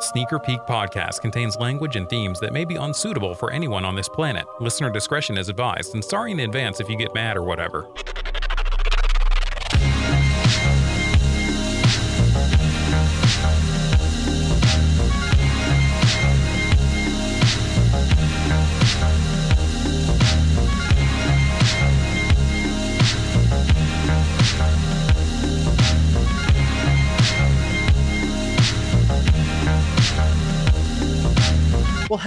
Sneaker Peek podcast contains language and themes that may be unsuitable for anyone on this planet. Listener discretion is advised, and sorry in advance if you get mad or whatever.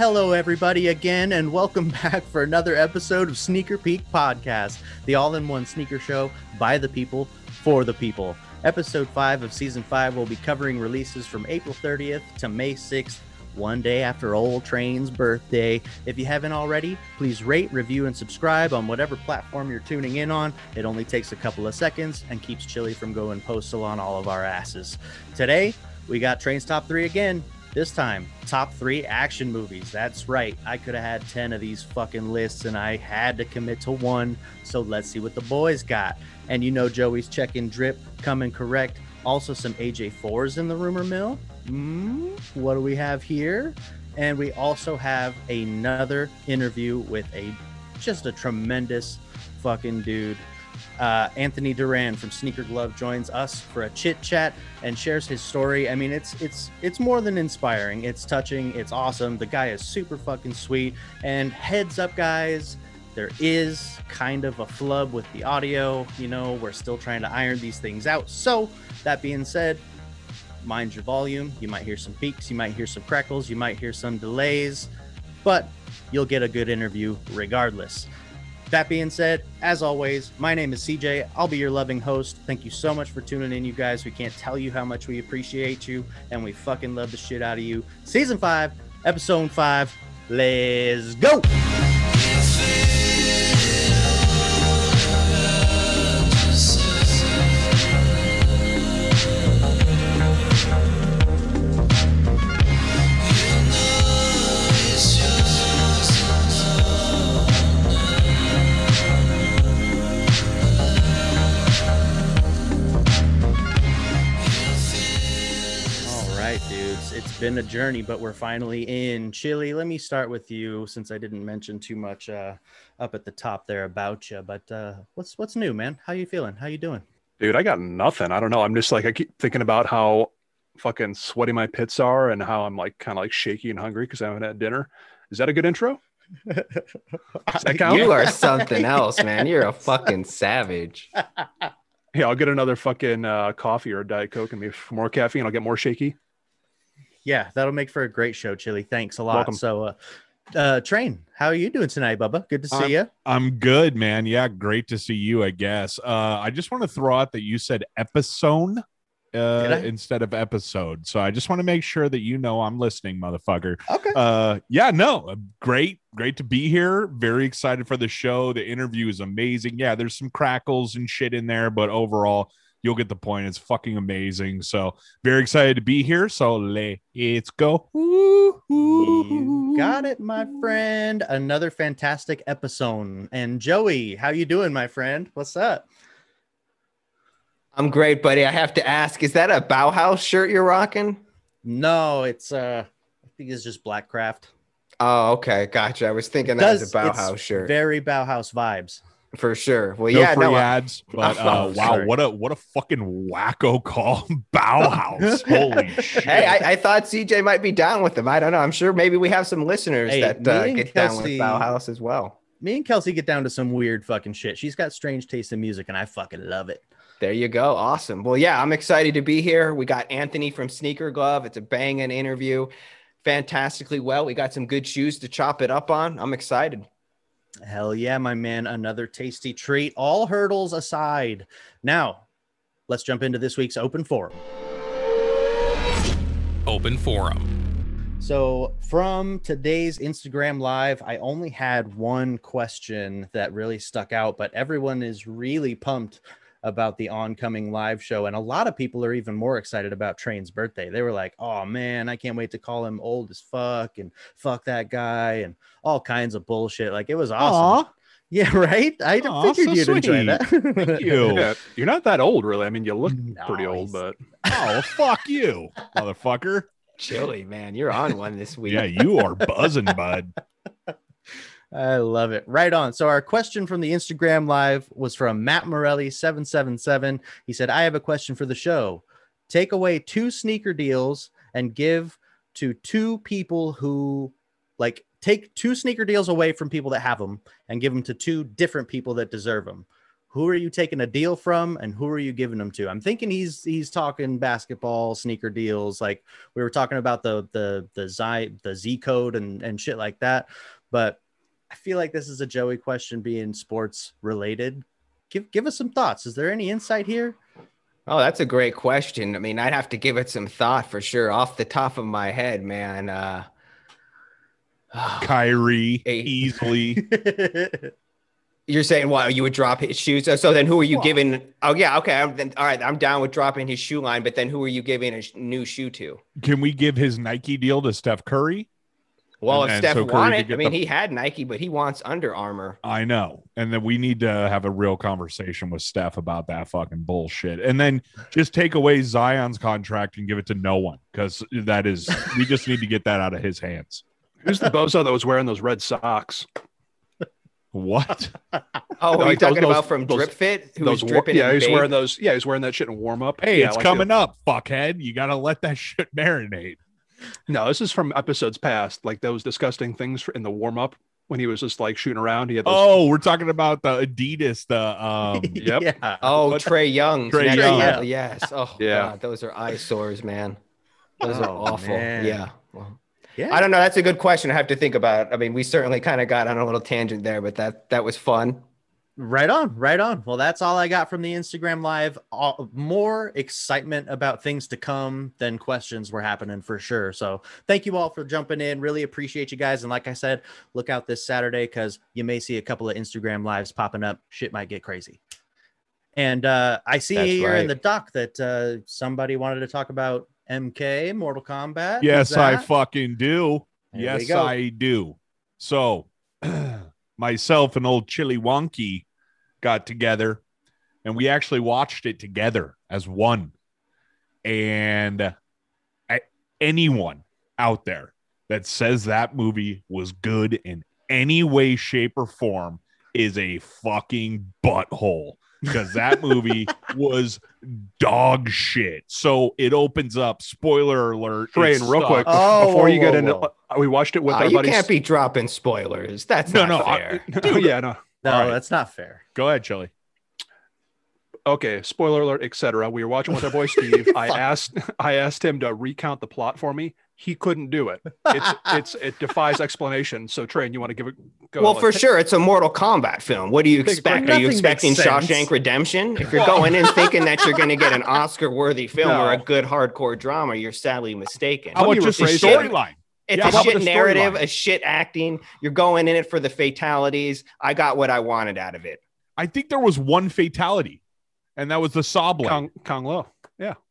Hello, everybody, again, and welcome back for another episode of Sneaker Peek Podcast, the all in one sneaker show by the people for the people. Episode 5 of Season 5 will be covering releases from April 30th to May 6th, one day after Old Train's birthday. If you haven't already, please rate, review, and subscribe on whatever platform you're tuning in on. It only takes a couple of seconds and keeps Chili from going postal on all of our asses. Today, we got Train's Top 3 again. This time, top three action movies. That's right. I could have had 10 of these fucking lists and I had to commit to one. So let's see what the boys got. And you know, Joey's checking drip coming correct. Also, some AJ4s in the rumor mill. Mm, what do we have here? And we also have another interview with a just a tremendous fucking dude uh, Anthony Duran from Sneaker Glove joins us for a chit chat and shares his story. I mean, it's it's it's more than inspiring. It's touching. It's awesome. The guy is super fucking sweet. And heads up, guys, there is kind of a flub with the audio. You know, we're still trying to iron these things out. So that being said, mind your volume. You might hear some peaks. You might hear some crackles. You might hear some delays, but you'll get a good interview regardless. That being said, as always, my name is CJ. I'll be your loving host. Thank you so much for tuning in, you guys. We can't tell you how much we appreciate you, and we fucking love the shit out of you. Season 5, Episode 5. Let's go! Been a journey, but we're finally in Chile. Let me start with you since I didn't mention too much uh, up at the top there about you. But uh, what's what's new, man? How you feeling? How you doing? Dude, I got nothing. I don't know. I'm just like I keep thinking about how fucking sweaty my pits are and how I'm like kind of like shaky and hungry because I haven't had dinner. Is that a good intro? Does that count? You are something else, man. You're a fucking savage. Yeah, I'll get another fucking uh, coffee or a diet coke and maybe more caffeine. I'll get more shaky. Yeah, that'll make for a great show, Chili. Thanks a lot. Welcome. So, uh, uh, Train, how are you doing tonight, Bubba? Good to see Um, you. I'm good, man. Yeah, great to see you, I guess. Uh, I just want to throw out that you said episode uh, instead of episode. So I just want to make sure that you know I'm listening, motherfucker. Okay. Uh, yeah, no, uh, great, great to be here. Very excited for the show. The interview is amazing. Yeah, there's some crackles and shit in there, but overall, you'll get the point. It's fucking amazing. So very excited to be here. So let's go. You got it, my friend. Another fantastic episode. And Joey, how you doing, my friend? What's up? I'm great, buddy. I have to ask, is that a Bauhaus shirt you're rocking? No, it's uh I think it's just Blackcraft. Oh, okay. Gotcha. I was thinking that was a Bauhaus it's shirt Very Bauhaus vibes. For sure. Well, no yeah, free no. I- ads, but uh, Oh, wow, sorry. what a what a fucking wacko call, Bauhaus! Holy shit! Hey, I, I thought CJ might be down with them. I don't know. I'm sure maybe we have some listeners Hey, that me uh, and get down with Kelsey- Bauhaus as well. Me and Kelsey get down to some weird fucking shit. She's got strange taste in music, and I fucking love it. There you go. Awesome. Well, yeah, I'm excited to be here. We got Anthony from Sneaker Glove. It's a banging interview. Fantastically well. We got some good shoes to chop it up on. I'm excited. Hell yeah, my man. Another tasty treat. All hurdles aside. Now, let's jump into this week's open forum. Open Forum. So, from today's Instagram live, I only had one question that really stuck out, but everyone is really pumped about the oncoming live show. And a lot of people are even more excited about Train's birthday. They were like, oh man, I can't wait to call him old as fuck and fuck that guy and all kinds of bullshit. Like, it was awesome. Aw. Yeah, right. I Aw, figured so you'd enjoy sweet. that. Thank you. Yeah, you're not that old, really. I mean, you look pretty old, but Oh, fuck you, motherfucker. Chili, man, you're on one this week. Yeah, you are buzzing, bud. I love it. Right on. So our question from the Instagram live was from Matt Morelli 777. He said, "I have a question for the show. Take away two sneaker deals and give to two people who like take two sneaker deals away from people that have them and give them to two different people that deserve them. Who are you taking a deal from and who are you giving them to? I'm thinking he's he's talking basketball sneaker deals like we were talking about the the the Z the Z code and and shit like that. But I feel like this is a Joey question being sports related. Give give us some thoughts. Is there any insight here? Oh, that's a great question. I mean, I'd have to give it some thought for sure. Off the top of my head, man. Uh, Kyrie Hey. easily. you're saying, well, you would drop his shoes. So, so then who are you Well- giving? Oh, yeah. Okay. I'm, then, all right. I'm down with dropping his shoe line, but then who are you giving a sh- new shoe to? Can we give his Nike deal to Steph Curry? Well, And- if Steph so wanted, I mean, the- he had Nike, but he wants Under Armour. I know. And then we need to have a real conversation with Steph about that fucking bullshit. And then just take away Zion's contract and give it to no one because that is, we just need to get that out of his hands. Who's the bozo that was wearing those red socks? What? Oh, Like you're those- talking those- about from those- Drip Fit, who those was dripping yeah, he's wearing those. Yeah, he's wearing that shit in warm up. Hey, yeah, it's like coming up, fuckhead. You got to let that shit marinate. The- no, this is from episodes past, like those disgusting things in the warm up when he was just like shooting around. He had those. Oh, we're talking about the Adidas, the, um, Yep. Yeah. Oh, Trae Young. Trae Never Young. had- Yes. Oh, Yeah. God, those are eyesores, man. Those are Oh, awful. man. Yeah. Well, Yeah. I don't know. That's a good question. I have to think about. I mean, we certainly kind of got on a little tangent there, but that that was fun. Right on, right on. Well, that's all I got from the Instagram live. All, more excitement about things to come than questions were happening for sure. So, thank you all for jumping in. Really appreciate you guys. And like I said, look out this Saturday because you may see a couple of Instagram lives popping up. Shit might get crazy. And uh, I see That's here in the doc that uh, somebody wanted to talk about MK Mortal Kombat. Yes, I fucking do. There yes. I do. So, myself and old Chili Wonky got together and we actually watched it together as one. And anyone out there that says that movie was good in any way, shape, or form is a fucking butthole because that movie was dog shit. So it opens up. Spoiler alert. Train, real sucks. quick Oh, before you whoa, get into. whoa. uh, We watched it with Ah, our you buddies. can't be dropping spoilers. That's No, not no, I- fair. yeah, no. No, All right. that's not fair. Go ahead, Chili. okay spoiler alert etc we were watching with our boy steve i asked i asked him to recount the plot for me he couldn't do it it's it's it defies explanation so train you want to give it go well, like- for sure, it's a Mortal Kombat film. What do you expect? Are you expecting. Shawshank Redemption? If you're going in thinking that you're going to get an Oscar-worthy film or a good hardcore drama, you're sadly mistaken. How Let about just the rephrase that. storyline? It's Yeah, a shit narrative, storyline? a shit acting. You're going in it for the fatalities. I got what I wanted out of it. I think there was one fatality, and that was the saw blade. kong, Kung Lao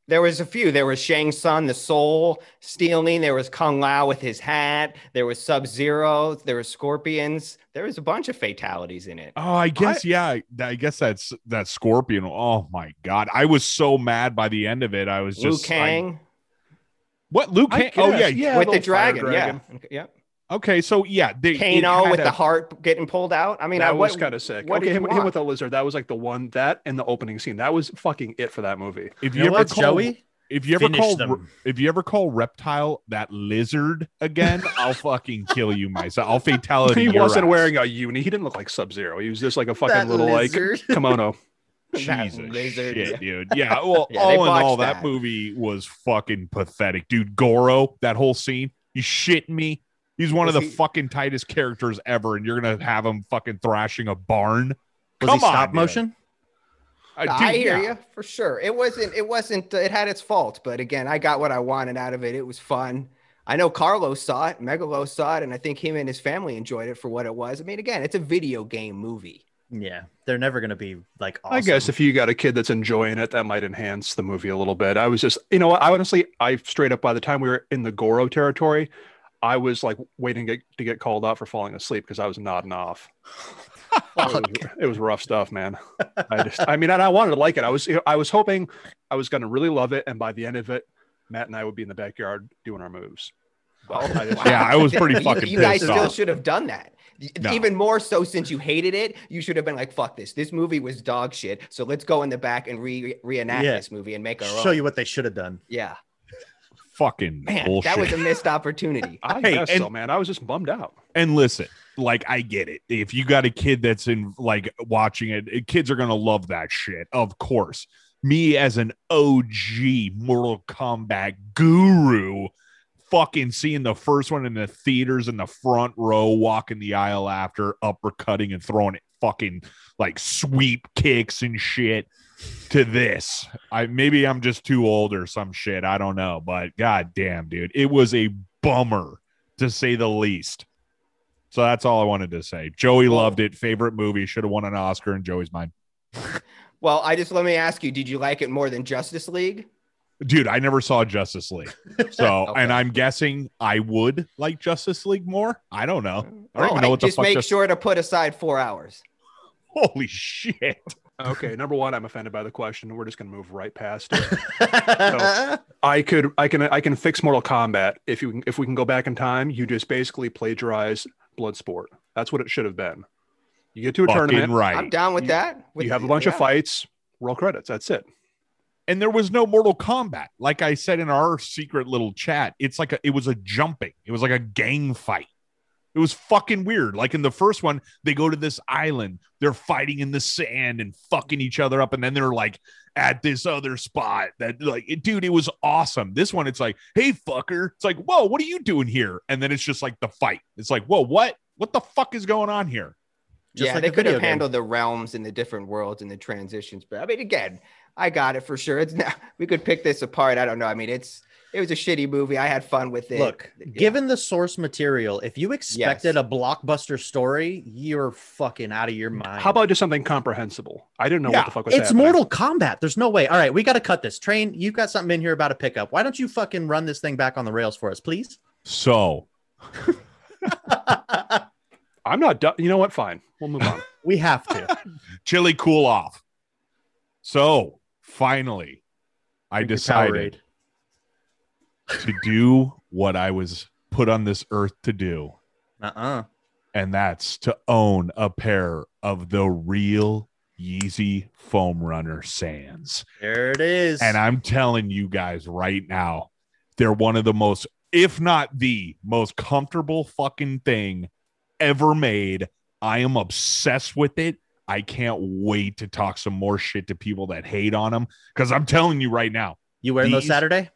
There was a few. There was Shang Tsung, the soul stealing. There was Kung Lao with his hat. There was Sub Zero. There was Scorpions. There was a bunch of fatalities in it. Oh, I guess yeah. I, I guess that's that scorpion. Oh my god, I was so mad by the end of it. I was Liu just I- Kang what Luke I Kang? Oh yeah. yeah with the little fire dragon. Yeah. Yeah. Okay, so yeah, they, Kano with a- the heart getting pulled out. I mean, I that was kind of sick what okay him, him with the lizard that was like the one that and the opening scene that was fucking it for that movie If You you, know ever call Joey? if you ever Finish call them. if you ever call reptile that lizard again, I'll fucking kill you myself. I'll fatality. he wasn't ass. wearing a uni he didn't look like sub zero he was just like a fucking That little lizard. like kimono oh. Jesus lizard, shit, yeah. dude. Yeah, well, Yeah, all in all, that. that. movie was fucking pathetic, dude. Goro, that whole scene, you shitting me? He's one of the he- fucking tightest characters ever, and you're gonna have him fucking thrashing a barn. Was Come he stop on, motion? Uh, I dude, hear yeah. you for sure. It wasn't. It wasn't. Uh, it had its fault, but again, I got what I wanted out of it. It was fun. I know Carlos saw it, Megalo saw it, and I think him and his family enjoyed it for what it was. I mean, again, it's a video game movie. Yeah, they're never gonna be like. Awesome. I guess if you got a kid that's enjoying it, that might enhance the movie a little bit. I was just, you know? I honestly, I straight up by the time we were in the Goro territory, I was like waiting to get, to get called out for falling asleep because I was nodding off. it, was, it was rough stuff, man. I just, I mean, and I wanted to like it. I was, I was hoping I was going to really love it, and by the end of it, Matt and I would be in the backyard doing our moves. Oh, I just- Yeah, I was pretty You- fucking You, guys still off. should have done that. No. Even more so since you hated it, you should have been like, "Fuck this! This movie was dog shit." So let's go in the back and re- reenact Yeah. this movie and make our Show own. you what they should have done. yeah, Fucking man, bullshit. that was a missed opportunity. I Hey, guess and- so, man. I was just bummed out. and listen, like I get it. If you got a kid that's in like watching it, eh, kids are gonna love that shit. Of course. Me as an OG Mortal Kombat guru, fucking seeing the first one in the theaters in the front row, walking the aisle after, uppercutting and throwing it fucking like sweep kicks and shit to this. I maybe I'm just too old or some shit. I don't know, but god damn, dude, it was a bummer to say the least. So that's all I wanted to say. Joey loved it. Favorite movie should have won an Oscar in Joey's mind. Well, I just let me ask you: Did you like it more than Justice League? Dude, I never saw Justice League. So, Okay. and I'm guessing I would like Justice League more. I don't know. I don't even know what the just fuck make just- sure to put aside four hours. Holy shit. Okay, number one, I'm offended by the question. We're just gonna move right past it. I could, I can, I can fix Mortal Kombat if you, can- if we can go back in time. You just basically plagiarize Bloodsport. That's what it should have been. You get to a Fucking tournament, right. I'm down with You- that. With you have a the- bunch of fights, roll credits. That's it. and there was no Mortal Kombat. Like I said in our secret little chat, it's like a, it was a jumping. It was like a gang fight. It was fucking weird. Like in the first one, they go to this island, they're fighting in the sand and fucking each other up, and then they're like at this other spot. That like, it- dude, it was awesome. This one, it's like, hey fucker, it's like, whoa, what are you doing here? And then it's just like the fight. It's like, whoa, what? What the fuck is going on here? Just yeah, like they could have handled the realms and the different worlds and the transitions. But I mean, again, I got it for sure. It's now we could pick this apart. I don't know. I mean, it's it was a shitty movie. I had fun with it. Look, Yeah. given the source material, if you expected Yes. a blockbuster story, you're fucking out of your mind. How about just something comprehensible? I didn't know Yeah, what the fuck was it's happening. Mortal Kombat? There's no way. All right, we got to cut this. Train, you've got something in here about a pickup. Why don't you fucking run this thing back on the rails for us, please? So I'm not done. You know what? Fine. We'll move on. we have to. chili cool off. So finally, I Drink decided to do what I was put on this earth to do, Uh-uh. and that's to own a pair of the real Yeezy Foam Runner Sands. There it is. And I'm telling you guys right now, they're one of the most, if not the most comfortable fucking thing ever made. I am obsessed with it. I can't wait to talk some more shit to people that hate on them because I'm telling you right now. you wearing those Saturday?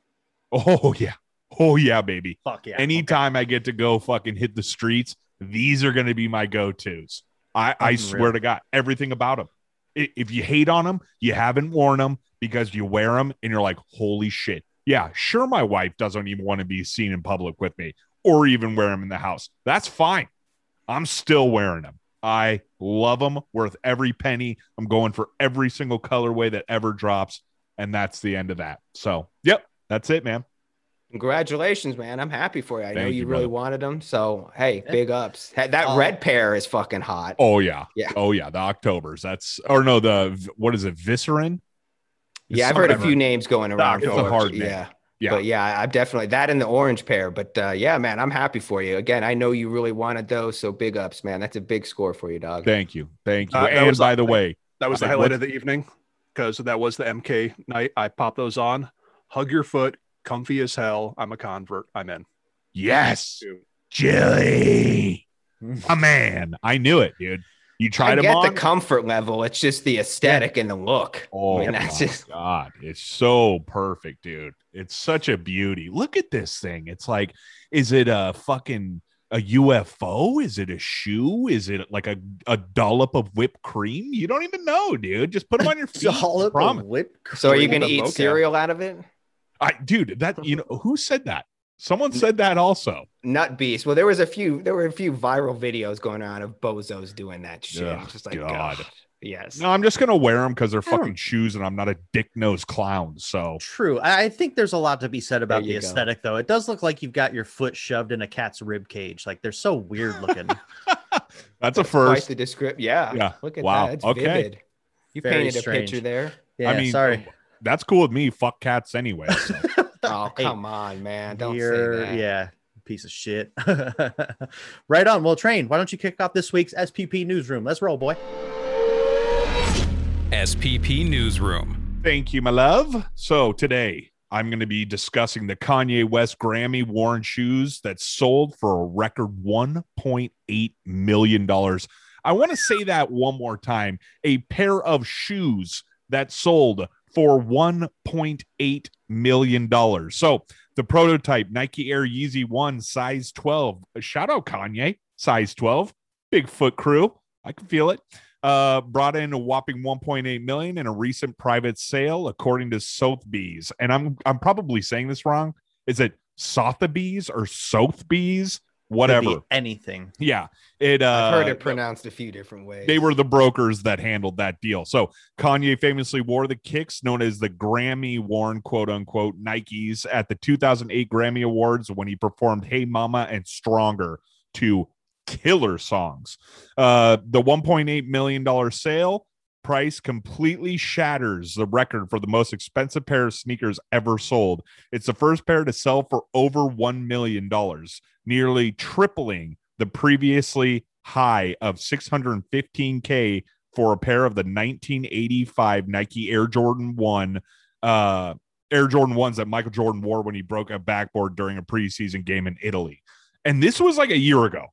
Oh, yeah. Oh, yeah, baby. Fuck yeah. Anytime I get to go fucking hit the streets, these are going to be my go tos. I, I swear to God, everything about them. If you hate on them, you haven't worn them because you wear them and you're like, holy shit. Yeah, sure, my wife doesn't even want to be seen in public with me or even wear them in the house. That's fine. I'm still wearing them. I love them, worth every penny. I'm going for every single colorway that ever drops. And that's the end of that. So, yep, that's it, man. Congratulations, man. I'm happy for you. I know you, you, really brother. wanted them. So hey, big ups. That, that Uh, red pair is fucking hot. Oh yeah. Yeah. Oh yeah. The Octobers. That's or no, the what is it? Viscerin? It's yeah, I've heard a something- few names going around. It's a hard name. Yeah. Yeah. But yeah, I'm definitely that in the orange pair. But uh, yeah, man, I'm happy for you. Again, I know you really wanted those, so big ups, man. That's a big score for you, dog. Thank you. Thank you. Uh, and was by like- the way, That was the highlight of the evening because that was the MK night. I popped those on. Hug your foot, comfy as hell. I'm a convert. I'm in. yes, Dude. Chili. A man. I knew it, dude. You I tried them get on. the comfort level. It's just the aesthetic and the look. oh I mean, my just god, it's so perfect, dude. It's such a beauty. Look at this thing. It's like, is it a fucking a UFO? Is it a shoe? Is it like a, a dollop of whipped cream? You don't even know, dude. Just put them on your feet. Dollop of Promise. whipped so. Are you cream. gonna eat vocab. cereal out of it? I dude, that you know who said that? Someone said that also. Nut beast. Well, there was a few. There were a few viral videos going around of bozos doing that shit. Ugh, just like God. God. Yes. No, I'm just gonna wear them because they're I don't- fucking shoes, and I'm not a dick nosed clown. So True. I I think there's a lot to be said about the go. aesthetic, though. It does look like you've got your foot shoved in a cat's rib cage. Like they're so weird looking. that's a Quite first. the description. Yeah. Yeah. Look at Wow. that. It's Okay. vivid. You Very painted strange. a picture there. Yeah, I mean, sorry. Oh, that's cool with me. Fuck cats anyway. So. Oh Hey, come on, man! Don't you're- say that. Yeah, piece of shit. right on. Well, train. Why don't you kick off this week's SPP newsroom? Let's roll, boy. SPP Newsroom. Thank you, my love. So today I'm going to be discussing the Kanye West Grammy worn shoes that sold for a record $1.8 million. I want to say that one more time a pair of shoes that sold for $1.8 million. So the prototype Nike Air Yeezy 1 size 12. Shout out Kanye, size 12. Bigfoot crew. I can feel it uh, brought in a whopping 1.8 million in a recent private sale, according to Sotheby's. And I'm I'm probably saying this wrong. Is it Sotheby's or Sotheby's? Could Whatever. be anything. Yeah, it. Uh, I've heard it pronounced a few different ways. they were the brokers that handled that deal. So Kanye famously wore the kicks known as the Grammy worn quote unquote Nikes at the 2008 Grammy Awards when he performed Hey Mama and Stronger to killer songs. Uh, the 1.8 million dollar sale price completely shatters the record for the most expensive pair of sneakers ever sold. It's the first pair to sell for over 1 million dollars, nearly tripling the previously high of 615k for a pair of the 1985 Nike Air Jordan 1 uh Air Jordan 1s that Michael Jordan wore when he broke a backboard during a preseason game in Italy. And this was like a year ago.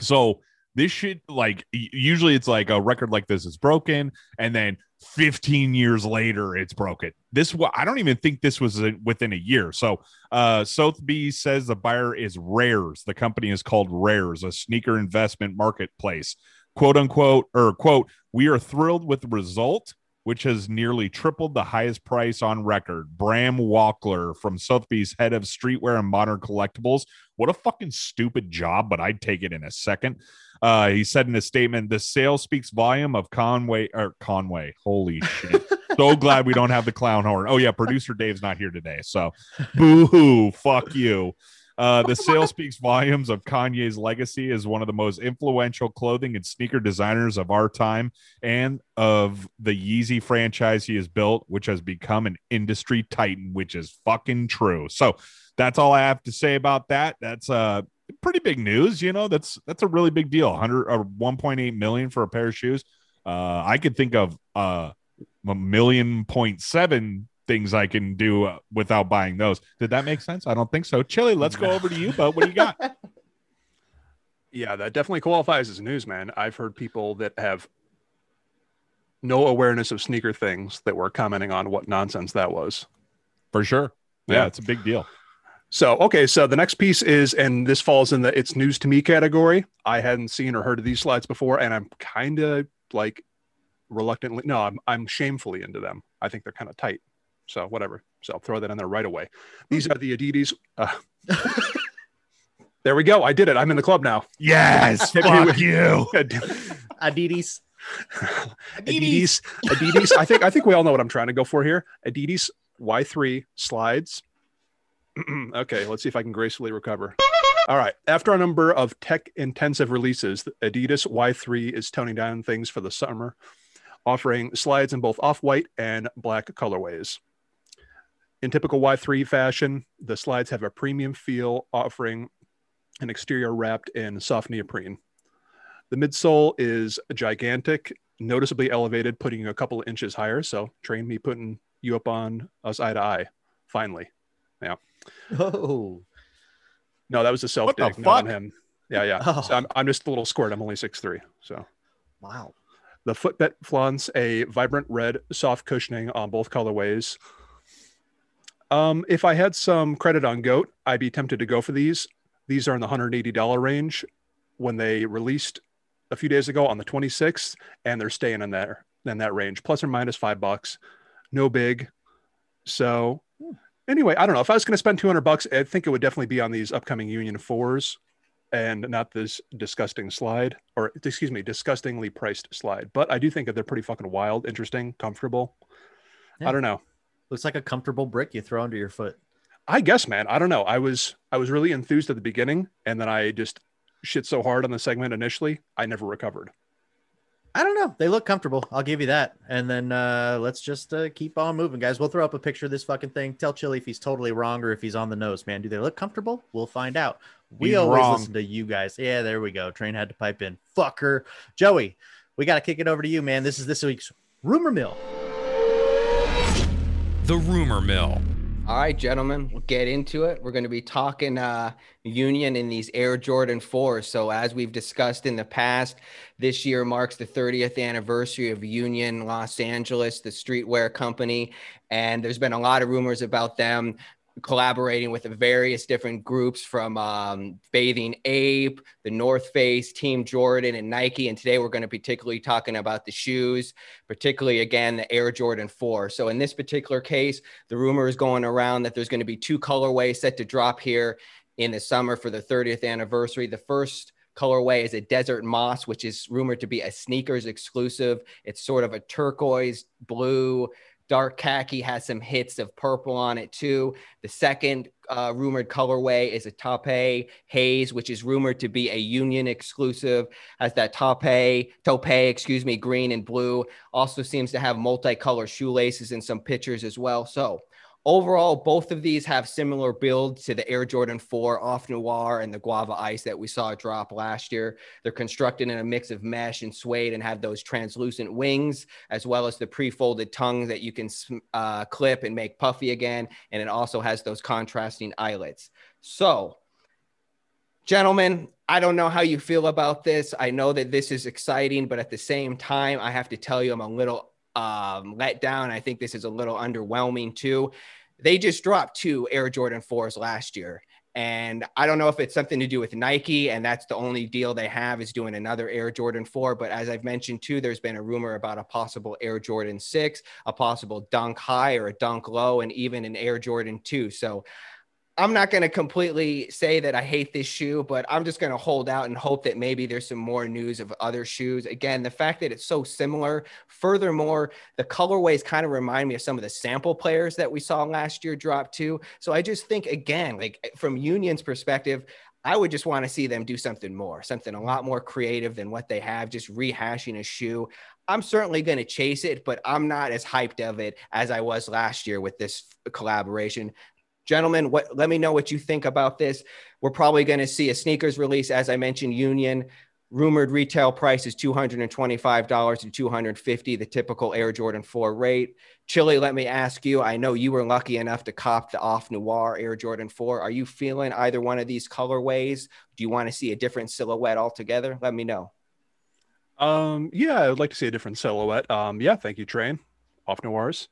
So this shit like usually it's like a record like this is broken and then 15 years later it's broken. This I don't even think this was within a year. So uh says the buyer is Rares. The company is called Rares, a sneaker investment marketplace. Quote unquote or quote, we are thrilled with the result which has nearly tripled the highest price on record. Brahm Wachter from Sotheby's, head of streetwear and modern collectibles. What a fucking stupid job, but I'd take it in a second. Uh, he said in a statement, "The sale speaks volume of Conway or Conway. Holy shit! so glad we don't have the clown horn. Oh yeah, producer Dave's not here today, so boo hoo, fuck you." Uh, the sale speaks volumes of Kanye's legacy as one of the most influential clothing and sneaker designers of our time and of the Yeezy franchise he has built, which has become an industry titan, which is fucking true. So that's all I have to say about that. That's uh pretty big news, you know. That's that's a really big deal. 100 or 1.8 million for a pair of shoes. Uh I could think of uh a million point seven things I can do uh, without buying those. Did that make sense? I don't think so. Chili, let's go over to you, but what do you got? Yeah, that definitely qualifies as news, man. I've heard people that have no awareness of sneaker things that were commenting on what nonsense that was. For sure. Yeah, Yeah. it's a big deal. So, okay, so the next piece is, and this falls in the it's news to me category. I hadn't seen or heard of these slides before, and I'm kind of like reluctantly, no, I'm, I'm shamefully into them. I think they're kind of tight. So, whatever. So, I'll throw that in there right away. These are the Adidas. Uh, there we go. I did it. I'm in the club now. Yes, Hit fuck with- you. Adidas. Adidas. Adidas. I think I think we all know what I'm trying to go for here. Adidas Y3 slides. okay, let's see if I can gracefully recover. All right. After a number of tech intensive releases, Adidas Y3 is toning down things for the summer, offering slides in both off white and black colorways. In typical Y3 fashion, the slides have a premium feel, offering an exterior wrapped in soft neoprene. The midsole is gigantic, noticeably elevated, putting you a couple of inches higher. So train me putting you up on us eye to eye. Finally. Oh, No, that was a self dig, not on him. Yeah, yeah. Oh. So I'm, I'm just a little squirt. I'm only six three. So wow. the footbed flaunts a vibrant red soft cushioning on both colorways. Um, if I had some credit on Goat, I'd be tempted to go for these. These are in the $180 range when they released a few days ago on the 26th, and they're staying in there in that range, plus or minus five bucks. No big. So anyway, I don't know. If I was going to spend 200 bucks, I think it would definitely be on these upcoming Union fours and not this disgusting slide or excuse me, disgustingly priced slide. But I do think that they're pretty fucking wild, interesting, comfortable. Yeah. I don't know. Looks like a comfortable brick you throw under your foot. I guess, man. I don't know. I was I was really enthused at the beginning, and then I just shit so hard on the segment initially, I never recovered. I don't know. They look comfortable. I'll give you that. And then uh, let's just uh, keep on moving, guys. We'll throw up a picture of this fucking thing. Tell Chili if he's totally wrong or if he's on the nose, man. Do they look comfortable? We'll find out. We He's always wrong. listen to you guys. Yeah, there we go. Train had to pipe in. Fucker. Joey, we got to kick it over to you, man. This is this week's rumor mill. The rumor mill. All right, gentlemen, we'll get into it. We're going to be talking uh, Union in these Air Jordan 4s. So, as we've discussed in the past, this year marks the 30th anniversary of Union Los Angeles, the streetwear company. And there's been a lot of rumors about them collaborating with various different groups from um, Bathing Ape, the North Face, Team Jordan, and Nike. And today we're going to be particularly talking about the shoes, particularly again the Air Jordan 4. So in this particular case, the rumor is going around that there's going to be two colorways set to drop here in the summer for the 30th anniversary. The first colorway is a desert moss, which is rumored to be a sneakers exclusive. It's sort of a turquoise blue dark khaki has some hits of purple on it too. The second uh, rumored colorway is a Tape Haze, which is rumored to be a Union exclusive. Has that Tape Tope, excuse me, green and blue. Also seems to have multicolor shoelaces in some pictures as well. So overall, both of these have similar builds to the Air Jordan 4 Off Noir and the Guava Ice that we saw drop last year. They're constructed in a mix of mesh and suede and have those translucent wings, as well as the pre-folded tongue that you can uh, clip and make puffy again. And it also has those contrasting eyelets. So, gentlemen, I don't know how you feel about this. I know that this is exciting, but at the same time, I have to tell you, I'm a little um, let down. I think this is a little underwhelming too. They just dropped two Air Jordan 4s last year. And I don't know if it's something to do with Nike, and that's the only deal they have is doing another Air Jordan 4. But as I've mentioned too, there's been a rumor about a possible Air Jordan 6, a possible dunk high or a dunk low, and even an Air Jordan 2. So I'm not going to completely say that I hate this shoe, but I'm just going to hold out and hope that maybe there's some more news of other shoes. Again, the fact that it's so similar. Furthermore, the colorways kind of remind me of some of the sample players that we saw last year drop too. So I just think, again, like eh, from Union's perspective, I would just want to see them do something more, something a lot more creative than what they have, just rehashing a shoe. I'm certainly going to chase it, but I'm not as hyped of it as I was last year with this collaboration gentlemen what let me know what you think about this. We're probably going to see a sneakers release. As i mentioned union rumored retail price is $225 to 250 the typical air jordan 4 rate. Chili let me ask you i know you were lucky enough to cop the off noir air jordan 4 are you feeling either one of these colorways? Do you want to see a different silhouette altogether? Let me know. Um, yeah, I would like to see a different silhouette. Um, yeah, thank you, Train. Off noirs.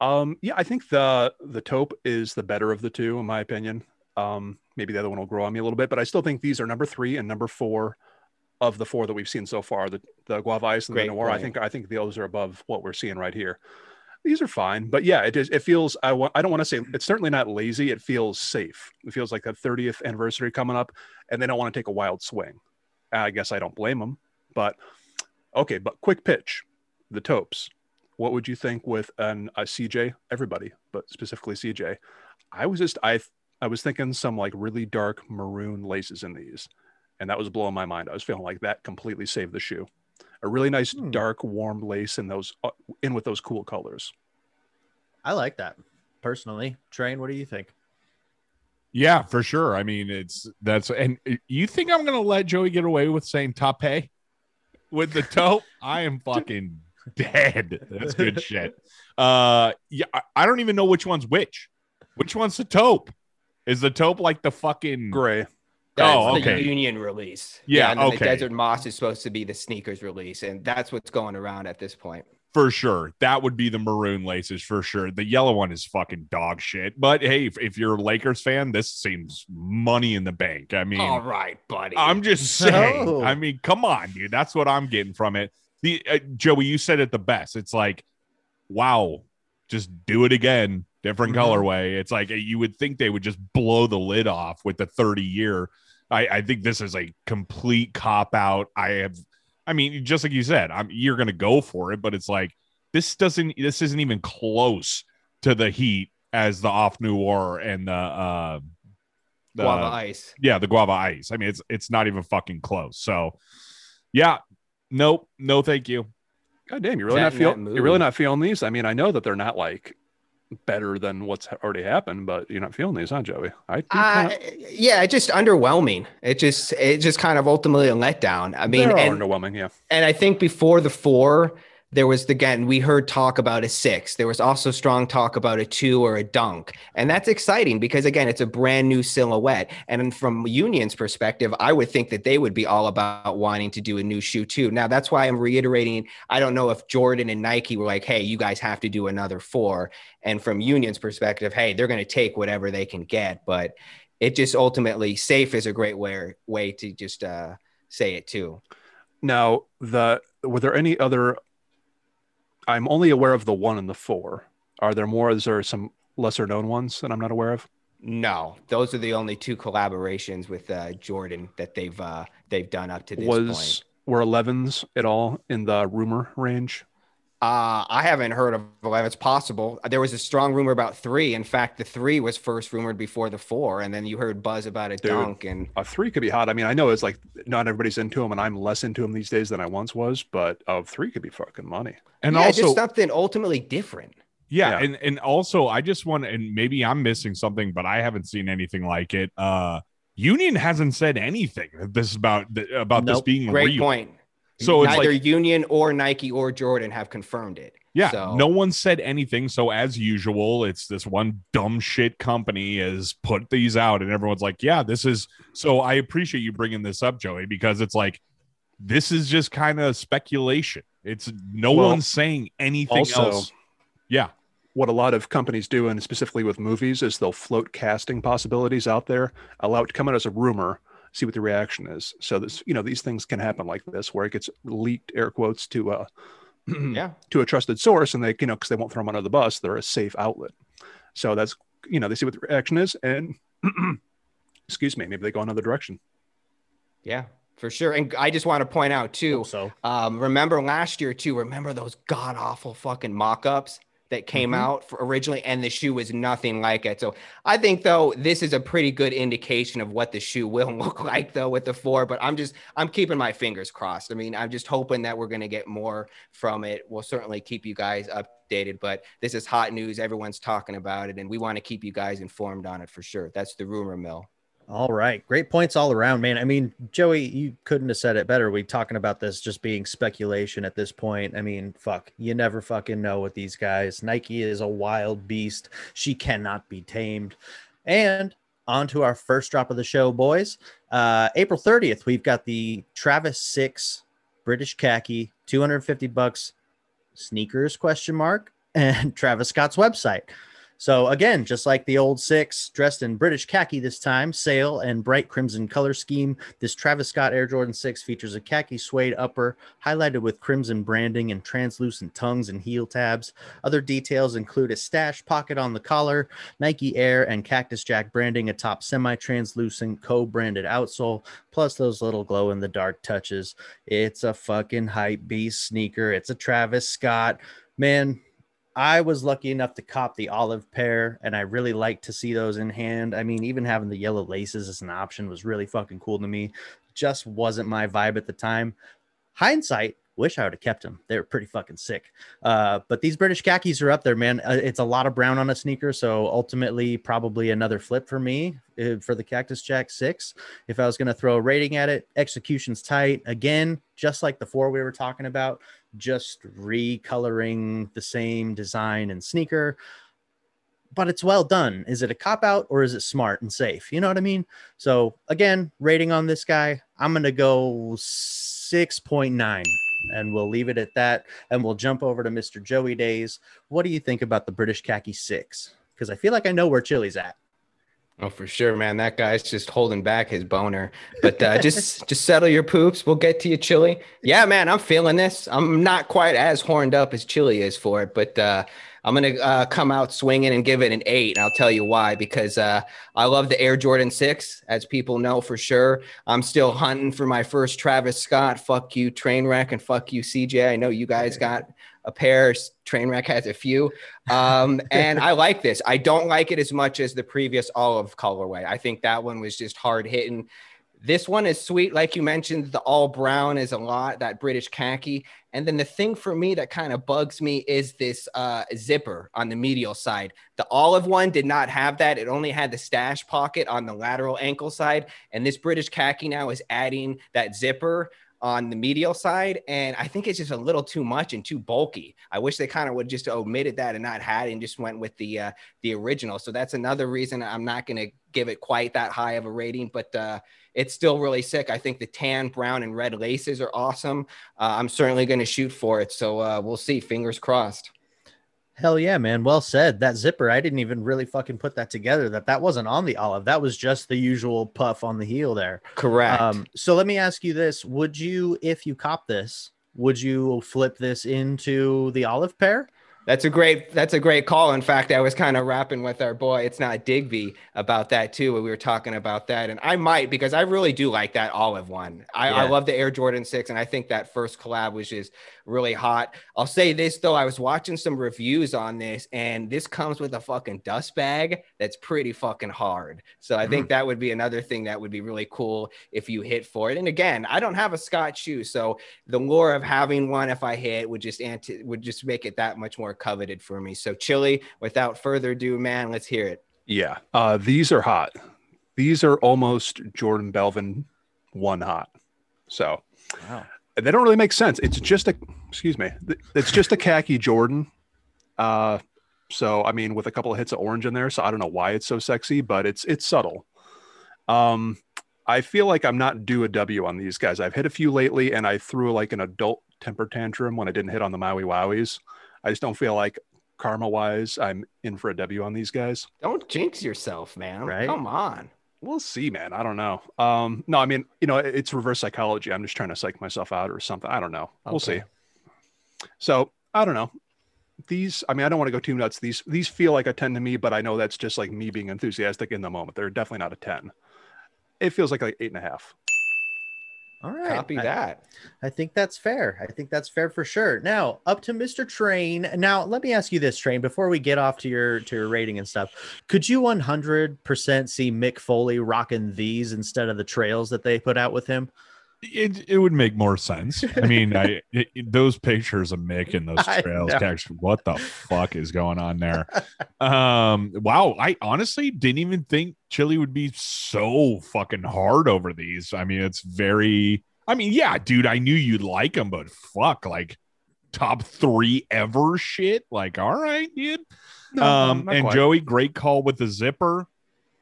Um, yeah, I think the the taupe is the better of the two, in my opinion. Um, maybe the other one will grow on me a little bit, but I still think these are number three and number four of the four that we've seen so far. The the guava ice and Great the noir. I think I think those are above what we're seeing right here. These are fine, but yeah, it is. It feels. I want. I don't want to say it's certainly not lazy. It feels safe. It feels like that 30th anniversary coming up, and they don't want to take a wild swing. I guess I don't blame them, but okay. But quick pitch, the taupes what would you think with an a CJ? Everybody, but specifically CJ. I was just I I was thinking some like really dark maroon laces in these, and that was blowing my mind. I was feeling like that completely saved the shoe. A really nice Hmm. dark warm lace in those uh, in with those cool colors. I like that personally. Train, what do you think? Yeah, for sure. I mean, it's that's and you think I'm gonna let Joey get away with saying tape with the toe? I am fucking dead. That's good shit. Uh, yeah, I, I don't even know which one's which. Which one's the taupe? Is the taupe like the fucking Gray. That's Oh, the okay. union release. Yeah, and then okay. the Desert Moss is supposed to be the sneakers release, and that's what's going around at this point. for sure? That would be the maroon laces for sure. The yellow one is fucking dog shit. But hey, if, if you're a Lakers fan, this seems money in the bank. I mean, All right, buddy. I'm just saying. No. I mean, come on, dude. That's what I'm getting from it. The uh, Joey, you said it the best. It's like, wow, just do it again, different Mhm. colorway. It's like uh, you would think they would just blow the lid off with the 30 year. I, I think this is a complete cop out. I have, I mean, just like you said, I'm you're gonna go for it, but it's like this doesn't. This isn't even close to the heat as the off noir and the uh, the Guava Ice. yeah, the guava ice. I mean, it's it's not even fucking close. So, yeah, Nope. No, thank you. God damn, you're really That- not feeling. You're really not feeling these. I mean, I know that they're not like better than what's already happened, but you're not feeling these, huh, Joey? I Uh, kinda, yeah, it's just underwhelming. It just it just kind of ultimately a letdown. I mean, and, underwhelming. Yeah, and I think before the four, there was again we heard talk about a six. There was also strong talk about a two or a dunk, and that's exciting because again, it's a brand new silhouette. And from Union's perspective, I would think that they would be all about wanting to do a new shoe too. Now that's why I'm reiterating. I don't know if Jordan and Nike were like, "Hey, you guys have to do another four. And from Union's perspective, hey, they're going to take whatever they can get, but it just ultimately safe is a great way way to just uh, say it too. Now, the were there any other? I'm only aware of the one and the four. Are there more? Is there some lesser known ones that I'm not aware of? No, those are the only two collaborations with uh, Jordan that they've uh, they've done up to this Was point. were 11s at all in the rumor range? Uh, I haven't heard of eleven. It's possible. There was a strong rumor about three. In fact, the three was first rumored before the four, and then you heard buzz about a Dude. dunk. And A three could be hot. I mean, I know it's like not everybody's into them, and I'm less into them these days than I once was. But a three could be fucking money. And yeah, also, just something ultimately different. yeah, Yeah. and and also, I just want, and maybe I'm missing something, but I haven't seen anything like it. Uh, Union hasn't said anything this about about this being Great real. point. So it's neither like, Union or Nike or Jordan have confirmed it. yeah, So- no one said anything. So as usual, it's this one dumb shit company has put these out, and everyone's like, yeah, this is. So I appreciate you bringing this up, Joey, because it's like this is just kind of speculation. It's no Well, one's saying anything also- else. Yeah. What a lot of companies do, and specifically with movies, is they'll float casting possibilities out there, allow it to come out as a rumor, see what the reaction is. So this, you know, these things can happen like this, where it gets leaked, air quotes, to a Yeah. to a trusted source, and they, you know, because they won't throw them under the bus, they're a safe outlet. So that's, you know, they see what the reaction is, and excuse me, maybe they go another direction. Yeah, for sure. And I just want to point out too. So Um, remember last year too. Remember those god awful fucking mock-ups that came Mhm. out for originally, and the shoe was nothing like it. So I think though this is a pretty good indication of what the shoe will look like though with the four. But I'm just I'm keeping my fingers crossed. I mean, I'm just hoping that we're gonna get more from it. We'll certainly keep you guys updated. But this is hot news. Everyone's talking about it, and we want to keep you guys informed on it for sure. That's the rumor mill. All right. Great points all around, man. I mean, Joey, you couldn't have said it better. We talking about this just being speculation at this point. I mean, fuck, you never fucking know with these guys. Nike is a wild beast. She cannot be tamed. And on to our first drop of the show, boys. Uh, April 30th, we've got the Travis 6 British khaki, 250 bucks sneakers question mark and Travis Scott's website. So again, just like the old six, dressed in British khaki this time, sail and bright crimson color scheme. This Travis Scott Air Jordan 6 features a khaki suede upper, highlighted with crimson branding and translucent tongues and heel tabs. Other details include a stash pocket on the collar, Nike Air and Cactus Jack branding atop semi-translucent co-branded outsole, plus those little glow in the dark touches. It's a fucking hype beast sneaker. It's a Travis Scott. Man, I was lucky enough to cop the olive pair, and I really like to see those in hand. I mean, even having the yellow laces as an option was really fucking cool to me. Just wasn't my vibe at the time. Hindsight, wish I would have kept them. They were pretty fucking sick. Uh, but these British khakis are up there, man. Uh, it's a lot of brown on a sneaker, so ultimately, probably another flip for me uh, for the Cactus Jack Six. If I was going to throw a rating at it, execution's tight. Again, just like the four we were talking about, just recoloring the same design and sneaker. But it's well done. Is it a cop out or is it smart and safe? You know what I mean? So again, rating on this guy, I'm gonna go 6.9 and we'll leave it at that. And we'll jump over to Mr. Joey Days. What do you think about the British khaki six? Because I feel like I know where Chili's at. Oh, for sure, man. That guy's just holding back his boner. But uh, just just settle your poops. We'll get to you, Chili. Yeah, man, I'm feeling this. I'm not quite as horned up as Chili is for it, but uh, I'm gonna uh, come out swinging and give it an eight. And I'll tell you why. Because uh, I love the Air Jordan Six, as people know for sure. I'm still hunting for my first Travis Scott. Fuck you, Trainwreck, and fuck you, CJ. I know you guys got a pair. Trainwreck has a few. Um, and I like this. I don't like it as much as the previous olive colorway. I think that one was just hard hitting. This one is sweet, like you mentioned. The all brown is a lot that British khaki, and then the thing for me that kind of bugs me is this uh, zipper on the medial side. The olive one did not have that; it only had the stash pocket on the lateral ankle side, and this British khaki now is adding that zipper on the medial side. And I think it's just a little too much and too bulky. I wish they kind of would just omitted that and not had it and just went with the uh, the original. So that's another reason I'm not going to give it quite that high of a rating, but uh, it's still really sick. I think the tan, brown, and red laces are awesome. Uh, I'm certainly going to shoot for it. So uh, we'll see. Fingers crossed. Hell yeah, man. Well said. That zipper, I didn't even really fucking put that together. That that wasn't on the olive. That was just the usual puff on the heel there. Correct. Um, so let me ask you this: Would you, if you cop this, would you flip this into the olive pair? That's a great that's a great call. In fact, I was kind of rapping with our boy, it's not Digby about that too. When we were talking about that, and I might because I really do like that olive one. I, yeah. I love the Air Jordan Six, and I think that first collab was just really hot. I'll say this though, I was watching some reviews on this, and this comes with a fucking dust bag that's pretty fucking hard. So I mm think that would be another thing that would be really cool if you hit for it. And again, I don't have a Scott shoe, so the lure of having one if I hit would just anti- would just make it that much more coveted for me. So Chili, without further ado, man, let's hear it. Yeah, uh, these are hot. These are almost Jordan Belvin one hot. So wow they don't really make sense. It's just a excuse me. It's just a khaki Jordan. Uh, so I mean, with a couple of hits of orange in there, so I don't know why it's so sexy, but it's it's subtle. Um, I feel like I'm not due a W on these guys. I've hit a few lately, and I threw like an adult temper tantrum when I didn't hit on the Maui Wowies. I just don't feel like karma wise, I'm in for a W on these guys. Don't jinx yourself, man. Right? Come on we'll see, man. I don't know. Um, no, I mean, you know, it's reverse psychology. I'm just trying to psych myself out or something. I don't know. We'll see. So I don't know. These, I mean, I don't want to go too nuts. These, these feel like a 10 to me, but I know that's just like me being enthusiastic in the moment. They're definitely not a 10. It feels like like eight and a half. All right. Copy I, that. I think that's fair. I think that's fair for sure. Now, up to Mr. Train. Now, let me ask you this, Train, before we get off to your to your rating and stuff. Could you 100% see Mick Foley rocking these instead of the trails that they put out with him? It, it would make more sense. I mean, I it, those pictures of Mick and those trails, what the fuck is going on there? Um, wow, I honestly didn't even think Chili would be so fucking hard over these. I mean, it's very. I mean, yeah, dude, I knew you'd like them, but fuck, like top three ever shit. Like, all right, dude. No, um, and quite. Joey, great call with the zipper.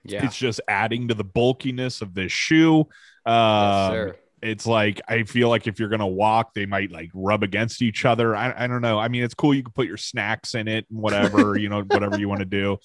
Yeah, it's just adding to the bulkiness of this shoe. Um, yes, it's like I feel like if you're gonna walk, they might like rub against each other. I, I don't know. I mean, it's cool. You can put your snacks in it and whatever, you know, whatever you want to do.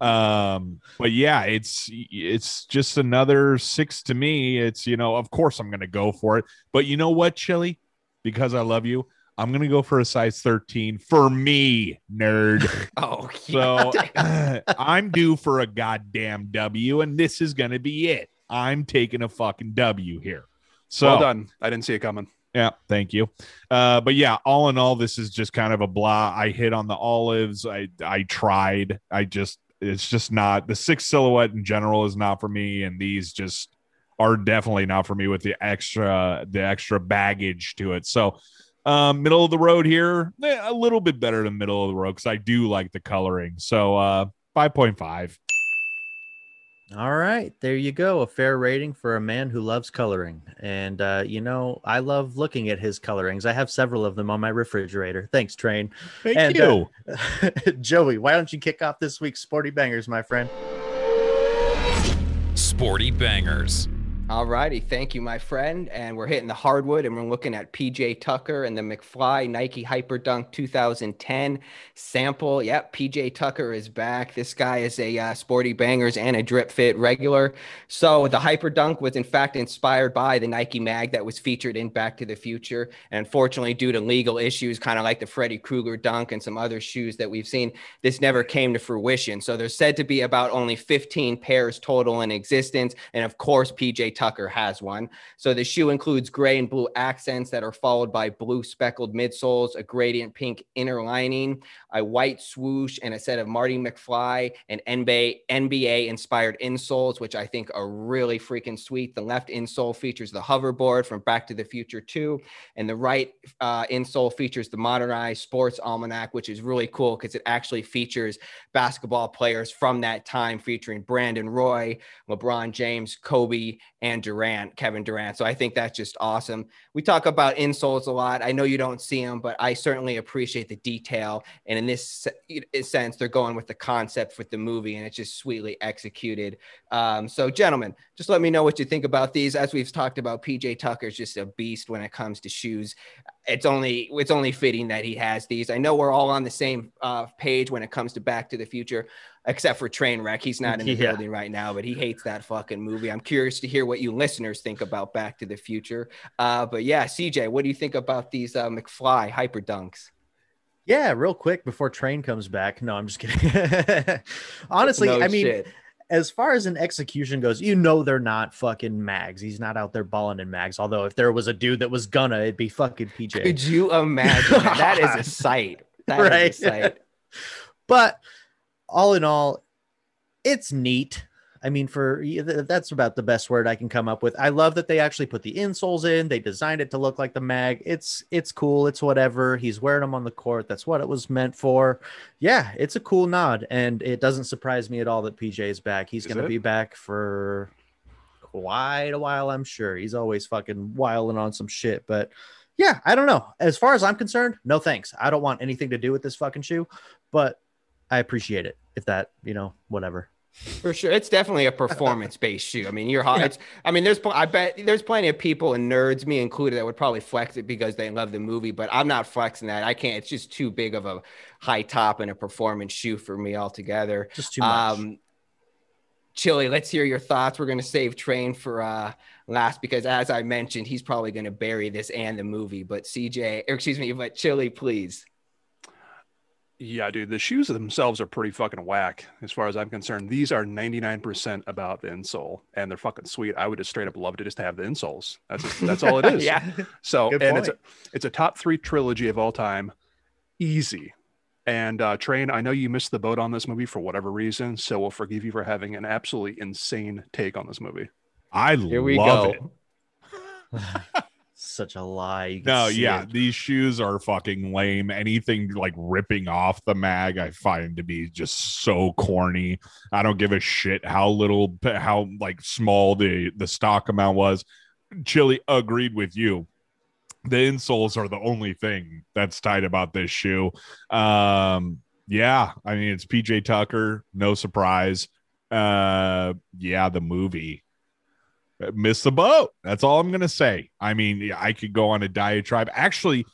Um, but yeah, it's it's just another six to me. It's you know, of course I'm gonna go for it. But you know what, Chili? Because I love you, I'm gonna go for a size 13 for me, nerd. oh, so I'm due for a goddamn W, and this is gonna be it. I'm taking a fucking W here. So well done. I didn't see it coming. Yeah, thank you. Uh, but yeah, all in all, this is just kind of a blah. I hit on the olives. I I tried. I just it's just not the six silhouette in general is not for me, and these just are definitely not for me with the extra the extra baggage to it. So um, middle of the road here, eh, a little bit better than middle of the road because I do like the coloring. So uh, five point five. All right, there you go. A fair rating for a man who loves coloring. And, uh, you know, I love looking at his colorings. I have several of them on my refrigerator. Thanks, Train. Thank and, you. Uh, Joey, why don't you kick off this week's Sporty Bangers, my friend? Sporty Bangers. All righty. Thank you, my friend. And we're hitting the hardwood and we're looking at PJ Tucker and the McFly Nike Hyperdunk 2010 sample. Yep, PJ Tucker is back. This guy is a uh, sporty bangers and a drip fit regular. So the Hyperdunk was, in fact, inspired by the Nike mag that was featured in Back to the Future. And unfortunately, due to legal issues, kind of like the Freddy Krueger dunk and some other shoes that we've seen, this never came to fruition. So there's said to be about only 15 pairs total in existence. And of course, PJ Tucker has one. So the shoe includes gray and blue accents that are followed by blue speckled midsoles, a gradient pink inner lining, a white swoosh, and a set of Marty McFly and NBA NBA inspired insoles, which I think are really freaking sweet. The left insole features the hoverboard from Back to the Future 2, and the right uh, insole features the modernized sports almanac, which is really cool because it actually features basketball players from that time, featuring Brandon Roy, LeBron James, Kobe, and Durant, Kevin Durant. So I think that's just awesome. We talk about insoles a lot. I know you don't see them, but I certainly appreciate the detail. And in this sense, they're going with the concept with the movie, and it's just sweetly executed. Um, so, gentlemen, just let me know what you think about these. As we've talked about, PJ Tucker's just a beast when it comes to shoes it's only it's only fitting that he has these. I know we're all on the same uh, page when it comes to Back to the Future, except for Trainwreck. He's not in the yeah. building right now, but he hates that fucking movie. I'm curious to hear what you listeners think about Back to the Future. Uh, but yeah, CJ, what do you think about these uh, McFly hyper dunks? Yeah, real quick before Train comes back. No, I'm just kidding. Honestly, no I mean. Shit as far as an execution goes, you know they're not fucking mags. He's not out there balling in mags. Although if there was a dude that was gonna, it'd be fucking PJ. Could you imagine? that is a sight. That right? is a sight. but all in all, it's neat. I mean, for that's about the best word I can come up with. I love that they actually put the insoles in. They designed it to look like the mag. It's it's cool. It's whatever. He's wearing them on the court. That's what it was meant for. Yeah, it's a cool nod, and it doesn't surprise me at all that PJ is back. He's going to be back for quite a while, I'm sure. He's always fucking wiling on some shit, but yeah, I don't know. As far as I'm concerned, no thanks. I don't want anything to do with this fucking shoe, but I appreciate it. If that, you know, whatever. For sure, it's definitely a performance-based shoe. I mean, you're hot. Yeah. It's, I mean, there's, I bet there's plenty of people and nerds, me included, that would probably flex it because they love the movie. But I'm not flexing that. I can't. It's just too big of a high top and a performance shoe for me altogether. Just too much. Um, Chili, let's hear your thoughts. We're going to save Train for uh, last because, as I mentioned, he's probably going to bury this and the movie. But CJ, or excuse me, but Chili, please. Yeah, dude, the shoes themselves are pretty fucking whack as far as I'm concerned. These are 99% about the insole and they're fucking sweet. I would just straight up love to just have the insoles. That's just, that's all it is. yeah. So, Good and point. it's a, it's a top 3 trilogy of all time. Easy. And uh Train, I know you missed the boat on this movie for whatever reason, so we'll forgive you for having an absolutely insane take on this movie. I Here we love go. it. such a lie. No, yeah, it. these shoes are fucking lame. Anything like ripping off the mag, I find to be just so corny. I don't give a shit how little, how like small the the stock amount was. Chili agreed with you. The insoles are the only thing that's tight about this shoe. Um, yeah, I mean it's PJ Tucker, no surprise. Uh, yeah, the movie miss the boat. That's all I'm going to say. I mean, I could go on a diatribe. Actually,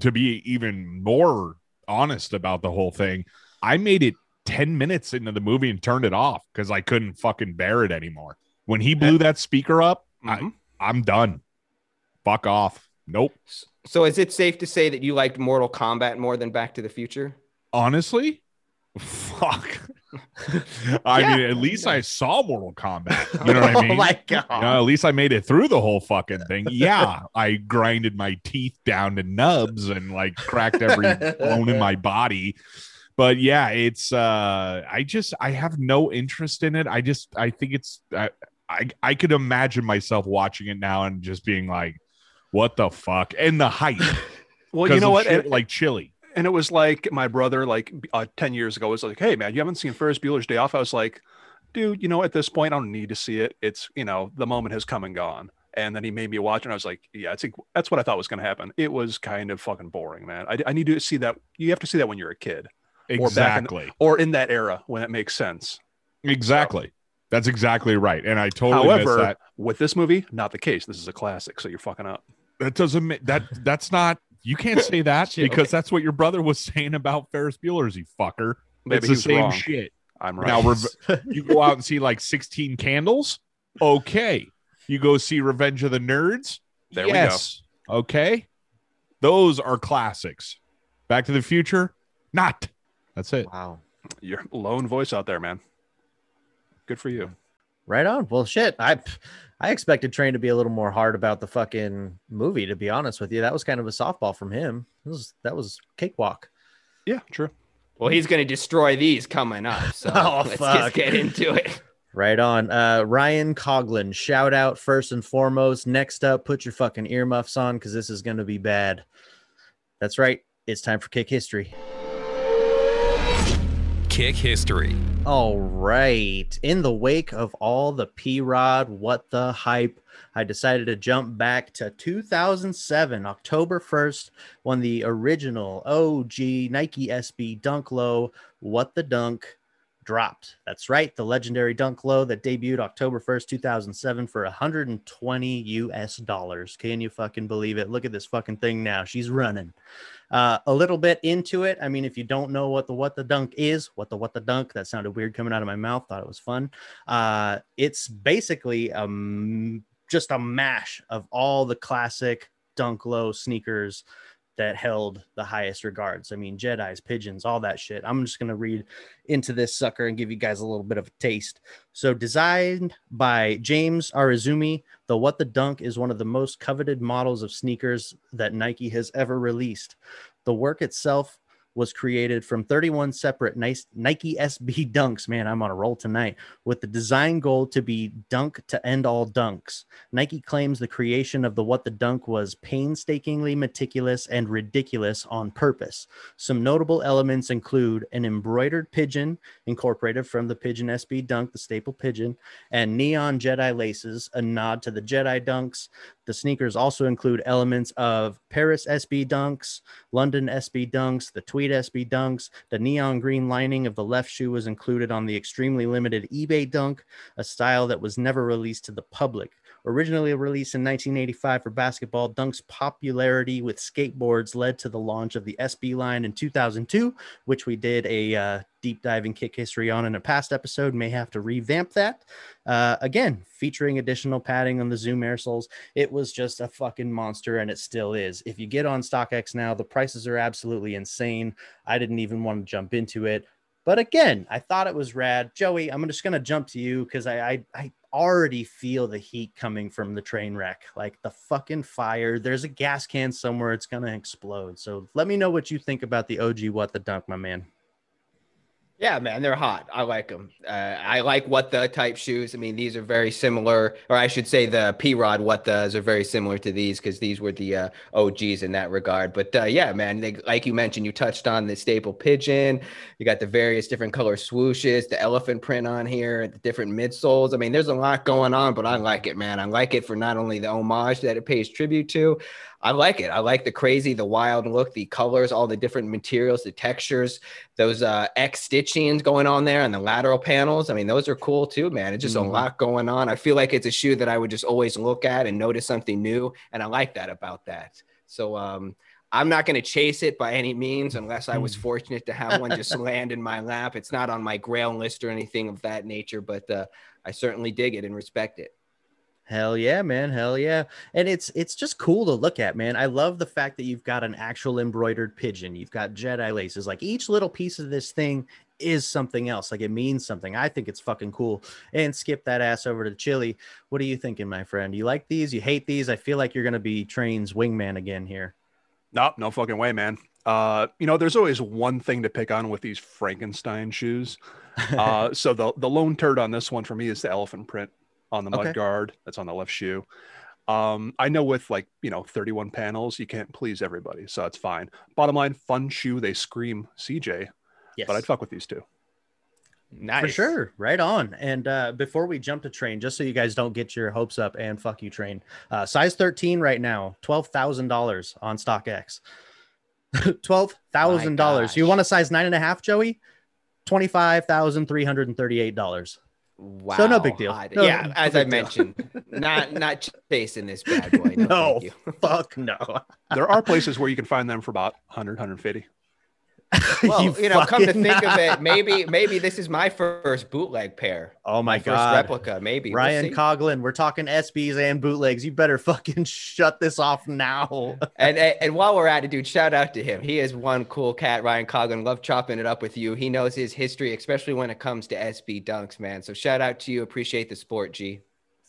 to be even more honest about the whole thing, I made it 10 minutes into the movie and turned it off because I couldn't fucking bear it anymore. When he blew that speaker up, mm-hmm. I, I'm done. Fuck off. Nope. So is it safe to say that you liked Mortal Kombat more than Back to the Future? Honestly, fuck. I yeah. mean, at least I saw Mortal Kombat. You know what I mean? oh my god! You know, at least I made it through the whole fucking thing. Yeah, I grinded my teeth down to nubs and like cracked every bone in my body. But yeah, it's uh I just I have no interest in it. I just I think it's I I, I could imagine myself watching it now and just being like, what the fuck? And the hype. well, you know what? Shit, like chili and it was like my brother, like uh, 10 years ago, was like, Hey, man, you haven't seen Ferris Bueller's Day Off. I was like, Dude, you know, at this point, I don't need to see it. It's, you know, the moment has come and gone. And then he made me watch, and I was like, Yeah, it's, that's what I thought was going to happen. It was kind of fucking boring, man. I, I need to see that. You have to see that when you're a kid. Exactly. Or, in, or in that era when it makes sense. Exactly. So, that's exactly right. And I totally However, with this movie, not the case. This is a classic, so you're fucking up. That doesn't that that's not you can't say that because okay. that's what your brother was saying about Ferris Bueller's, you fucker. Maybe it's the same wrong. shit. I'm right. Now, you go out and see like 16 candles. Okay. You go see Revenge of the Nerds. There yes. we go. Okay. Those are classics. Back to the Future, not. That's it. Wow. Your lone voice out there, man. Good for you. Right on. Well, shit. I I expected Train to be a little more hard about the fucking movie. To be honest with you, that was kind of a softball from him. That was that was cakewalk. Yeah, true. Well, he's going to destroy these coming up. So Oh, let's fuck. just get into it. Right on. Uh, Ryan Coglin, shout out first and foremost. Next up, put your fucking earmuffs on because this is going to be bad. That's right. It's time for Kick History. Kick history. All right. In the wake of all the P Rod, what the hype, I decided to jump back to 2007, October 1st, when the original OG Nike SB Dunk Low, What the Dunk, dropped. That's right. The legendary Dunk Low that debuted October 1st, 2007 for 120 US dollars. Can you fucking believe it? Look at this fucking thing now. She's running. Uh, a little bit into it. I mean, if you don't know what the what the dunk is, what the what the dunk, that sounded weird coming out of my mouth. Thought it was fun. Uh, it's basically um just a mash of all the classic dunk low sneakers that held the highest regards. I mean, Jedi's, pigeons, all that shit. I'm just gonna read into this sucker and give you guys a little bit of a taste. So, designed by James Arizuno, the What the Dunk is one of the most coveted models of sneakers that Nike has ever released. The work itself was created from 31 separate nice Nike SB dunks. Man, I'm on a roll tonight. With the design goal to be dunk to end all dunks. Nike claims the creation of the What the Dunk was painstakingly meticulous and ridiculous on purpose. Some notable elements include an embroidered pigeon incorporated from the Pigeon SB Dunk, the staple pigeon, and neon Jedi laces, a nod to the Jedi dunks. The sneakers also include elements of Paris SB dunks, London SB dunks, the SB dunks. The neon green lining of the left shoe was included on the extremely limited eBay dunk, a style that was never released to the public. Originally released in 1985 for basketball, Dunk's popularity with skateboards led to the launch of the SB line in 2002, which we did a uh, deep dive in kick history on in a past episode. May have to revamp that. Uh, again, featuring additional padding on the Zoom air soles. It was just a fucking monster, and it still is. If you get on StockX now, the prices are absolutely insane. I didn't even want to jump into it. But again, I thought it was rad. Joey, I'm just gonna jump to you because I, I I already feel the heat coming from the train wreck. Like the fucking fire. There's a gas can somewhere, it's gonna explode. So let me know what you think about the OG what the dunk, my man. Yeah, man, they're hot. I like them. Uh, I like what the type shoes. I mean, these are very similar, or I should say, the P Rod what the's are very similar to these because these were the uh, OGs in that regard. But uh, yeah, man, they, like you mentioned, you touched on the staple pigeon. You got the various different color swooshes, the elephant print on here, the different midsoles. I mean, there's a lot going on, but I like it, man. I like it for not only the homage that it pays tribute to. I like it. I like the crazy, the wild look, the colors, all the different materials, the textures, those uh, X stitchings going on there and the lateral panels. I mean, those are cool too, man. It's just Mhm. a lot going on. I feel like it's a shoe that I would just always look at and notice something new. And I like that about that. So, um, I'm not going to chase it by any means unless I was fortunate to have one just land in my lap. It's not on my grail list or anything of that nature, but uh, I certainly dig it and respect it. Hell yeah, man. Hell yeah. And it's it's just cool to look at, man. I love the fact that you've got an actual embroidered pigeon. You've got Jedi laces. Like each little piece of this thing is something else. Like it means something. I think it's fucking cool. And skip that ass over to Chili. What are you thinking, my friend? You like these? You hate these? I feel like you're gonna be Train's wingman again here. Nope, no fucking way, man. Uh, you know, there's always one thing to pick on with these Frankenstein shoes. Uh, so the the lone turd on this one for me is the elephant print on the mud Okay. guard that's on the left shoe. Um, I know with like you know 31 panels, you can't please everybody, so it's fine. Bottom line, fun shoe. They scream CJ, yes. but I'd fuck with these two. Nice. For sure. Right on. And uh, before we jump to train, just so you guys don't get your hopes up and fuck you, train. Uh, size 13 right now, $12,000 on StockX. $12,000. You want a size nine and a half, Joey? $25,338. Wow. So no big deal. No- yeah, no as I deal. mentioned, not not chasing this bad boy. No, No. thank you. Fuck no. There are places where you can find them for about 100, 150. Well, you, know, come to think of it, maybe maybe this is my first bootleg pair. Oh my, first god. replica, maybe. We'll Ryan. Coglin, we're talking SBs and bootlegs. You better fucking shut this off now. and, and and while we're at it, dude, shout out to him. He is one cool cat, Ryan Coglin. Love chopping it up with you. He knows his history, especially when it comes to SB dunks, man. So shout out to you. Appreciate the sport, G.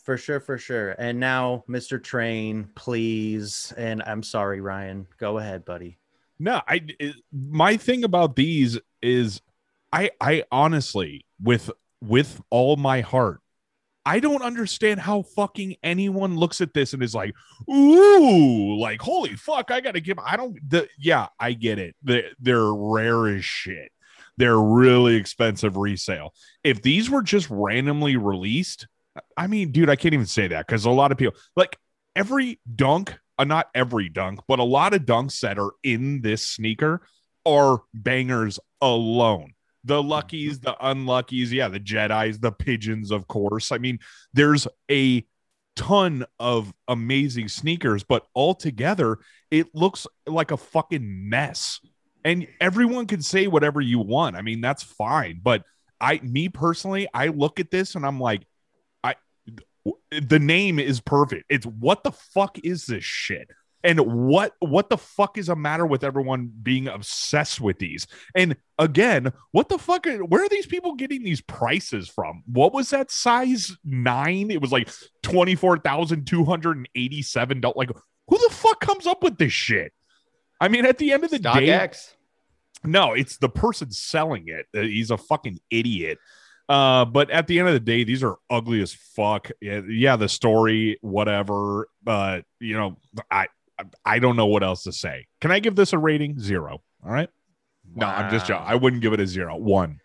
For sure, for sure. And now, Mr. Train, please. And I'm sorry, Ryan. Go ahead, buddy. No, I it- my thing about these is I I honestly with with all my heart I don't understand how fucking anyone looks at this and is like, "Ooh, like holy fuck, I got to give I don't the yeah, I get it. They they're rare as shit. They're really expensive resale. If these were just randomly released, I mean, dude, I can't even say that cuz a lot of people like every dunk uh, not every dunk, but a lot of dunks that are in this sneaker are bangers alone. The luckies, the unluckies, yeah, the Jedi's, the pigeons, of course. I mean, there's a ton of amazing sneakers, but altogether, it looks like a fucking mess. And everyone can say whatever you want. I mean, that's fine. But I, me personally, I look at this and I'm like, the name is perfect. It's what the fuck is this shit? And what what the fuck is a matter with everyone being obsessed with these? And again, what the fuck? Are, where are these people getting these prices from? What was that size nine? It was like twenty four thousand two hundred and eighty seven. Like, who the fuck comes up with this shit? I mean, at the end of the day, StockX. no, it's the person selling it. Uh, He's a fucking idiot. Uh, but at the end of the day, these are ugly as fuck. Yeah, yeah, the story, whatever. But you know, I I don't know what else to say. Can I give this a rating? Zero. All right. No, I'm just joking. I wouldn't give it a zero. One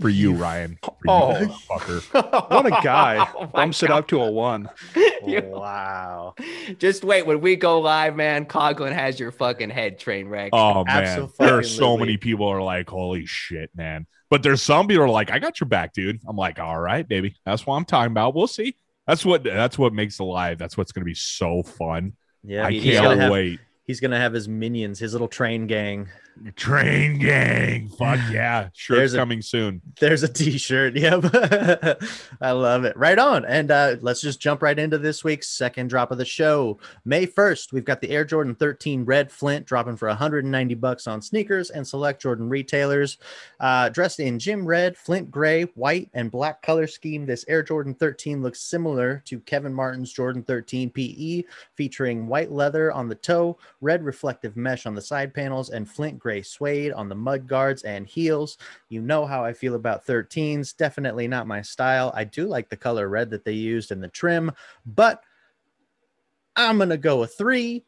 for you, Ryan. For you, Oh. fucker. What a guy. Oh my Bumps it up to a one. You- wow. Just wait when we go live, man. Coglin has your fucking head train wreck. Oh man, there are so many people are like, "Holy shit, man!" But there's some people are like, "I got your back, dude." I'm like, "All right, baby, that's what I'm talking about. We'll see." That's what that's what makes the live. That's what's gonna be so fun. Yeah, I he's can't gonna have, wait. He's gonna have his minions, his little train gang. Train gang, fuck yeah! Sure, There's it's a- coming soon. There's a T-shirt. Yep, I love it. Right on. And uh, let's just jump right into this week's second drop of the show. May 1st, we've got the Air Jordan 13 Red Flint dropping for 190 bucks on sneakers and select Jordan retailers. Uh, dressed in gym red, Flint gray, white, and black color scheme, this Air Jordan 13 looks similar to Kevin Martin's Jordan 13 PE, featuring white leather on the toe, red reflective mesh on the side panels, and Flint gray suede on the mud guards and heels. You know how I feel about 13s. Definitely not my style. I do like the color red that they used in the trim, but I'm going to go a three.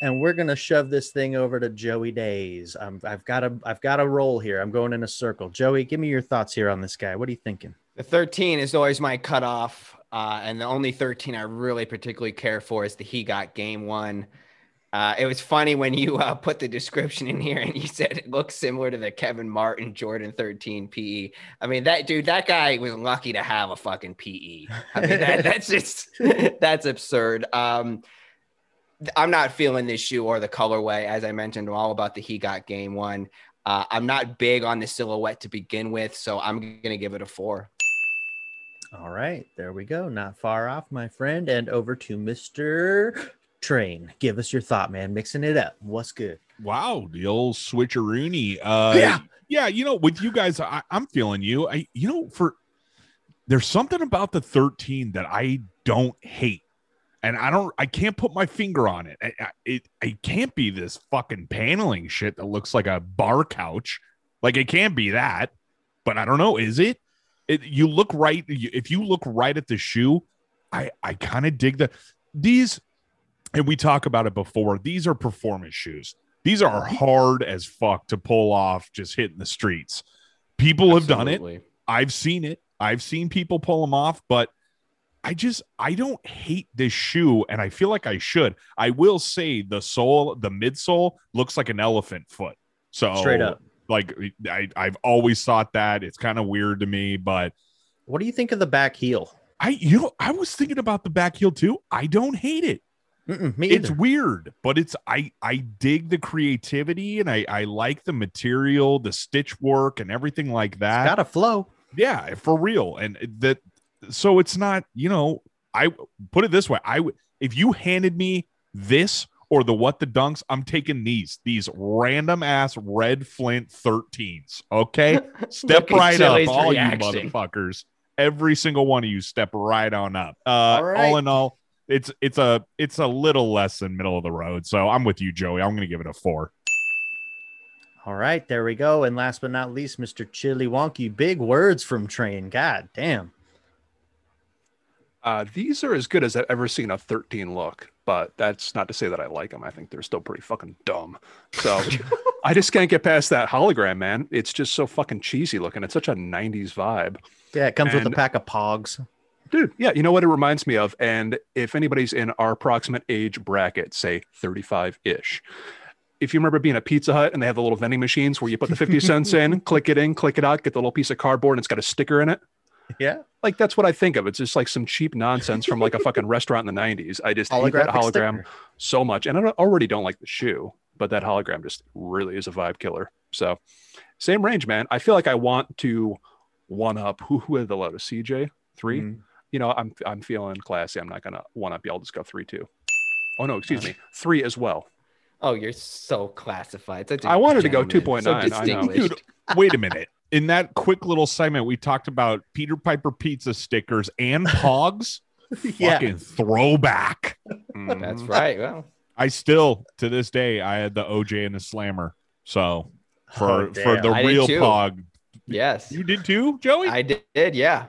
And we're gonna shove this thing over to Joey Days. Um, I've got a, I've got a roll here. I'm going in a circle. Joey, give me your thoughts here on this guy. What are you thinking? The 13 is always my cutoff. Uh, and the only 13 I really particularly care for is the He Got Game One. Uh, it was funny when you uh, put the description in here and you said it looks similar to the Kevin Martin Jordan 13 PE. I mean, that dude, that guy was lucky to have a fucking PE. I mean, that, that's just, that's absurd. Um, I'm not feeling this shoe or the colorway. As I mentioned, I'm all about the He Got Game One. Uh, I'm not big on the silhouette to begin with, so I'm going to give it a four. All right, there we go. Not far off, my friend. And over to Mr. Train. Give us your thought, man. Mixing it up. What's good? Wow, the old switcheroony. Uh, Yeah. yeah. You know, with you guys, I, I'm feeling you. I, you know, for there's something about the 13 that I don't hate, and I don't, I can't put my finger on it. I, I- it, it can't be this fucking paneling shit that looks like a bar couch. Like it can't be that, but I don't know. Is it? It, you look right. If you look right at the shoe, I, I kind of dig the these, and we talk about it before. These are performance shoes. These are uh-huh. hard as fuck to pull off just hitting the streets. People have done it. I've seen it. I've seen people pull them off, but I just I don't hate this shoe, and I feel like I should. I will say the sole, the midsole, looks like an elephant foot. So Straight up. like I I've always thought that it's kind of weird to me, but What do you think of the back heel? I you know I was thinking about the back heel too. I don't hate it. It's weird but it's i i dig the creativity and i i like the material the stitch work and everything like that Got to flow. yeah for real and that so it's not you know i put it this way i would if you handed me this or the what the dunks i'm taking these these random ass red flint 13s okay step right up all reaction. you motherfuckers every single one of you step right on up uh All right. all in all it's it's a it's a little less than middle of the road so i'm with you joey i'm gonna give it a four All right, there we go. And last but not least, Mr. Chili Wonky. Big words from Train. God damn. Uh, these are as good as I've ever seen a 13 look, but that's not to say that I like them. I think they're still pretty fucking dumb. So I just can't get past that hologram, man. It's just so fucking cheesy looking. It's such a 90s vibe. Yeah, it comes with a pack of pogs. Dude, yeah, you know what it reminds me of? And if anybody's in our approximate age bracket, say 35 ish, if you remember being at Pizza Hut and they have the little vending machines where you put the 50 cents in, click it in, click it out, get the little piece of cardboard and it's got a sticker in it. Yeah. Like that's what I think of. It's just like some cheap nonsense from like a fucking restaurant in the 90s. I just hate that hologram sticker. so much. And I already don't like the shoe, but that hologram just really is a vibe killer. So same range, man. I feel like I want to one up who who had the loudest CJ 3 Mhm. You know, I'm I'm feeling classy. I'm not gonna one up you. I'll just go three two. Oh no, excuse me, three as well. Oh, you're so classified. Such a I wanted to go 2.9, So I know. Dude, wait a minute. In that quick little segment, we talked about Peter Piper pizza stickers and pogs. Yeah. Fucking throwback. That's Mhm. right. Well, I still, to this day, I had the OJ and the Slammer. So for Oh, for the I real pog, yes, you did too, Joey. I did. Yeah,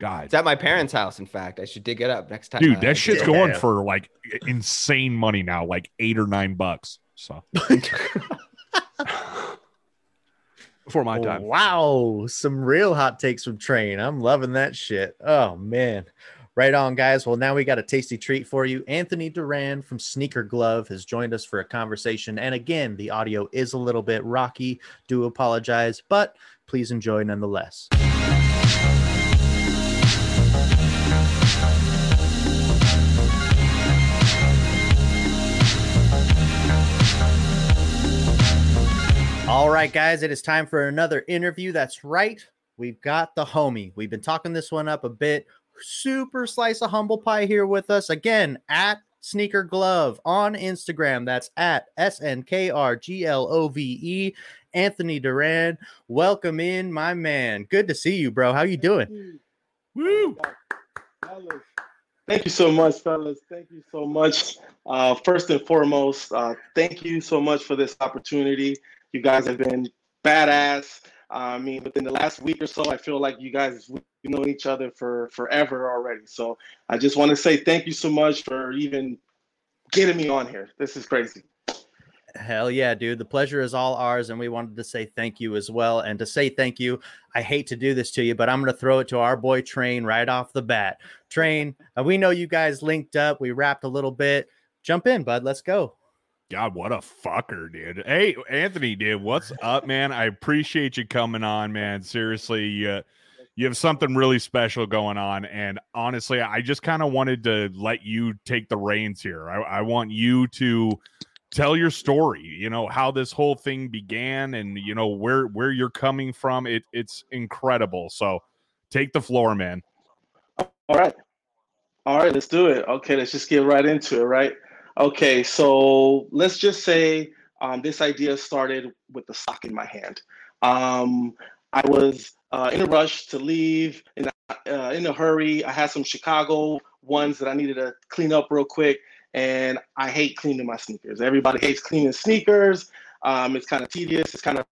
God, it's at my parents' house. In fact, I should dig it up next time. dude, I- that shit's Damn. going for like insane money now, like eight or nine bucks. So Before my time. Wow, some real hot takes from Train. I'm loving that shit. Oh man. Right on, guys. Well, now we got a tasty treat for you. Anthony Duran from Sneaker Glove has joined us for a conversation. And again, the audio is a little bit rocky. Do apologize, but please enjoy nonetheless. All right, guys, it is time for another interview. That's right. We've got the homie. We've been talking this one up a bit. Super slice of humble pie here with us again at Sneaker Glove on Instagram. That's at S N K R G L O V E. Anthony Duran, welcome in, my man. Good to see you, bro. How you doing? woo. Thank you so much, fellas. Thank you so much. Uh, first and foremost, uh, thank you so much for this opportunity. You guys have been badass. I mean, within the last week or so, I feel like you guys we've known each other for forever already. So I just want to say thank you so much for even getting me on here. This is crazy. Hell yeah, dude. The pleasure is all ours. And we wanted to say thank you as well. And to say thank you, I hate to do this to you, but I'm going to throw it to our boy Train right off the bat. Train, uh, we know you guys linked up. We wrapped a little bit. Jump in, bud. Let's go. God, what a fucker, dude. Hey, Anthony, dude, what's up, man? I appreciate you coming on, man. Seriously, you, you have something really special going on. And honestly, I just kind of wanted to let you take the reins here. I, I want you to tell your story, you know, how this whole thing began and, you know, where, where you're coming from. It, it's incredible. So take the floor, man. All right. All right, let's do it. Okay, let's just get right into it, right? Okay, so let's just say um, this idea started with the sock in my hand. Um, I was uh, in a rush to leave, in a, uh, in a hurry. I had some Chicago ones that I needed to clean up real quick, and I hate cleaning my sneakers. Everybody hates cleaning sneakers. Um, it's kind of tedious. It's kind of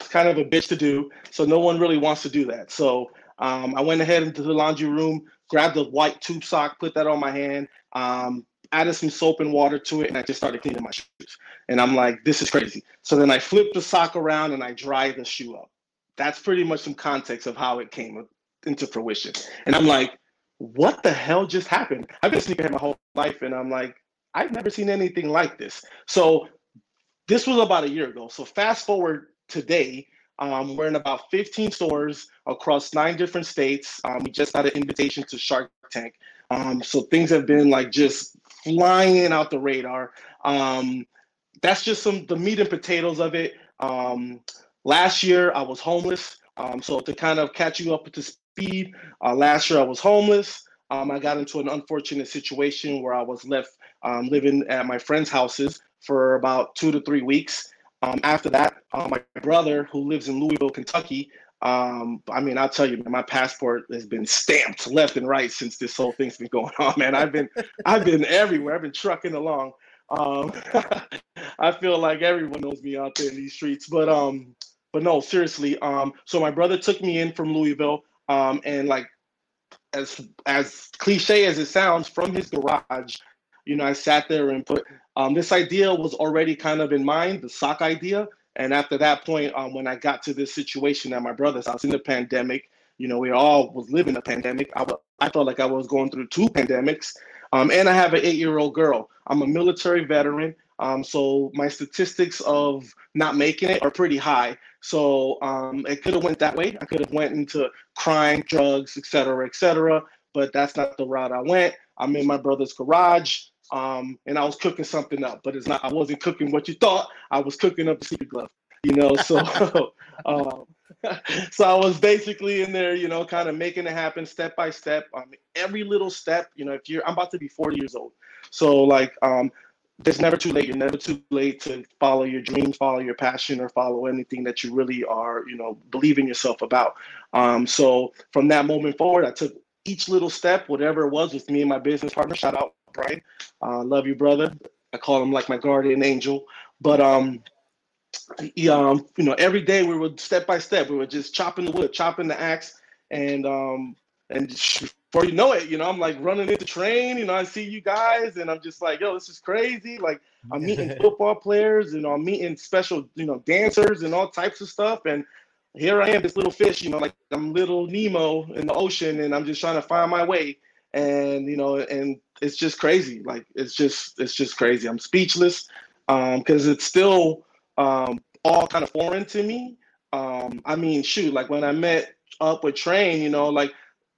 kind of a bitch to do. So no one really wants to do that. So um, I went ahead into the laundry room, grabbed a white tube sock, put that on my hand, um, added some soap and water to it, and I just started cleaning my shoes. And I'm like, this is crazy. So then I flipped the sock around and I dried the shoe up. That's pretty much some context of how it came into fruition. And I'm like, what the hell just happened? I've been sneakerhead my whole life, and I'm like, I've never seen anything like this. So this was about a year ago. So fast forward today, um, we're in about 15 stores across nine different states. Um, we just got an invitation to Shark Tank. Um, so things have been like just flying out the radar. Um, that's just some the meat and potatoes of it. Um, last year I was homeless. Um, so to kind of catch you up to speed, uh, last year I was homeless. Um, I got into an unfortunate situation where I was left um, living at my friends' houses for about two to three weeks. Um, after that, uh, my brother, who lives in Louisville, Kentucky, um, I mean, I'll tell you, man, my passport has been stamped left and right since this whole thing's been going on, man. I've been, I've been everywhere. I've been trucking along. Um, I feel like everyone knows me out there in these streets, but um, but no, seriously. Um, so my brother took me in from Louisville, um, and like as as cliche as it sounds, from his garage, you know, I sat there and put um, this idea was already kind of in mind, the sock idea. And after that point, um, when I got to this situation at my brother's house in the pandemic, you know, we all was living a pandemic. I, I felt like I was going through two pandemics. Um, and I have an eight-year-old girl. I'm a military veteran. Um, so my statistics of not making it are pretty high. So um, it could have went that way. I could have went into crime, drugs, et cetera, et cetera. But that's not the route I went. I'm in my brother's garage, um, and I was cooking something up. But it's not. I wasn't cooking what you thought. I was cooking up the sneaker glove. You know, so um, so I was basically in there, you know, kind of making it happen step by step. Um, every little step, you know, if you're, I'm about to be 40 years old, so like, um, it's never too late. You're never too late to follow your dreams, follow your passion, or follow anything that you really are, you know, believing yourself about. Um, so from that moment forward, I took each little step, whatever it was, with me and my business partner. Shout out Brian, uh, love you, brother. I call him like my guardian angel. But um, um, you know, every day we were step by step, we were just chopping the wood, chopping the axe, and um, and before you know it, you know, I'm like running into train. You know, I see you guys, and I'm just like, yo, this is crazy. Like, I'm meeting football players, and I'm meeting special, you know, dancers and all types of stuff. And here I am, this little fish, you know, like I'm little Nemo in the ocean, and I'm just trying to find my way. And you know, and it's just crazy. Like, it's just, it's just crazy. I'm speechless Um, because um, it's still um, all kind of foreign to me. Um, I mean, shoot, like when I met up with Train, you know, like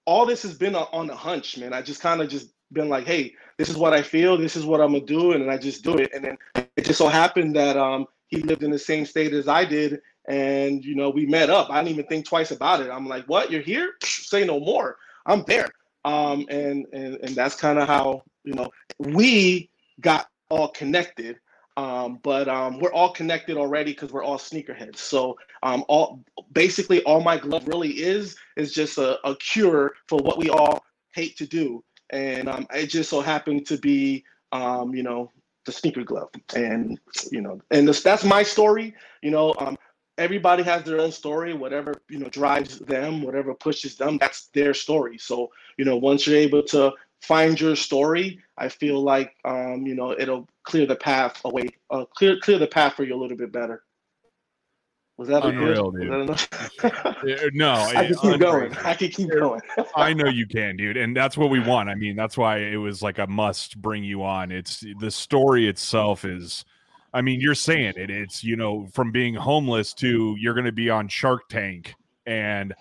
all this has been on the hunch, man. I just kind of just been like, hey, this is what I feel, this is what I'm gonna do, and I just do it. And then it just so happened that um, he lived in the same state as I did, and you know, we met up. I didn't even think twice about it. I'm like, what? You're here? Say no more. I'm there. Um, and and and that's kind of how you know we got all connected. Um, but um, we're all connected already because we're all sneakerheads. So um, all basically all my glove really is is just a, a cure for what we all hate to do, and um, it just so happened to be um, you know the sneaker glove, and you know, and this, that's my story. You know, um, everybody has their own story. Whatever you know drives them, whatever pushes them, that's their story. So you know, once you're able to find your story, I feel like um, you know it'll clear the path away, uh, clear clear the path for you a little bit better. Was that unreal, good? dude? Was no, I can keep unreal. going. I can keep going. I know you can, dude, and that's what we want. I mean, that's why it was like a must bring you on. It's the story itself is. I mean, you're saying it. It's you know from being homeless to you're going to be on Shark Tank and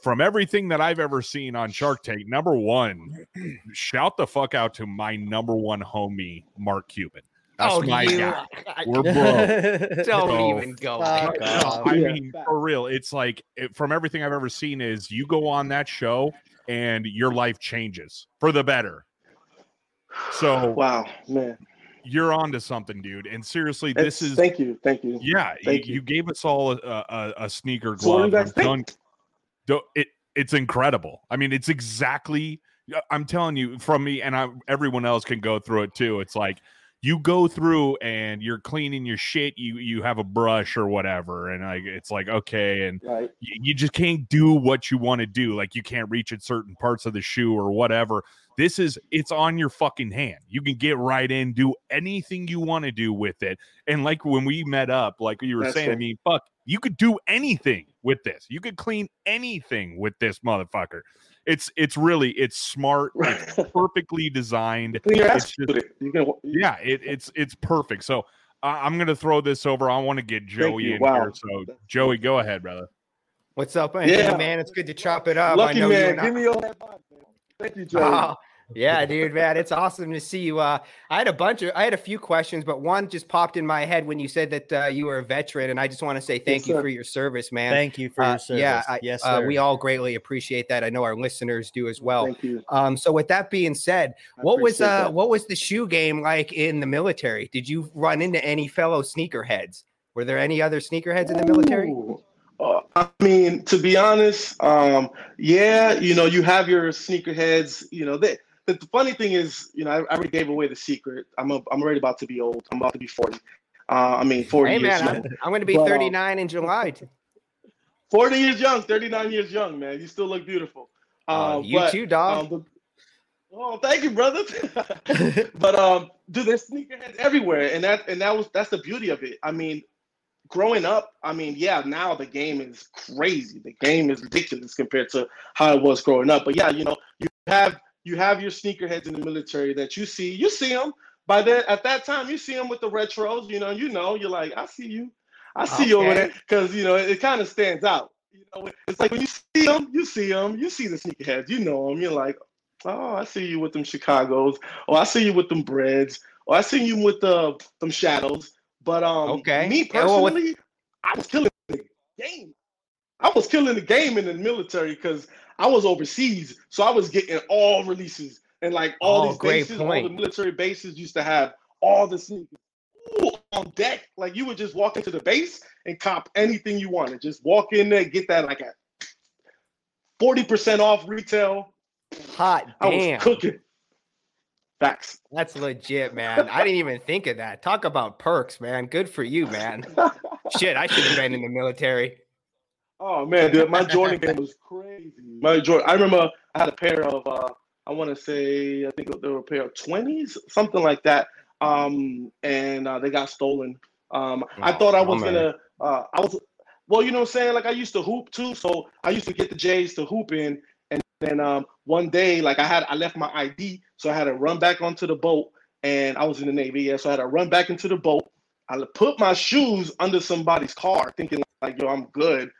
from everything that I've ever seen on Shark Tank, number one, shout the fuck out to my number one homie, Mark Cuban. That's oh, my you, guy. I- We're bro. Don't So, even go. fuck there. I mean, for real, it's like it, from everything I've ever seen is you go on that show and your life changes for the better. So wow, man. You're on to something, dude. And seriously, It's- this is thank you, thank you. yeah. Thank you, you. you gave us all a, a, a sneaker So what do glove. you guys think? telling- it it's incredible. I mean, it's exactly. I'm telling you, from me and I, everyone else can go through it too. It's like you go through and you're cleaning your shit. You you have a brush or whatever, and like it's like okay, and Right. you, you just can't do what you want to do. Like you can't reach at certain parts of the shoe or whatever. This is it's on your fucking hand. You can get right in, do anything you want to do with it. And like when we met up, like you were That's saying, I mean, fuck, you could do anything with this. You could clean anything with this motherfucker. It's it's really it's smart. It's perfectly designed. Clean your It's just- with it. You can, Yeah, it, it's it's perfect. So uh, I'm gonna throw this over. I want to get Joey in Wow. here. So Joey, go ahead, brother. What's up, Anthony, Yeah. man? It's good to chop it up. I Lucky know man, and give me all that vibe. Thank you, Joey. Oh, yeah, dude, man, it's awesome to see you. Uh, I had a bunch of, I had a few questions, but one just popped in my head when you said that uh, you were a veteran, and I just want to say thank Yes, you sir. for your service, man. Thank you for Uh, your service. yeah, I, yes, uh, sir. we all greatly appreciate that. I know our listeners do as well. Thank you. Um, so with that being said, I what was uh, that. what was the shoe game like in the military? Did you run into any fellow sneakerheads? Were there any other sneakerheads in the military? Ooh. Uh, I mean, to be honest, um, yeah, you know, you have your sneakerheads. You know, they, the, funny thing is, you know, I, I already gave away the secret. I'm a, I'm already about to be old. I'm about to be 40. Uh, I mean, 40 Hey years man, young. I'm, I'm going to be But, um, 39 in July. 40 years young, 39 years young, man. You still look beautiful. Uh, Um, you but, too, dog. um, the- oh, thank you, brother. but um, dude, there's sneakerheads everywhere, and that and that was that's the beauty of it. I mean, growing up, I mean, yeah, now the game is crazy. The game is ridiculous compared to how it was growing up. But yeah, you know, you have you have your sneakerheads in the military that you see. You see them by then. At that time, you see them with the retros. You know, you know, you're like, I see you. I see you over Okay. there because you know it, kind of stands out. You know, it's like when you see them, you see them, you see the sneakerheads, you know them. You're like, oh, I see you with them Chicago's, or I see you with them Breads, or I see you with the them Shadows. But um, Okay. me Yeah, well, personally, I was killing the game. I was killing the game in the military because I was overseas, so I was getting all releases and like all Oh, these great bases, all the military bases used to have all the sneakers Ooh, on deck. Like you would just walk into the base and cop anything you wanted. Just walk in there, get that like at forty percent off retail. Hot I damn. was cooking. Facts. That's legit, man. I didn't even think of that. Talk about perks, man. Good for you, man. Shit, I should have been in the military. Oh man, dude, my Jordan game was crazy. My Jordan, I remember I had a pair of uh, I want to say I think they were a pair of twenties, something like that. Um, and uh, they got stolen. Um, I Oh, thought I was bummer. gonna, uh, I was, well, you know what I'm saying? Like I used to hoop too, so I used to get the J's to hoop in, and then um, one day, like I had, I left my ID, so I had to run back onto the boat, and I was in the Navy, yeah, so I had to run back into the boat. I put my shoes under somebody's car, thinking like, yo, I'm good.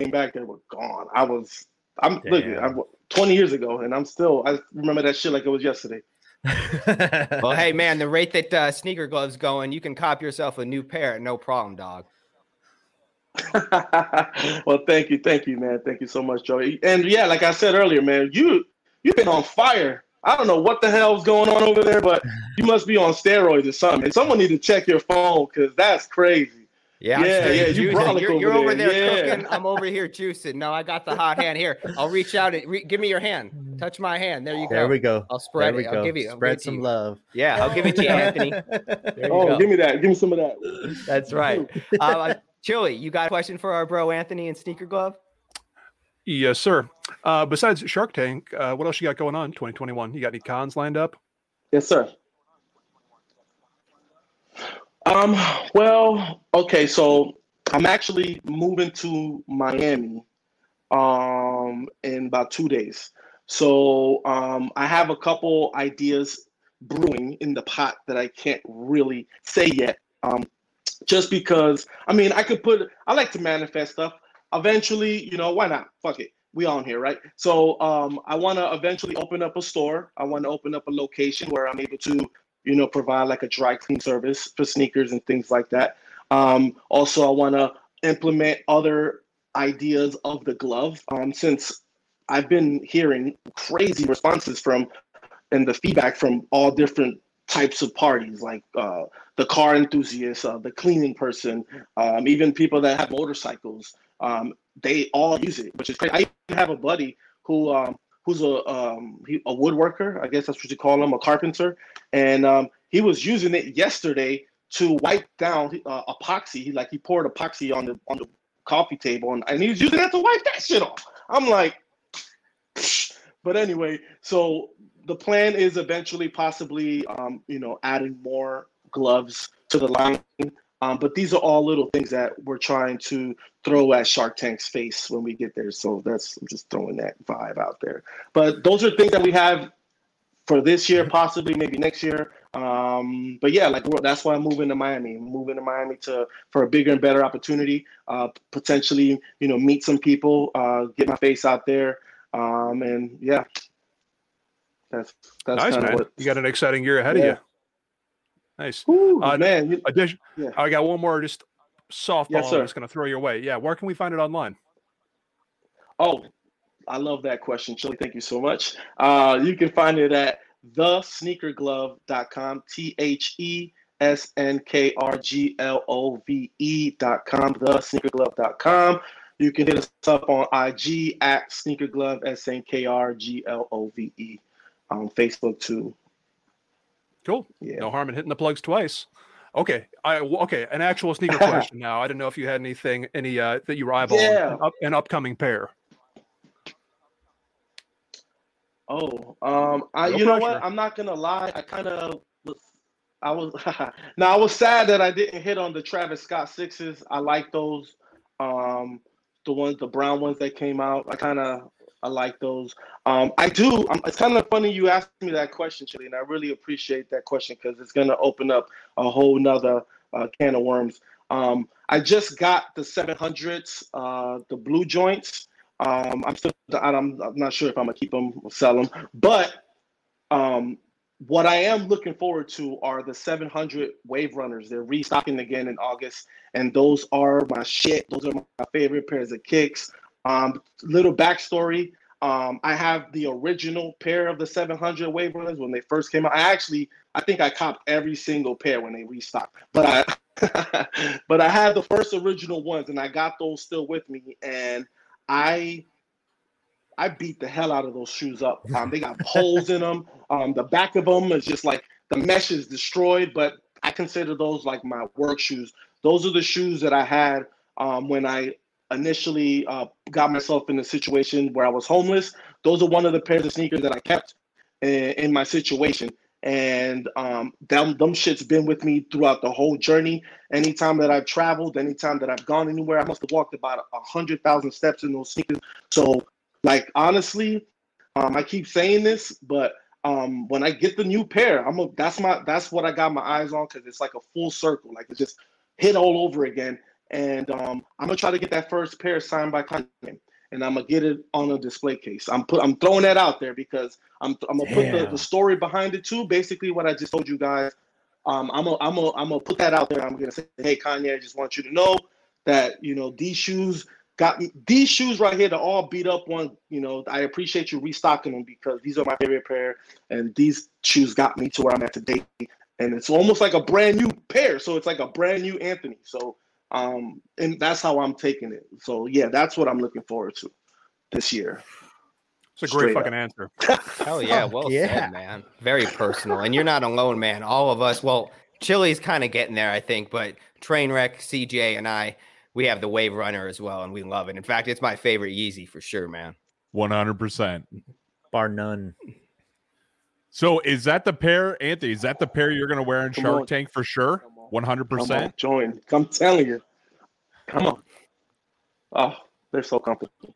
Came back, they were gone. I was, I'm look, Damn. I'm 20 years ago, and I'm still, I remember that shit like it was yesterday. Well, hey, man, the rate that uh, sneaker gloves going, you can cop yourself a new pair, no problem, dog. well, thank you, thank you, man. Thank you so much, Joey. And yeah, like I said earlier, man, you you've been on fire. I don't know what the hell's going on over there, but you must be on steroids or something. And someone need to check your phone because that's crazy. Yeah, I'm Yeah, yeah, you juicing. brolic You're, you're over over there there, yeah. cooking. I'm over here juicing. No, I got the hot hand here. I'll reach out and re- give me your hand. Touch my hand. There you go. there we go. I'll There spread we it. go. I'll give you. I'll Spread some you. love. Yeah, I'll give it to you, Anthony. There you Oh, go. give me that. Give me some of that. That's right. Uh, Chili, you got a question for our bro Anthony and Sneaker Glove? Yes, sir. Uh, besides Shark Tank, uh, what else you got going on 2021? You got any cons lined up? Yes, sir. Um, well, okay, so I'm actually moving to Miami um in about two days. So um I have a couple ideas brewing in the pot that I can't really say yet. Um just because I mean I could put I like to manifest stuff. Eventually, you know, why not? Fuck it. We all on here, right? So um I want to eventually open up a store. I want to open up a location where I'm able to, you know, provide like a dry clean service for sneakers and things like that. Um also I want to implement other ideas of the glove um since I've been hearing crazy responses from and the feedback from all different types of parties, like uh, the car enthusiasts, uh, the cleaning person, um, even people that have motorcycles. Um, they all use it, which is great. I even have a buddy who um, who's a um, he, a woodworker. I guess that's what you call him, a carpenter, and um, he was using it yesterday to wipe down uh, epoxy. He like he poured epoxy on the on the coffee table, and, and he was using that to wipe that shit off. I'm like, but anyway, so the plan is eventually possibly um, you know adding more gloves to the line um, but these are all little things that we're trying to throw at shark tank's face when we get there. So that's i'm just throwing that vibe out there. But those are things that we have for this year possibly maybe next year. Um, but yeah like that's why i'm moving to miami. I'm moving to miami to for a bigger and better opportunity uh, potentially you know meet some people uh, get my face out there. Um, and yeah. That's that's nice, man. what You got an exciting year ahead of you. Nice. Ooh, Uh, man. Addition, Yeah. I got one more just softball. Yes, I'm just going to throw your way. Yeah. Where can we find it online? Oh, I love that question, Chili. Thank you so much. Uh, you can find it at thesneakerglove.com, T H E S N K R G L O V E.com, thesneakerglove.com. You can hit us up on IG at sneakerglove, S N K R G L O V E, on Facebook too. Cool. Yeah. No harm in hitting the plugs twice. Okay. I okay. An actual sneaker question now. I didn't know if you had anything, any uh, that you rival Yeah. an, up, an upcoming pair. Oh, um, I No you know what? I'm not gonna lie. I kind of was, I was. now I was sad that I didn't hit on the Travis Scott sixes. I like those. Um, the ones, the brown ones that came out. I kind of, I like those. Um, I do. Um, it's kind of funny you asked me that question, Chili, and I really appreciate that question because it's gonna open up a whole nother uh, can of worms. Um, I just got the 700s, uh, the blue joints. Um, I'm still, I'm, I'm not sure if I'm gonna keep them or sell them, but um, what I am looking forward to are the 700 Wave Runners. They're restocking again in August, and those are my shit. Those are my favorite pairs of kicks. Um, little backstory: um, I have the original pair of the 700 Wave Runners when they first came out. I actually, I think I copped every single pair when they restocked, but I, but I had the first original ones, and I got those still with me, and I I beat the hell out of those shoes up. Um, they got holes in them. Um, the back of them is just like the mesh is destroyed, but I consider those like my work shoes. Those are the shoes that I had um, when I initially uh, got myself in a situation where I was homeless. Those are one of the pairs of sneakers that I kept in, in my situation. And um, them, them shit's been with me throughout the whole journey. Anytime that I've traveled, anytime that I've gone anywhere, I must have walked about a hundred thousand steps in those sneakers. So, like honestly, um, I keep saying this, but um, when I get the new pair, I'm a, that's my that's what I got my eyes on because it's like a full circle, like it's just hit all over again. And um, I'm gonna try to get that first pair signed by Kanye, and I'm gonna get it on a display case. I'm put I'm throwing that out there because I'm I'm gonna put the, the story behind it too. Basically, what I just told you guys. Um, I'm gonna I'm gonna I'm gonna put that out there. I'm gonna say, hey Kanye, I just want you to know that you know these shoes got these shoes right here, they're all beat up one. You know, I appreciate you restocking them because these are my favorite pair, and these shoes got me to where I'm at today. And it's almost like a brand new pair, so it's like a brand new Anthony. So, um, and that's how I'm taking it. So yeah, that's what I'm looking forward to this year. It's a great Straight fucking up. answer. Hell yeah, well yeah. said, man. Very personal, and you're not alone, man. All of us, well, Chili's kind of getting there, I think, but Trainwreck, CJ, and I, we have the Wave Runner as well, and we love it. In fact, it's my favorite Yeezy for sure, man. One hundred percent. Bar none. So is that the pair, Anthony? Is that the pair you're going to wear in Come Shark on. Tank for sure? Come on. One hundred Come on, percent. join. I'm telling you. Come on. Oh, they're so comfortable.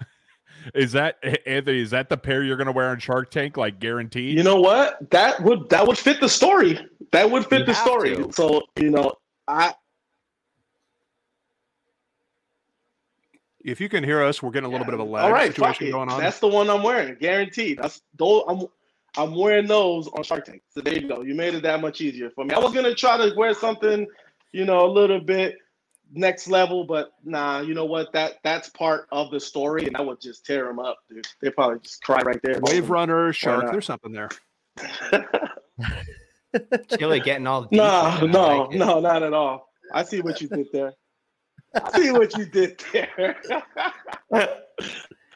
Is that Anthony? Is that the pair you're going to wear on Shark Tank? Like guaranteed? You know what? That would that would fit the story. That would fit You the story. to. So you know, I If you can hear us, we're getting a little bit of a lag all right. Situation going on. That's the one I'm wearing, guaranteed. That's those. I'm I'm wearing those on Shark Tank. So there you go. You made it that much easier for me. I was gonna try to wear something, you know, a little bit next level, but nah. You know what? That that's part of the story, and I would just tear them up, dude. They probably just cry right there. Wave runner, shark. There's something there. Chili getting all deep. No, with it. I no, like no, not at all. I see what you did there. I see what you did there. That's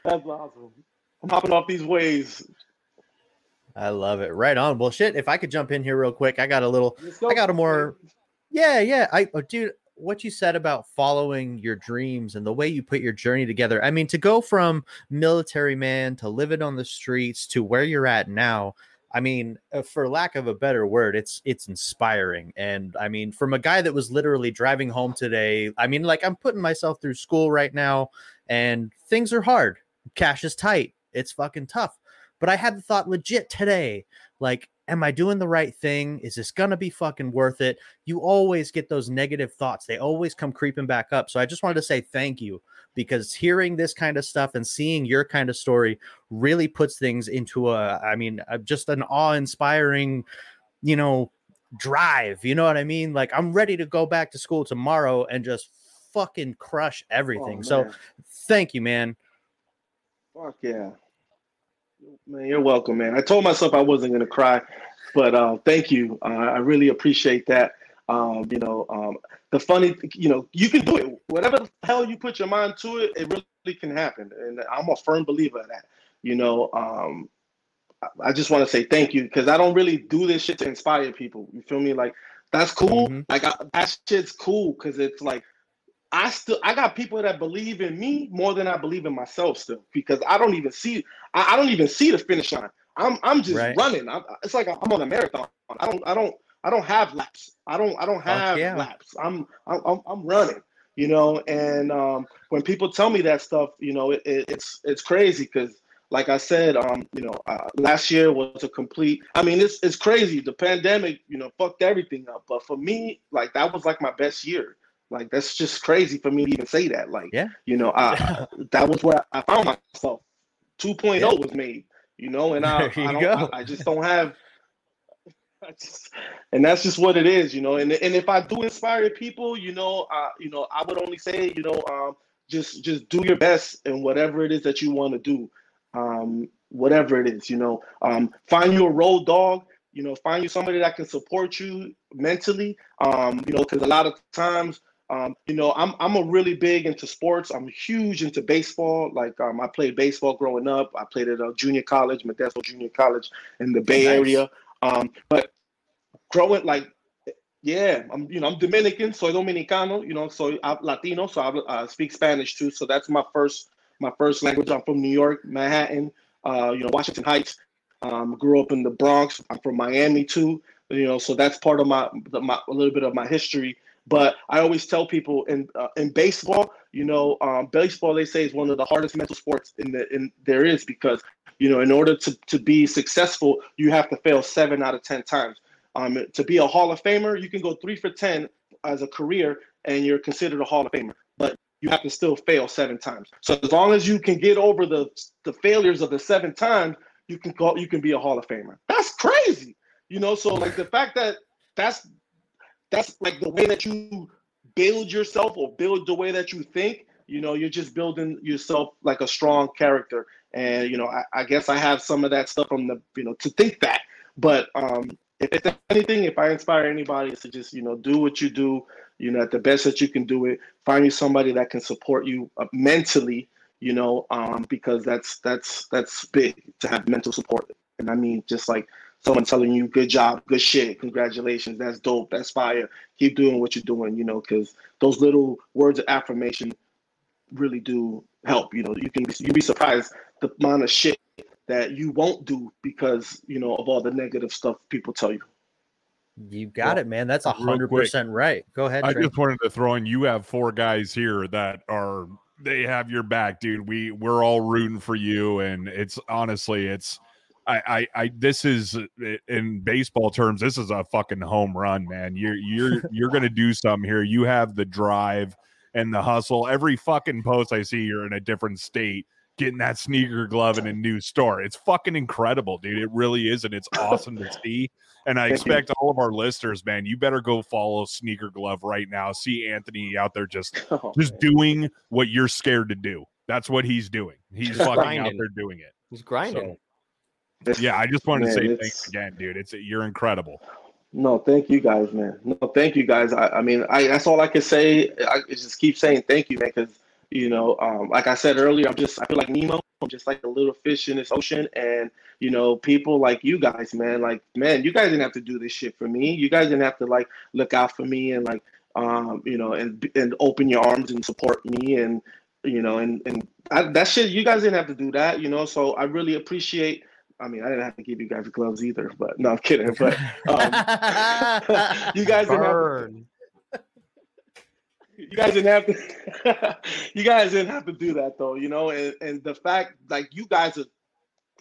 awesome. I'm hopping off these waves. I love it. Right on. Well, shit. If I could jump in here real quick, I got a little. I got a more. Yeah, yeah. I, oh, dude, what you said about following your dreams and the way you put your journey together. I mean, to go from military man to living on the streets to where you're at now. I mean, uh, for lack of a better word, it's it's inspiring. And I mean, from a guy that was literally driving home today, I mean, like I'm putting myself through school right now, and things are hard. Cash is tight. It's fucking tough. But I had the thought legit today, like am I doing the right thing? Is this to be fucking worth it? You always get those negative thoughts. They always come creeping back up. So I just wanted to say thank you because hearing this kind of stuff and seeing your kind of story really puts things into a, I mean, just an awe inspiring, you know, drive. You know what I mean? Like I'm ready to go back to school tomorrow and just fucking crush oh, everything. Oh, so thank you, man. Fuck yeah. Man, you're welcome, man. I told myself I wasn't gonna cry, but uh, thank you. Uh, I really appreciate that. Um, you know, um, the funny, you know, you can do it. Whatever the hell you put your mind to it, it really can happen. And I'm a firm believer of that. You know, um, I- just want to say thank you because I don't really do this shit to inspire people. You feel me? Like that's cool. Mhm. Like I, that shit's cool because it's like I still I got people that believe in me more than I believe in myself still because I don't even see I, I don't even see the finish line. I'm I'm just Right. running. I'm, it's like I'm on a marathon. I don't I don't I don't have laps. I don't I don't have yeah. laps. I'm I'm I'm- I'm running. You know, and um, when people tell me that stuff, you know, it, it, it's it's crazy because, like I said, um, you know, uh, last year was a complete. I mean, it's it's crazy. The pandemic, you know, fucked everything up. But for me, like that was like my best year. Like that's just crazy for me to even say that. Like, Yeah. you know, I, that was where I found myself. 2.0 Yeah. was made, you know, and I, I don't. I, I just don't have. I just, and that's just what it is, you know. And and if I do inspire people, you know, uh, you know, I would only say, you know, um, just just do your best in whatever it is that you want to do, um, whatever it is, you know. Um, find you a road dog, you know, find you somebody that can support you mentally, um, you know, because a lot of times um, you know, I'm I'm a really big into sports. I'm huge into baseball. Like um, I played baseball growing up. I played at a junior college, Modesto Junior College in the Bay Nice. Area. Um, but growing like, yeah, I'm you know I'm Dominican, soy dominicano. You know, soy uh, Latino, so I uh, speak Spanish too. So that's my first my first language. I'm from New York, Manhattan, uh, you know, Washington Heights. Um, grew up in the Bronx. I'm from Miami too. You know, so that's part of my, the, my a little bit of my history. But I always tell people in uh, in baseball, you know, um, baseball they say is one of the hardest mental sports in the in there is because you know in order to to be successful, you have to fail seven out of ten times. Um, to be a Hall of Famer, you can go three for ten as a career, and you're considered a Hall of Famer. But you have to still fail seven times. So as long as you can get over the the failures of the seven times, you can call you can be a Hall of Famer. That's crazy, you know. So like the fact that that's that's like the way that you build yourself or build the way that you think. You know you're just building yourself like a strong character. And you know I, I guess i have some of that stuff from the you know to think that. But um if, if anything if i inspire anybody to just you know do what you do. You know at the best that you can do it. Find you somebody that can support you uh, mentally you know um because that's that's that's big to have mental support. And i mean just like someone telling you good job good shit congratulations that's dope that's fire keep doing what you're doing you know because those little words of affirmation really do help you know you can be, you'd be surprised the amount of shit that you won't do because you know of all the negative stuff people tell you You got Well, it, man. That's a hundred percent right. Go ahead. I Trey. just wanted to throw in. You have four guys here that are they have your back, dude. We we're all rooting for you, and it's honestly, it's I I, I this is uh, in baseball terms, this is a fucking home run, man. You're you're you're gonna do something here. You have the drive and the hustle. Every fucking post I see, you're in a different state. Getting that sneaker glove in a new store. It's fucking incredible, dude. It really is. And it's awesome to see. And I expect all of our listeners, man, you better go follow Sneaker Glove right now. See Anthony out there just Oh, just doing what you're scared to do. That's what he's doing. He's fucking out there doing it. He's grinding. This- Yeah, I just wanted to say thanks again, dude. It's you're incredible. No, thank you guys, man. No, thank you guys. I, I mean, I that's all I can say. I just keep saying thank you, man, because you know, um, like I said earlier, I'm just I feel like Nemo. I'm just like a little fish in this ocean, and you know, people like you guys, man. Like, man, you guys didn't have to do this shit for me. You guys didn't have to like look out for me and like, um, you know, and and open your arms and support me and you know, and and I, that shit. You guys didn't have to do that, you know. So I really appreciate. I mean, I didn't have to give you guys gloves either, but no, I'm kidding. But um, you guys didn't have to, you guys didn't have to you guys didn't have to do that though, you know, and, and the fact like you guys are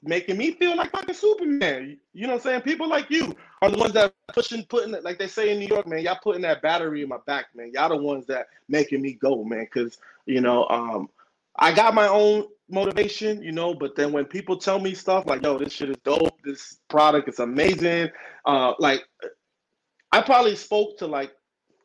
making me feel like fucking Superman. You know what I'm saying? People like you are the ones that pushing, putting it, like they say in New York, man. Y'all putting that battery in my back, man. Y'all the ones that making me go, man. Cause you know, um, I got my own motivation, you know, but then when people tell me stuff like, yo, this shit is dope, this product is amazing, uh, like I probably spoke to like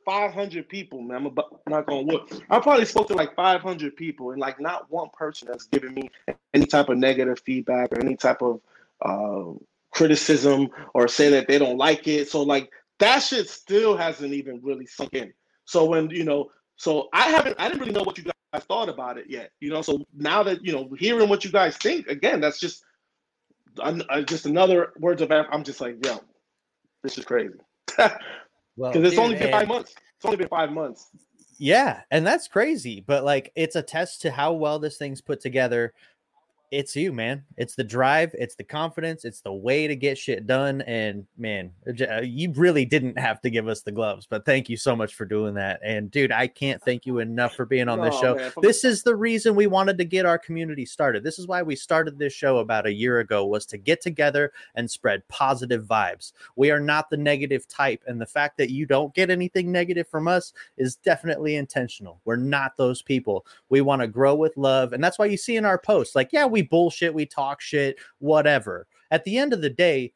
500 people, man. I'm about, not gonna work. I probably spoke to like 500 people, and like not one person that's given me any type of negative feedback or any type of uh, criticism or say that they don't like it. So like that shit still hasn't even really sunk in. So when you know, so I haven't, I didn't really know what you guys thought about it yet. You know, so now that you know, hearing what you guys think again, that's just, uh, just another words of. I'm just like, yo, this is crazy. Well, because it's dude, only been five months. It's only been five months. Yeah, and that's crazy, but like it's a test to how well this thing's put together. It's you, man. It's the drive, it's the confidence, it's the way to get shit done. And man, uh, you really didn't have to give us the gloves, but thank you so much for doing that. And dude, I can't thank you enough for being on this No, show. man, This is the reason we wanted to get our community started. This is why we started this show about a year ago was to get together and spread positive vibes. We are not the negative type and the fact that you don't get anything negative from us is definitely intentional. We're not those people. We want to grow with love and that's why you see in our posts like yeah, we bullshit, we talk shit, whatever. At the end of the day,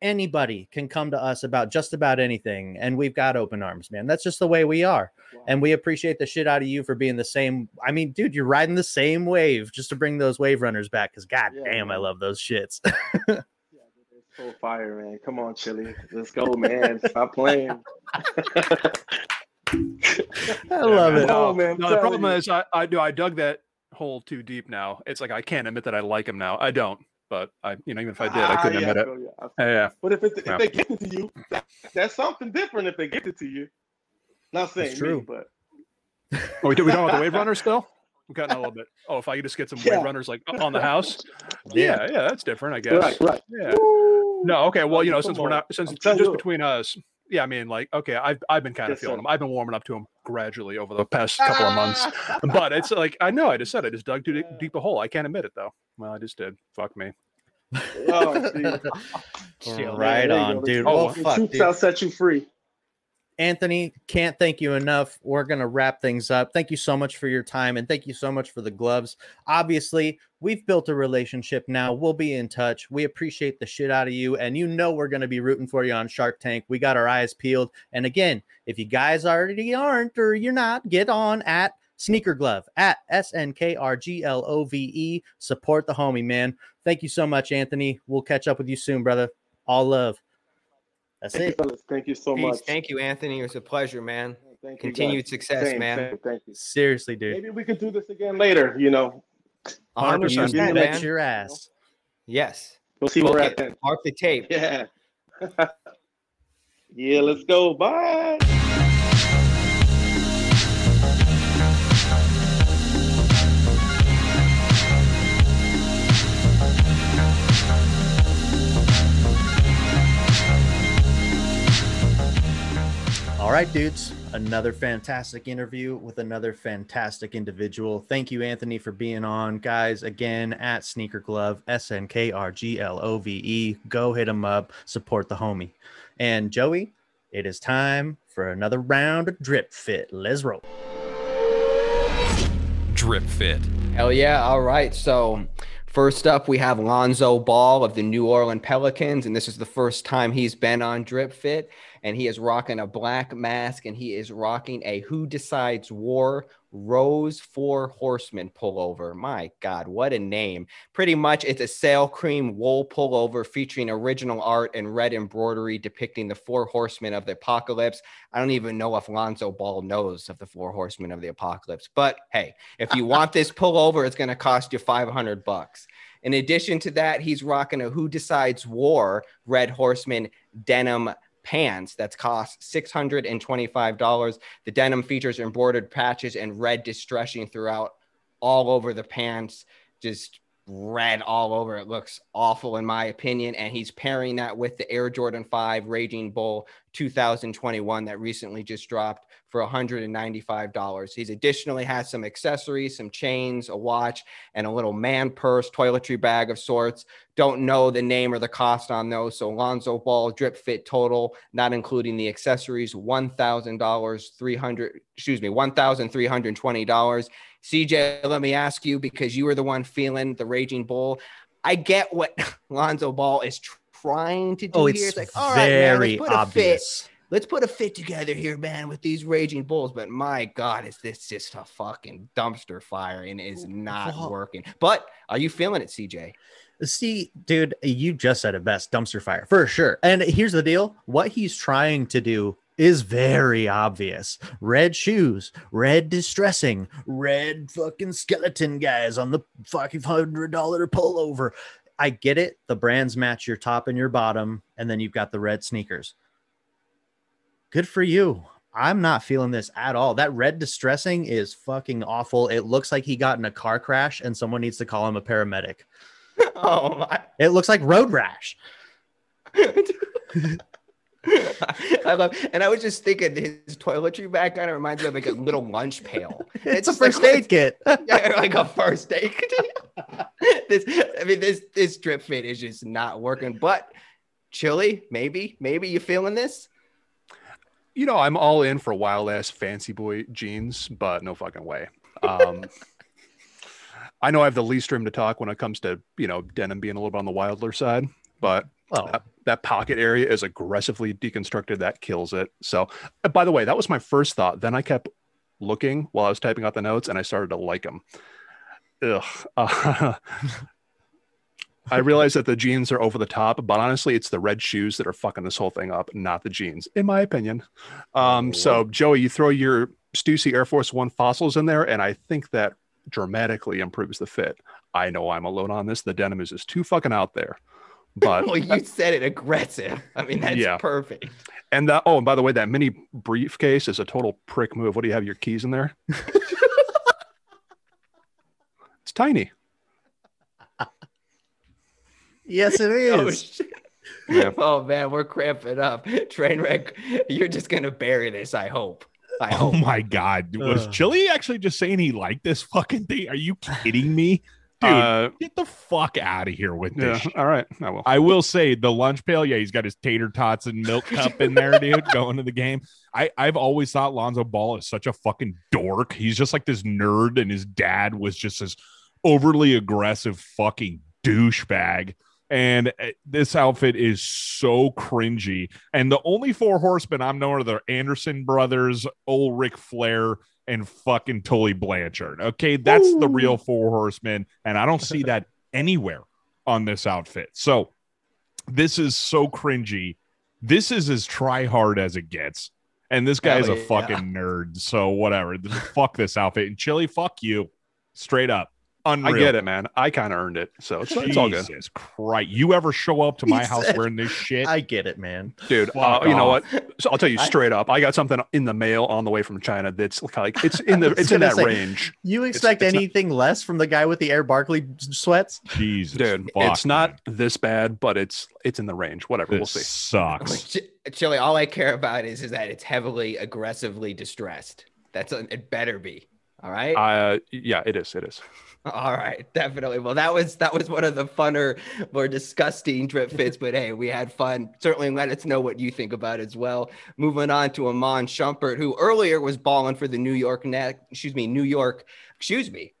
anybody can come to us about just about anything and we've got open arms, man. That's just the way we are and we appreciate the shit out of you for being the same. I mean, dude, you're riding the same wave just to bring those wave runners back. Because god Yeah, damn, I love those shits. It's so fire, man. Come on, Chili. Let's go, man. Stop playing. I love man. it. Oh, man, No, the problem you. is I, I do I dug that hole too deep now. It's like I can't admit that I like him now. I don't, but I you know even if I did, I Ah, couldn't yeah, admit it. bro, yeah. Yeah, yeah. But if, it, if Yeah. they give it to you, that, that's something different if they give it to you. Not saying That's me, true. but Oh, we do we talking about the wave runners still? I'm cutting a little bit. Oh, if I could just get some Yeah. wave runners like on the house. Yeah, yeah, that's different, I guess. right, right. Yeah. No, okay. Well, you know, since Come we're not since it's just between us, yeah, I mean, like, okay, I've I've been kind of Yes, feeling sir. him. I've been warming up to him gradually over the past couple of months. Ah! But it's like I know I just said I just dug too deep, deep a hole. I can't admit it though. Well, I just did. Fuck me. Oh, see. Chill, right on, dude. Oh, well, well, The fuck, truth dude. shall set you free. Anthony, can't thank you enough. We're going to wrap things up. Thank you so much for your time and thank you so much for the gloves. Obviously, we've built a relationship now. We'll be in touch. We appreciate the shit out of you. And you know, we're going to be rooting for you on Shark Tank. We got our eyes peeled. And again, if you guys already aren't or you're not, get on at Sneaker Glove at S N K R G L O V E. Support the homie, man. Thank you so much, Anthony. We'll catch up with you soon, brother. All love. That's Thank you, it. fellas. Thank you so Peace. much. Thank you, Anthony. It was a pleasure, man. Thank you, Continued guys. success, Same, man. same. Thank you. Seriously, dude. Maybe we could do this again later. You know, A hundred You percent, bet man. your ass. Yes. we'll see where we're Okay. at then. Mark the tape. Yeah. yeah, let's go. Bye. All right, dudes. Another fantastic interview with another fantastic individual. Thank you, Anthony, for being on. Guys, again, at Sneaker Glove, S N K R G L O V E. Go hit him up, support the homie. And Joey, it is time for another round of Drip Fit. Let's roll. Drip Fit. Hell yeah. All right. So, first up, we have Lonzo Ball of the New Orleans Pelicans. And this is the first time he's been on Drip Fit. And he is rocking a black mask and he is rocking a Who Decides War Rose Four Horsemen pullover. My God, what a name. Pretty much, it's a sail cream wool pullover featuring original art and red embroidery depicting the four horsemen of the apocalypse. I don't even know if Lonzo Ball knows of the four horsemen of the apocalypse, but hey, if you want this pullover, it's going to cost you 500 bucks. In addition to that, he's rocking a Who Decides War Red Horseman denim pants that's cost $625. The denim features embroidered patches and red distressing throughout all over the pants, just red all over. It looks awful in my opinion. And he's pairing that with the Air Jordan 5 Raging Bull 2021 that recently just dropped for $195. He's additionally has some accessories, some chains, a watch, and a little man purse, toiletry bag of sorts. Don't know the name or the cost on those. So Lonzo Ball drip fit total, not including the accessories, $1,000, 300, excuse me, $1,320. CJ, let me ask you because you were the one feeling the Raging Bull. I get what Lonzo Ball is trying to do Oh, here. it's It's like, all right, man, let's put a fit let's put a fit together here, man, with these raging bulls. But my God, is this just a fucking dumpster fire and is not Well- working? But are you feeling it, CJ? See, dude, you just said it best dumpster fire for sure. And here's the deal what he's trying to do is very obvious red shoes, red distressing, red fucking skeleton guys on the fucking hundred dollar pullover. I get it. The brands match your top and your bottom, and then you've got the red sneakers. Good for you. I'm not feeling this at all. That red distressing is fucking awful. It looks like he got in a car crash and someone needs to call him a paramedic. oh my. It looks like road rash. I love, and I was just thinking his toiletry bag kind of reminds me of like a little lunch pail. It's, a just like- first aid kit. yeah, like a first aid. this, I mean, this this drip fit is just not working. But chili, maybe, maybe you feeling this? You know, I'm all in for wild ass fancy boy jeans, but no fucking way. Um, I know I have the least room to talk when it comes to you know denim being a little bit on the wilder side, but Well, that, that pocket area is aggressively deconstructed. That kills it. So, uh, by the way, that was my first thought. Then I kept looking while I was typing out the notes, and I started to like them. Ugh. Uh, I realize that the jeans are over the top, but honestly, it's the red shoes that are fucking this whole thing up, not the jeans, in my opinion. Um, so, Joey, you throw your Stussy Air Force One fossils in there, and I think that dramatically improves the fit. I know I'm alone on this. The denim is just too fucking out there. But Well, you said it aggressive. I mean, that's Yeah. perfect. And that, oh, and by the way, that mini briefcase is a total prick move. What do you have your keys in there? it's tiny. yes, it oh, is. Oh, shit. Yeah. oh man, we're cramping up. Train wreck. you're just gonna bury this. I hope. I Oh hope. my god. Was Ugh. Chili actually just saying he liked this fucking thing? Are you kidding me? Dude, Uh, get the fuck out of here with this. shit. All right. I will. I will say the lunch pail, yeah, he's got his tater tots and milk cup in there, dude, going to the game. I, I've always thought Lonzo Ball is such a fucking dork. He's just like this nerd, and his dad was just this overly aggressive fucking douchebag. And uh, this outfit is so cringy. And the only four horsemen I'm known are the Anderson brothers, old Ric Flair, and fucking Tully Blanchard. Okay, that's the real four horsemen, and I don't see that anywhere on this outfit. So this is so cringy. This is as try hard as it gets. And this guy Hell a yeah. fucking nerd. So whatever. fuck this outfit. And Chili, fuck you. Straight up. Unreal. I get it, man. I kind of earned it. So it's, it's all good. Jesus Christ. You ever show up to He my house said- wearing this shit? I get it, man. Dude, uh, you know what? So I'll tell you I- straight up. I got something in the mail on the way from China that's like it's in the it's in that say, range. You expect it's not- anything less from the guy with the Air Barkley sweats? Jesus. Dude, fuck, it's not man. this bad, but it's it's in the range. Whatever, we'll see. sucks. Ch- Chili, all I care about is is that it's heavily aggressively distressed. That's a, it. Better be. All right. Uh, yeah, it is. It is. All right, definitely. Well, that was that was one of the funner, more disgusting drip fits, but hey, we had fun. Certainly let us know what you think about it as well. Moving on to Iman Shumpert, who earlier was balling for the New York Net, excuse me, New York, excuse me,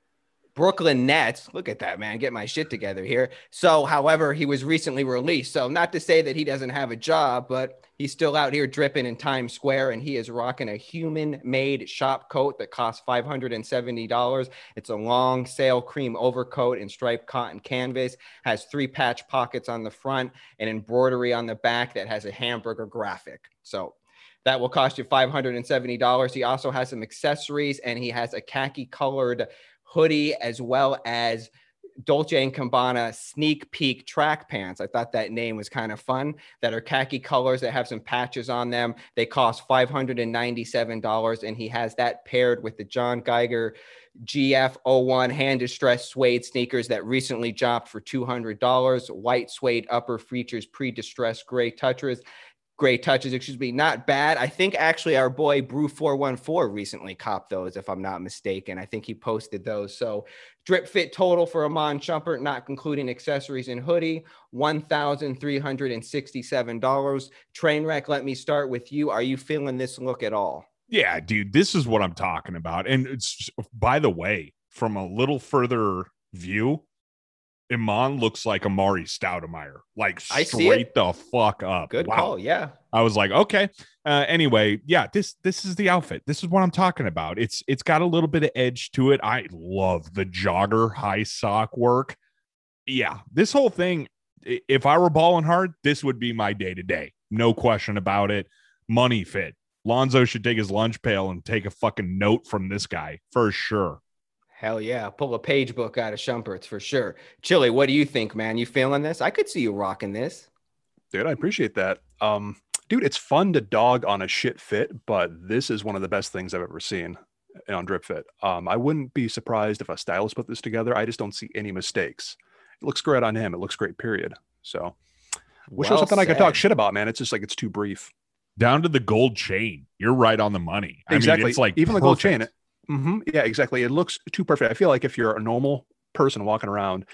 Brooklyn Nets. Look at that, man. Get my shit together here. So, however, he was recently released. So, not to say that he doesn't have a job, but he's still out here dripping in Times Square and he is rocking a human made shop coat that costs $570. It's a long sail cream overcoat in striped cotton canvas, has three patch pockets on the front and embroidery on the back that has a hamburger graphic. So, that will cost you $570. He also has some accessories and he has a khaki colored hoodie as well as Dolce and Gabbana sneak peek track pants. I thought that name was kind of fun. That are khaki colors that have some patches on them. They cost $597 and he has that paired with the John Geiger GF01 hand distressed suede sneakers that recently dropped for $200. White suede upper features pre-distressed gray touchers great touches, excuse me, not bad. I think actually our boy Brew414 recently copped those, if I'm not mistaken. I think he posted those. So drip fit total for Iman Shumpert, not including accessories and hoodie, $1,367. Trainwreck, let me start with you. Are you feeling this look at all? Yeah, dude, this is what I'm talking about. And it's by the way, from a little further view, Iman looks like Amar'e Stoudemire, like straight the fuck up. Good Wow. call. Yeah. I was like, okay. Uh, anyway, yeah, this this is the outfit. This is what I'm talking about. It's it's got a little bit of edge to it. I love the jogger high sock work. Yeah, this whole thing. If I were balling hard, this would be my day to day. No question about it. Money fit. Lonzo should take his lunch pail and take a fucking note from this guy for sure. Hell yeah. Pull a page book out of Shumpert's for sure. Chili, what do you think, man? You feeling this? I could see you rocking this. Dude, I appreciate that. Um, dude, it's fun to dog on a shit fit, but this is one of the best things I've ever seen on Drip Fit. Um, I wouldn't be surprised if a stylist put this together. I just don't see any mistakes. It looks great on him. It looks great, period. So, wish there Well was something I could talk shit about, man. It's just like it's too brief. Down to the gold chain. You're right on the money. I exactly. mean, it's like even the gold chain. Perfect. hmm Yeah, exactly. It looks too perfect. I feel like if you're a normal person walking around,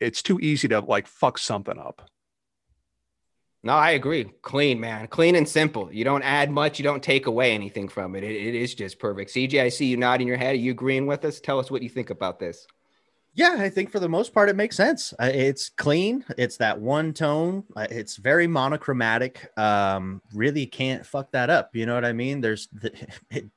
it's too easy to like fuck something up. No, I agree. Clean, man. Clean and simple. You don't add much, you don't take away anything from it. It, it is just perfect. CJ, I see you nodding your head. Are you agreeing with us? Tell us what you think about this. Yeah, I think for the most part it makes sense. Uh, It's clean. It's that one tone. It's very monochromatic. Um, really can't fuck that up. You know what I mean? There's the, it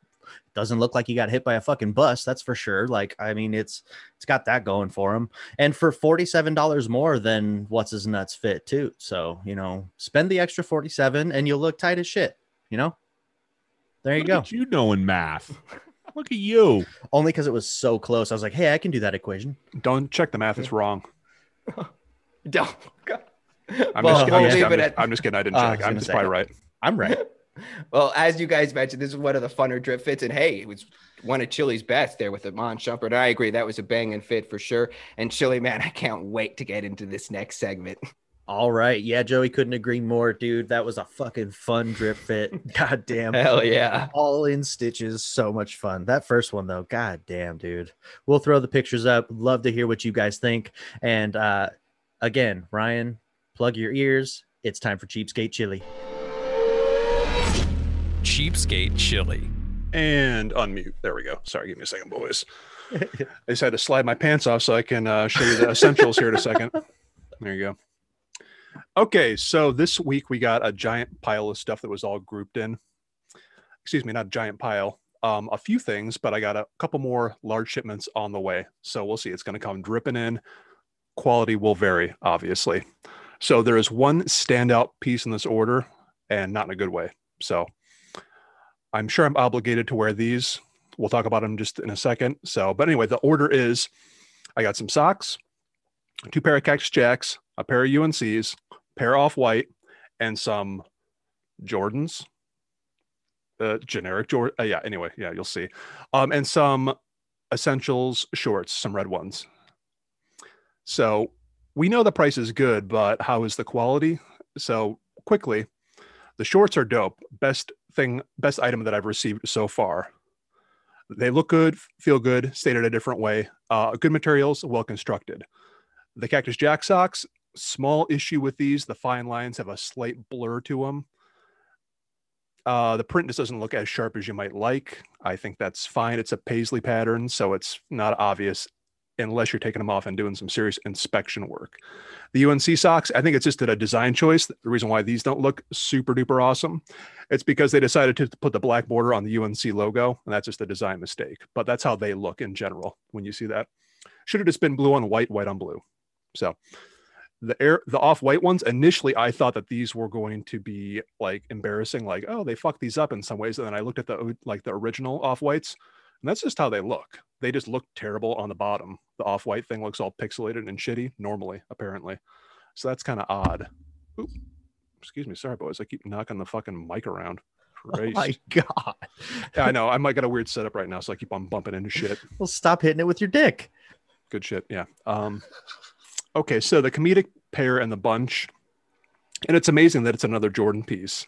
doesn't look like you got hit by a fucking bus. That's for sure. Like I mean, it's it's got that going for him. And for forty seven dollars more than what's his nuts fit too. So you know, spend the extra forty seven and you'll look tight as shit. You know. There you Look go. at you knowing math. Look at you. Only because it was so close. I was like, hey, I can do that equation. Don't check the math. It's wrong. Don't. I'm, Well, just, kidding. I'm, just, I'm, just, I'm just kidding. I didn't Oh, check. was I'm just say. probably right. I'm right. Well, as you guys mentioned, this is one of the funner drip fits. And hey, it was one of Chili's best there with Iman Shumpert. I agree. That was a banging fit for sure. And Chili, man, I can't wait to get into this next segment. All right. Yeah, Joey couldn't agree more, dude. That was a fucking fun drip fit. God damn. Hell yeah. All in stitches. So much fun. That first one, though, god damn, dude. We'll throw the pictures up. Love to hear what you guys think. And uh again, Ryan, plug your ears. It's time for Cheapskate Chili. Cheapskate Chili. And unmute. There we go. Sorry, give me a second, boys. I just had to slide my pants off so I can uh, show you the essentials here in a second. There you go. Okay, so this week we got a giant pile of stuff that was all grouped in. Excuse me, not a giant pile. Um, a few things, but I got a couple more large shipments on the way. So we'll see. It's going to come dripping in. Quality will vary, obviously. So there is one standout piece in this order, and not in a good way. So I'm sure I'm obligated to wear these. We'll talk about them just in a second. So, but anyway, the order is I got some socks, two pair of Cactus Jacks, a pair of UNCs, pair off white, and some Jordans. Uh, generic Jordan. Uh, yeah. Anyway, yeah, you'll see. Um, and some essentials shorts, some red ones. So we know the price is good, but how is the quality? So quickly, the shorts are dope. Best thing, best item that I've received so far. They look good, feel good, stated a different way. Uh, good materials, well constructed. The Cactus Jack socks, small issue with these. The fine lines have a slight blur to them. Uh, the print just doesn't look as sharp as you might like. I think that's fine. It's a paisley pattern, so it's not obvious unless you're taking them off and doing some serious inspection work. The UNC socks, I think it's just a design choice. The reason why these don't look super duper awesome, it's because they decided to put the black border on the UNC logo, and that's just a design mistake. But that's how they look in general when you see that. Should have just been blue on white, white on blue. So the air, the off white ones. Initially, I thought that these were going to be like embarrassing, like oh they fucked these up in some ways. And then I looked at the like the original off whites, and that's just how they look. They just look terrible on the bottom. The off white thing looks all pixelated and shitty normally, apparently. So that's kind of odd. Oop. Excuse me, sorry boys. I keep knocking the fucking mic around. Oh my god. Yeah, I know. I might got a weird setup right now, so I keep on bumping into shit. Well, stop hitting it with your dick. Good shit. Yeah. Um, okay, so the comedic pair and the bunch, and it's amazing that it's another Jordan piece.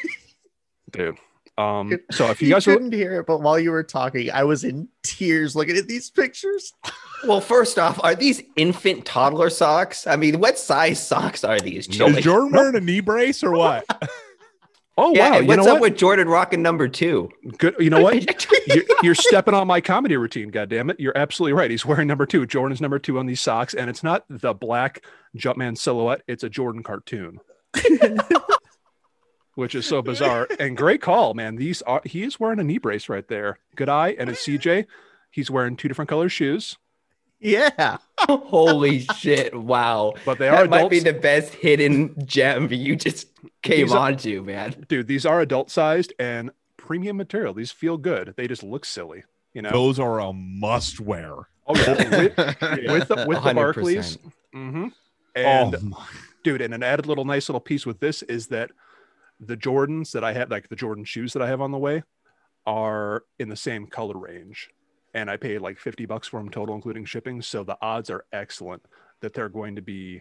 dude. Um, so if you You guys are couldn't hear it, but while you were talking, I was in tears looking at these pictures. Well, first off, are these infant toddler socks? I mean, what size socks are these? Is Jordan wearing a knee brace or what? oh yeah, wow, you what's know up what? with Jordan rocking number two? Good. You know what? you're, you're stepping on my comedy routine. God damn it! You're absolutely right. He's wearing number two. Jordan's number two on these socks, and it's not the black Jumpman silhouette. It's a Jordan cartoon, which is so bizarre. And great call, man. These are. He is wearing a knee brace right there. Good eye, and a CJ. He's wearing two different color shoes, Yeah. Holy shit! Wow, but they are that might be the best hidden gem you just came These are- onto, man. Dude, these are adult sized and premium material. These feel good. They just look silly. You know. Those are a must wear. oh yeah. with, with the with the 100%. Barclays. hmm And oh, my- dude and an added little nice little piece with this is that the jordans that i have like the jordan shoes that i have on the way are in the same color range and i paid like 50 bucks for them total including shipping so the odds are excellent that they're going to be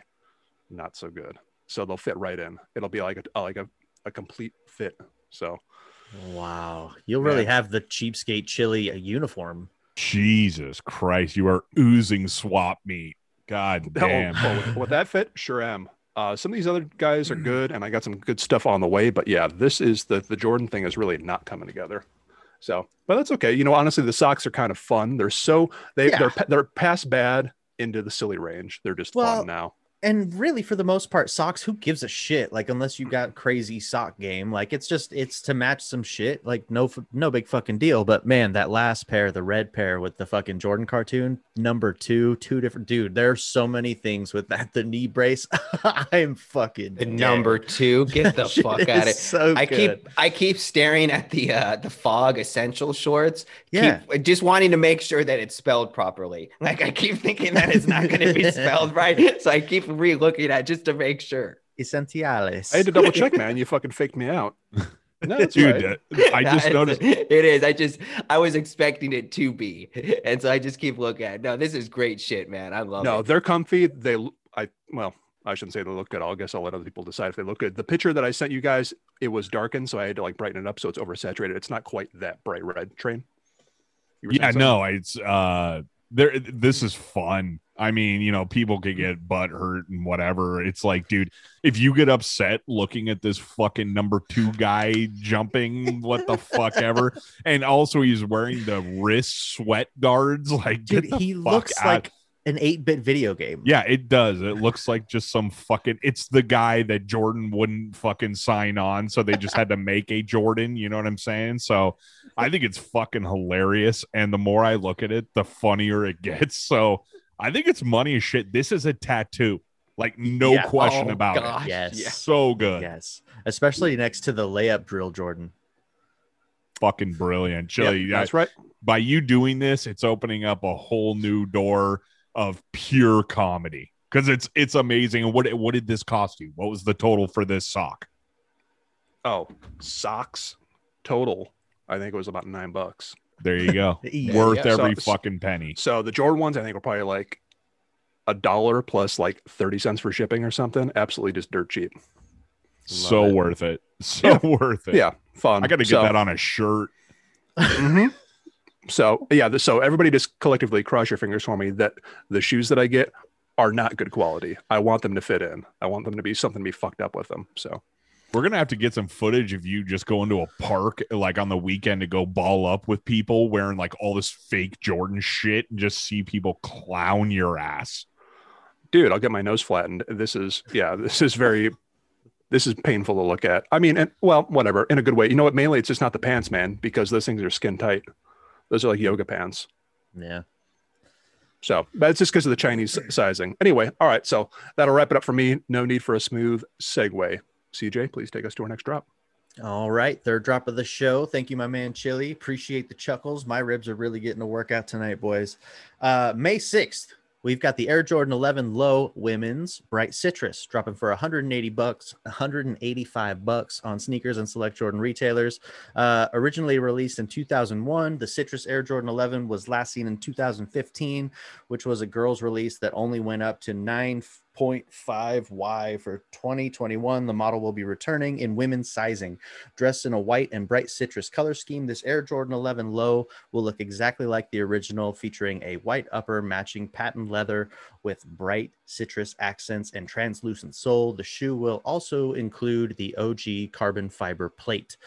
not so good so they'll fit right in it'll be like a like a, a complete fit so Wow. You'll really Yeah. have the cheapskate chili uh, uniform. Jesus Christ, you are oozing swap meet. God Oh, damn. oh, with- with that fit sure am uh, some of these other guys are good and i got some good stuff on the way but yeah this is the the jordan thing is really not coming together. So but that's okay. You know honestly the socks are kind of fun. They're so they Yeah. they're they're past bad into the silly range. They're just Well, fun now And really, for the most part, socks, who gives a shit? Like, unless you got crazy sock game, like it's just it's to match some shit. Like, no, no big fucking deal. But man, that last pair, the red pair with the fucking Jordan cartoon, number two, two different dude. There's so many things with that. The knee brace, I'm fucking The dead. number two, get the fuck out of So I good. keep I keep staring at the uh the fog essential shorts. Yeah. Keep, just wanting to make sure that it's spelled properly. Like I keep thinking that it's not going to be spelled right, so I keep re-looking at just to make sure. Essentiales. i had to double check man you fucking faked me out no it's Dude, right. I just It's- noticed it is. I just I was expecting it to be, and so I just keep looking at. It. No, this is great shit, man. I love it. no it. they're comfy they I well i shouldn't say they look good i guess i'll let other people decide if they look good the picture that i sent you guys it was darkened so i had to like brighten it up so it's oversaturated it's not quite that bright red train yeah, no, it's uh there this is fun. I mean, you know, people could get butt hurt and whatever. It's like, dude, if you get upset looking at this fucking number two guy jumping, what the fuck ever. And also he's wearing the wrist sweat guards. Like, Dude, he looks out- like an 8-bit video game. Yeah, it does. It looks like just some fucking it's the guy that Jordan wouldn't fucking sign on, so they just had to make a Jordan, you know what I'm saying? So I think it's fucking hilarious. And the more I look at it, the funnier it gets. So I think it's money as shit. This is a tattoo. Like no Yeah. question Oh, about gosh, it. Yes. yeah. So good. Yes. Especially next to the layup drill, Jordan. Fucking brilliant. Yeah, Chili. that's right by you doing this, it's opening up a whole new door of pure comedy. Because it's it's amazing. And what what did this cost you? What was the total for this sock? Oh, socks total. I think it was about nine bucks. There you go. Yeah, Worth yeah. every So- fucking penny. So the Jordan ones, I think, were probably like a dollar plus like 30 cents for shipping or something. Absolutely just dirt cheap. So it. worth it. So Yeah. worth it. Yeah, fun. I got to get So- that on a shirt. Mhm. So yeah, th- so everybody just collectively cross your fingers for me that the shoes that I get are not good quality. I want them to fit in. I want them to be something to be fucked up with them. So We're gonna have to get some footage of you just going to a park like on the weekend to go ball up with people wearing like all this fake Jordan shit and just see people clown your ass. dude, I'll get my nose flattened. This is yeah, this is very this is painful to look at. I mean, and well, whatever, in a good way. You know what? Mainly it's just not the pants, man, because those things are skin tight. Those are like yoga pants. Yeah. So, but it's just because of the Chinese sizing. Anyway, all right. So that'll wrap it up for me. No need for a smooth segue. CJ, please take us to our next drop. All right, third drop of the show. Thank you, my man Chili. Appreciate the chuckles. My ribs are really getting a workout tonight, boys. Uh, May 6th, we've got the Air Jordan 11 Low Women's Bright Citrus dropping for 180 bucks, 185 bucks on sneakers and select Jordan retailers. Uh, originally released in 2001, the Citrus Air Jordan 11 was last seen in 2015, which was a girls' release that only went up to nine 5.5Y for 2021. The model will be returning in women's sizing. Dressed in a white and bright citrus color scheme, this Air Jordan 11 Low will look exactly like the original, featuring a white upper matching patent leather with bright citrus accents and translucent sole. The shoe will also include the OG carbon fiber plate.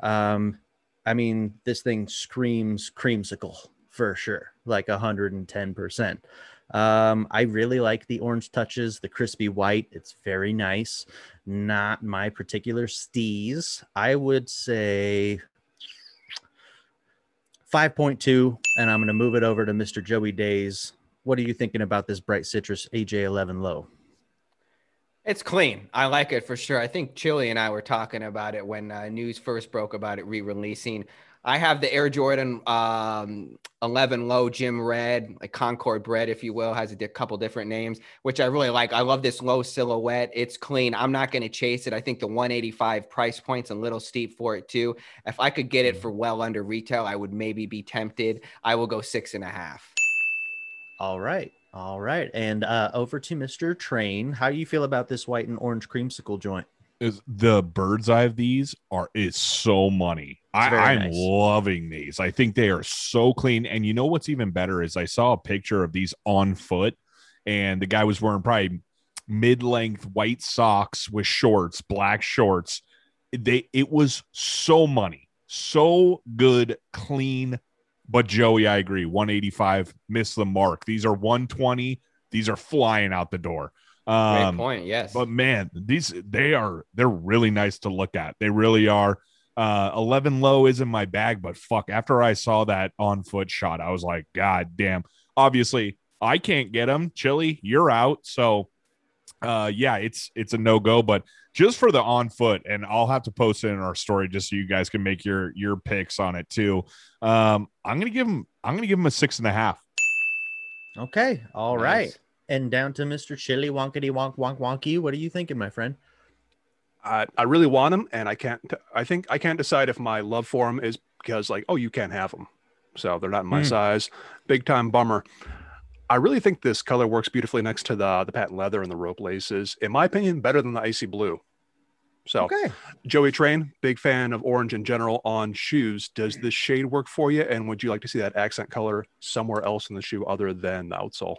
Um, I mean, this thing screams creamsicle for sure, like 110%. Um, I really like the orange touches, the crispy white. It's very nice. Not my particular steez. I would say 5.2, and I'm going to move it over to Mr. Joey Days. What are you thinking about this bright citrus AJ11 low? It's clean. I like it for sure. I think Chili and I were talking about it when uh, news first broke about it re-releasing. I have the Air Jordan um, 11 Low Gym Red, like Concord Bred, if you will, has a couple different names, which I really like. I love this low silhouette. It's clean. I'm not going to chase it. I think the 185 price point's a little steep for it too. If I could get it for well under retail, I would maybe be tempted. I will go six and a half. All right. All right. And uh, over to Mr. Train. How do you feel about this white and orange creamsicle joint? Is the bird's eye of these are is so money. I, nice. loving these. I think they are so clean. And you know what's even better is I saw a picture of these on foot, and the guy was wearing probably mid-length white socks with shorts, black shorts. They it was so money, so good, clean. But Joey, I agree. 185 missed the mark. These are 120. These are flying out the door. Great Um, point. Yes. but man, these they are they're really nice to look at. They really are. Uh 11 low is in my bag, but fuck, after I saw that on foot shot, I was like, God damn. Obviously, I can't get them. Chili, you're out. So uh yeah, it's it's a no-go, but just for the on foot, and I'll have to post it in our story just so you guys can make your your picks on it too. Um, I'm gonna give him I'm gonna give him a six and a half. Okay. All right. And down to Mr. Chili Wonkety Wonk Wonk Wonky. What are you thinking, my friend? I, I really want them, and I can't. I think I can't decide if my love for them is because like, oh, you can't have them, so they're not my Hmm. size. Big time bummer. I really think this color works beautifully next to the the patent leather and the rope laces. In my opinion, better than the icy blue. So, Okay. Joey Train, big fan of orange in general on shoes. Does this shade work for you? And would you like to see that accent color somewhere else in the shoe other than the outsole?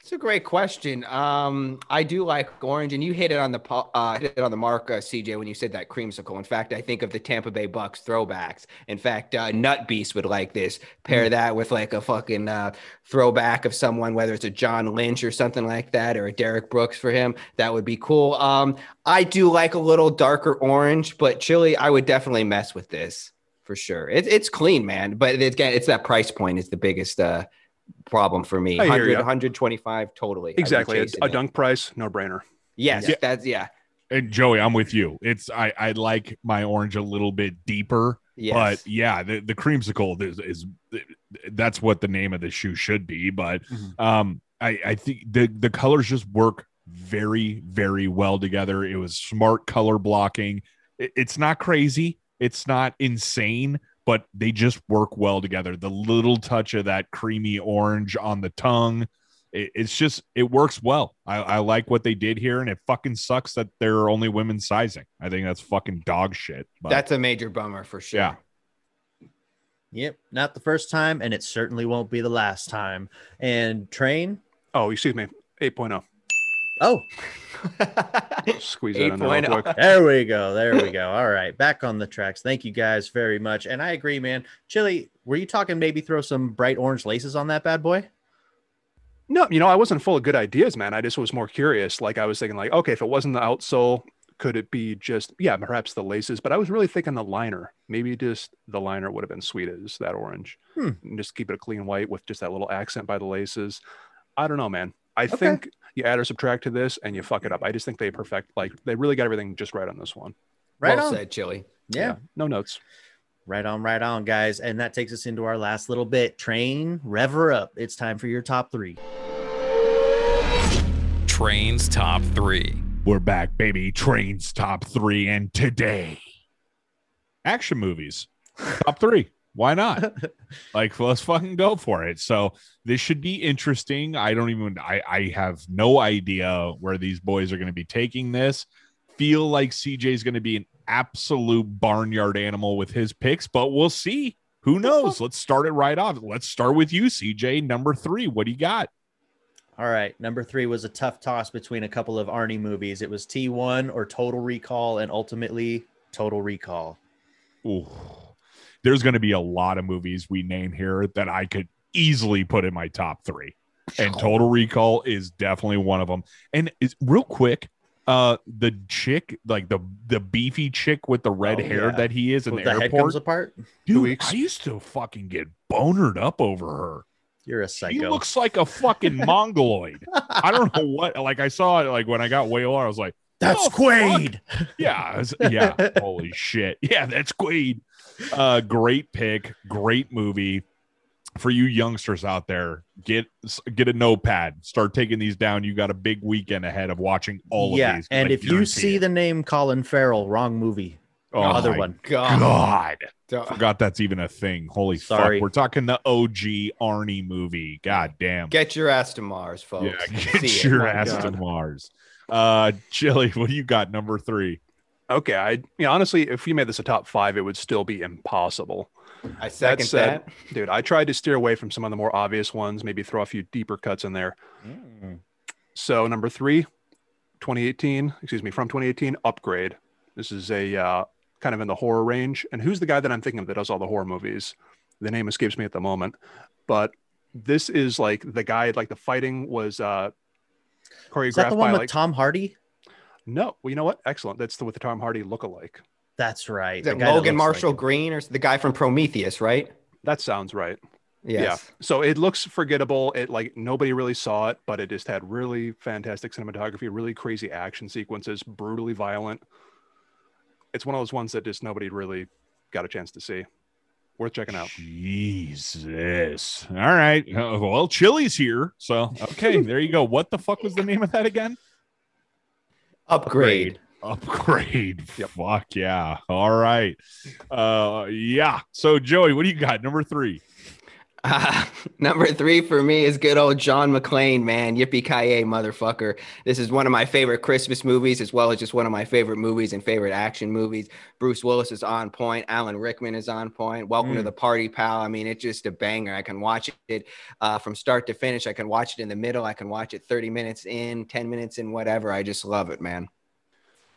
It's a great question. Um, I do like orange, and you hit it on the uh, hit it on the mark, uh, CJ, when you said that creamsicle. In fact, I think of the Tampa Bay Bucks throwbacks. In fact, uh, Nut Beast would like this. Pair that with like a fucking uh, throwback of someone, whether it's a John Lynch or something like that, or a Derrick Brooks for him. That would be cool. Um, I do like a little darker orange, but chili, I would definitely mess with this for sure. It, it's clean, man. But it's, again, it's that price point is the biggest uh, problem for me. I 100, 125 totally. Exactly. A, chasing a it. dunk price, no brainer. Yes, Yeah. that's yeah. And Joey, I'm with you. It's I I like my orange a little bit deeper. Yes. But yeah, the, the creamsicle is, is that's what the name of the shoe should be. But Mhm. um, I I think the the colors just work very very well together. It was smart color blocking. It- it's not crazy. It's not insane, but they just work well together. The little touch of that creamy orange on the tongue. It, it's just it works well. I, I like what they did here, and it fucking sucks that there are only women sizing. I think that's fucking dog shit. But that's a major bummer for sure. Yeah. Yep. Not the first time, and it certainly won't be the last time. And Train. Oh, excuse me. 8.0. Oh, Squeeze that in there real 8.0. quick. there we go. There we go. All right. Back on the tracks. Thank you guys very much. And I agree, man. Chili, were you talking maybe throw some bright orange laces on that bad boy? No, you know, I wasn't full of good ideas, man. I just was more curious. Like I was thinking, like, okay, if it wasn't the outsole, could it be just yeah, perhaps the laces? But I was really thinking the liner. Maybe just the liner would have been sweet as that orange. Hmm. And just keep it a clean white with just that little accent by the laces. I don't know, man. I Okay. think you add or subtract to this and you fuck it up. I just think they perfect like they really got everything just right on this one. Right well on. said, Chili. Yeah. No notes. Right on, right on, guys. And that takes us into our last little bit. Train, rev her up. It's time for your top three. Train's top three. We're back, baby. Trains top three, and today, action movies top three. Why not? like, let's fucking go for it. So this should be interesting. I don't even. I I have no idea where these boys are going to be taking this. Feel like CJ is going to be an absolute barnyard animal with his picks, but we'll see. Who knows? Let's start it right off. Let's start with you, CJ. Number three. What do you got? All right. Number three was a tough toss between a couple of Arnie movies. It was T1 or Total Recall, and ultimately Total Recall. Ooh. There's going to be a lot of movies we name here that I could easily put in my top three. And Total Recall is definitely one of them. And it's real quick, uh, the chick, like the the beefy chick with the red Oh, hair yeah. that he is in When the, the head airport, comes apart. dude. I used to fucking get bonered up over her. You're a psycho. He looks like a fucking mongoloid. I don't know what. Like I saw it. Like when I got way older, I was like, That's Oh, Quaid. yeah, it's- yeah. Holy shit. Yeah, that's Quaid. Uh, great pick. Great movie. For you youngsters out there, get get a notepad. Start taking these down. You got a big weekend ahead of watching all yeah, of these. and I if you see it. the name Colin Farrell, wrong movie. oh, other my one. God. God, Duh. forgot that's even a thing. Holy Sorry. fuck, we're talking the OG Arnie movie. God damn. Get your ass to Mars, folks. Yeah, get it. your My ass to Mars. Uh, Chili, what do you got? Number three. Okay, I you know, honestly, if we made this a top five, it would still be impossible. I second said- that. Dude, I tried to steer away from some of the more obvious ones, maybe throw a few deeper cuts in there. So number three, 2018, excuse me, from 2018, Upgrade. This is a uh, kind of in the horror range. And who's the guy that I'm thinking of that does all the horror movies? The name escapes me at the moment, but this is like the guy. Like the fighting was uh, choreographed Is that the one by with like Tom Hardy? No. Well, you know what? Excellent. That's the with the Tom Hardy lookalike. That's right. Is the it guy that Logan looks like Marshall him. Green or the guy from Prometheus, right? That sounds right. Yes. Yeah. So it looks forgettable. It like nobody really saw it, but it just had really fantastic cinematography, really crazy action sequences, brutally violent. It's one of those ones that just nobody really got a chance to see. Worth checking out. Jesus. All right. Uh, well, Chili's here. So, okay, there you go. What the fuck was the name of that again? Upgrade. Upgrade. Yep. Fuck yeah. All right. Uh yeah. So Joey, what do you got? Number three. Uh, number three for me is good old John McClane, man. Yippee ki motherfucker. This is one of my favorite Christmas movies, as well as just one of my favorite movies and favorite action movies. Bruce Willis is on point. Alan Rickman is on point. Welcome to Mm. the party, pal. I mean, it's just a banger. I can watch it uh, from start to finish. I can watch it in the middle. I can watch it 30 minutes in, 10 minutes in, whatever. I just love it, man.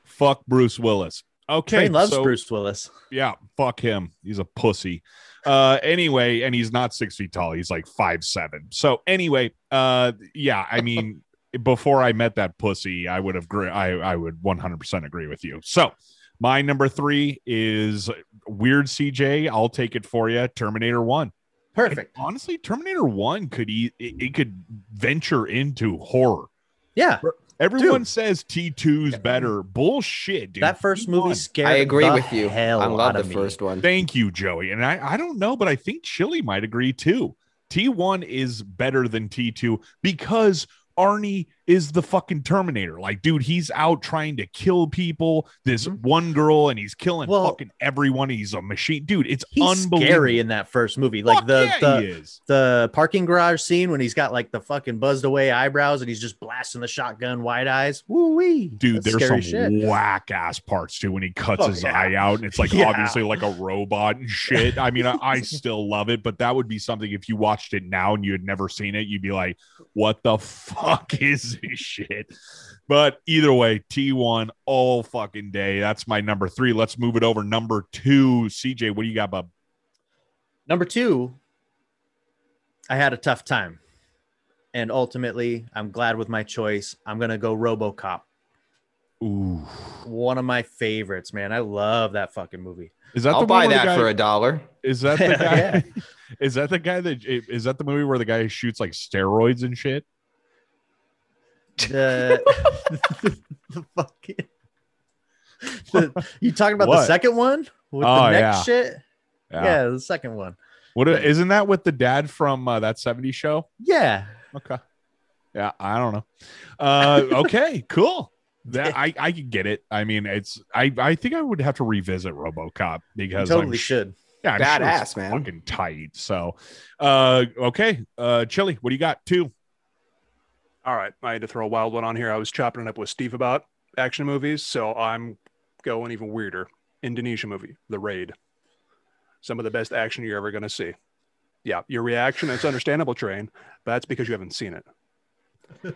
Fuck Bruce Willis. Okay. Train loves so- Bruce Willis. Yeah, fuck him. He's a pussy. Uh anyway, and he's not six feet tall, he's like five seven. So anyway, uh yeah, I mean before I met that pussy, I would have gr- I, I would 100% agree with you. So my number three is weird CJ. I'll take it for you. Terminator One. Perfect. And honestly, Terminator One could e- it, it could venture into horror. Yeah. Everyone says T2's better. Bullshit, dude. that first movie T1. scared I agree the with you. Hell I love the me. first one. Thank you, Joey. And I, I don't know, but I think Chili might agree too. T1 is better than T2 because Arnie is the fucking Terminator. Like, dude, he's out trying to kill people. This Mhm. one girl, and he's killing Well- fucking everyone. He's a machine, dude. It's He's unbelievable. scary in that first movie. Like Fuck the yeah, the the parking garage scene when he's got like the fucking buzzed away eyebrows and he's just blasting the shotgun wide eyes. Woo wee. Dude, That's there's some shit. whack ass parts too when he cuts Oh, his yeah. eye out, and it's like Yeah. obviously like a robot and shit. I mean, I, I still love it, but that would be something if you watched it now and you had never seen it, you'd be like, "What the fuck is this shit?" But either way, T1 all fucking day. That's my number three. Let's move it over. Number two, CJ, what do you got, bub? Number two, I had a tough time. And ultimately, I'm glad with my choice. I'm gonna go Robocop. Ooh, One of my favorites, man. I love that fucking movie. is that I'll the buy one the that guy- for a dollar. Is that the guy? Yeah. Is that the guy that is that the movie where the guy shoots like steroids and shit? The, the fucking the, you talking about the second one with Oh, the neck yeah. shit? Yeah. the second one. What isn't that with the dad from uh, that 70s show? Yeah. Okay. Yeah, I don't know. Uh, okay, cool. That I I can get it. I mean, it's I I think I would have to revisit RoboCop You because totally I'm should. Yeah, I'm sure Badass, man. Fucking tight. So, uh, okay, uh, Chili, what do you got? Two. All right, I had to throw a wild one on here. I was chopping it up with Steve about action movies, so I'm going even weirder. Indonesia movie, The Raid. Some of the best action you're ever going to see. Yeah, your reaction is understandable, Train, but that's because you haven't seen it.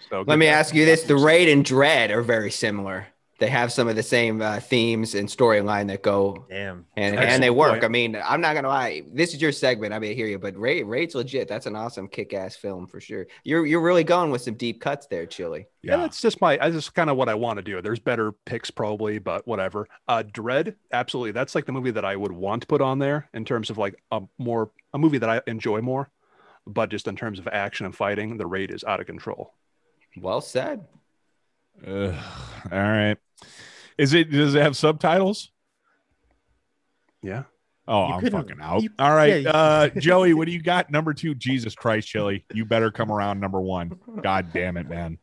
So Let me ask you this: the Raid and Dread are very similar. They have some of the same uh, themes and storyline that go Damn. and Excellent and they work. point. I mean, I'm not gonna lie. This is your segment. I mean, I hear you, but Raid Raid's legit. That's an awesome kick-ass film for sure. You're you're really going with some deep cuts there, Chili. Yeah, that's just my. That's just kind of what I want to do. There's better picks probably, but whatever. Uh, Dread, absolutely. That's like the movie that I would want to put on there in terms of like a more a movie that I enjoy more. But just in terms of action and fighting, the raid is out of control. Well said. Ugh, all right. Is it? Does it have subtitles? Yeah. Oh, You I'm fucking out. you- All right, yeah, uh, Joey, what do you got? Number two, Jesus Christ, Chili, you better come around number one. God damn it, man.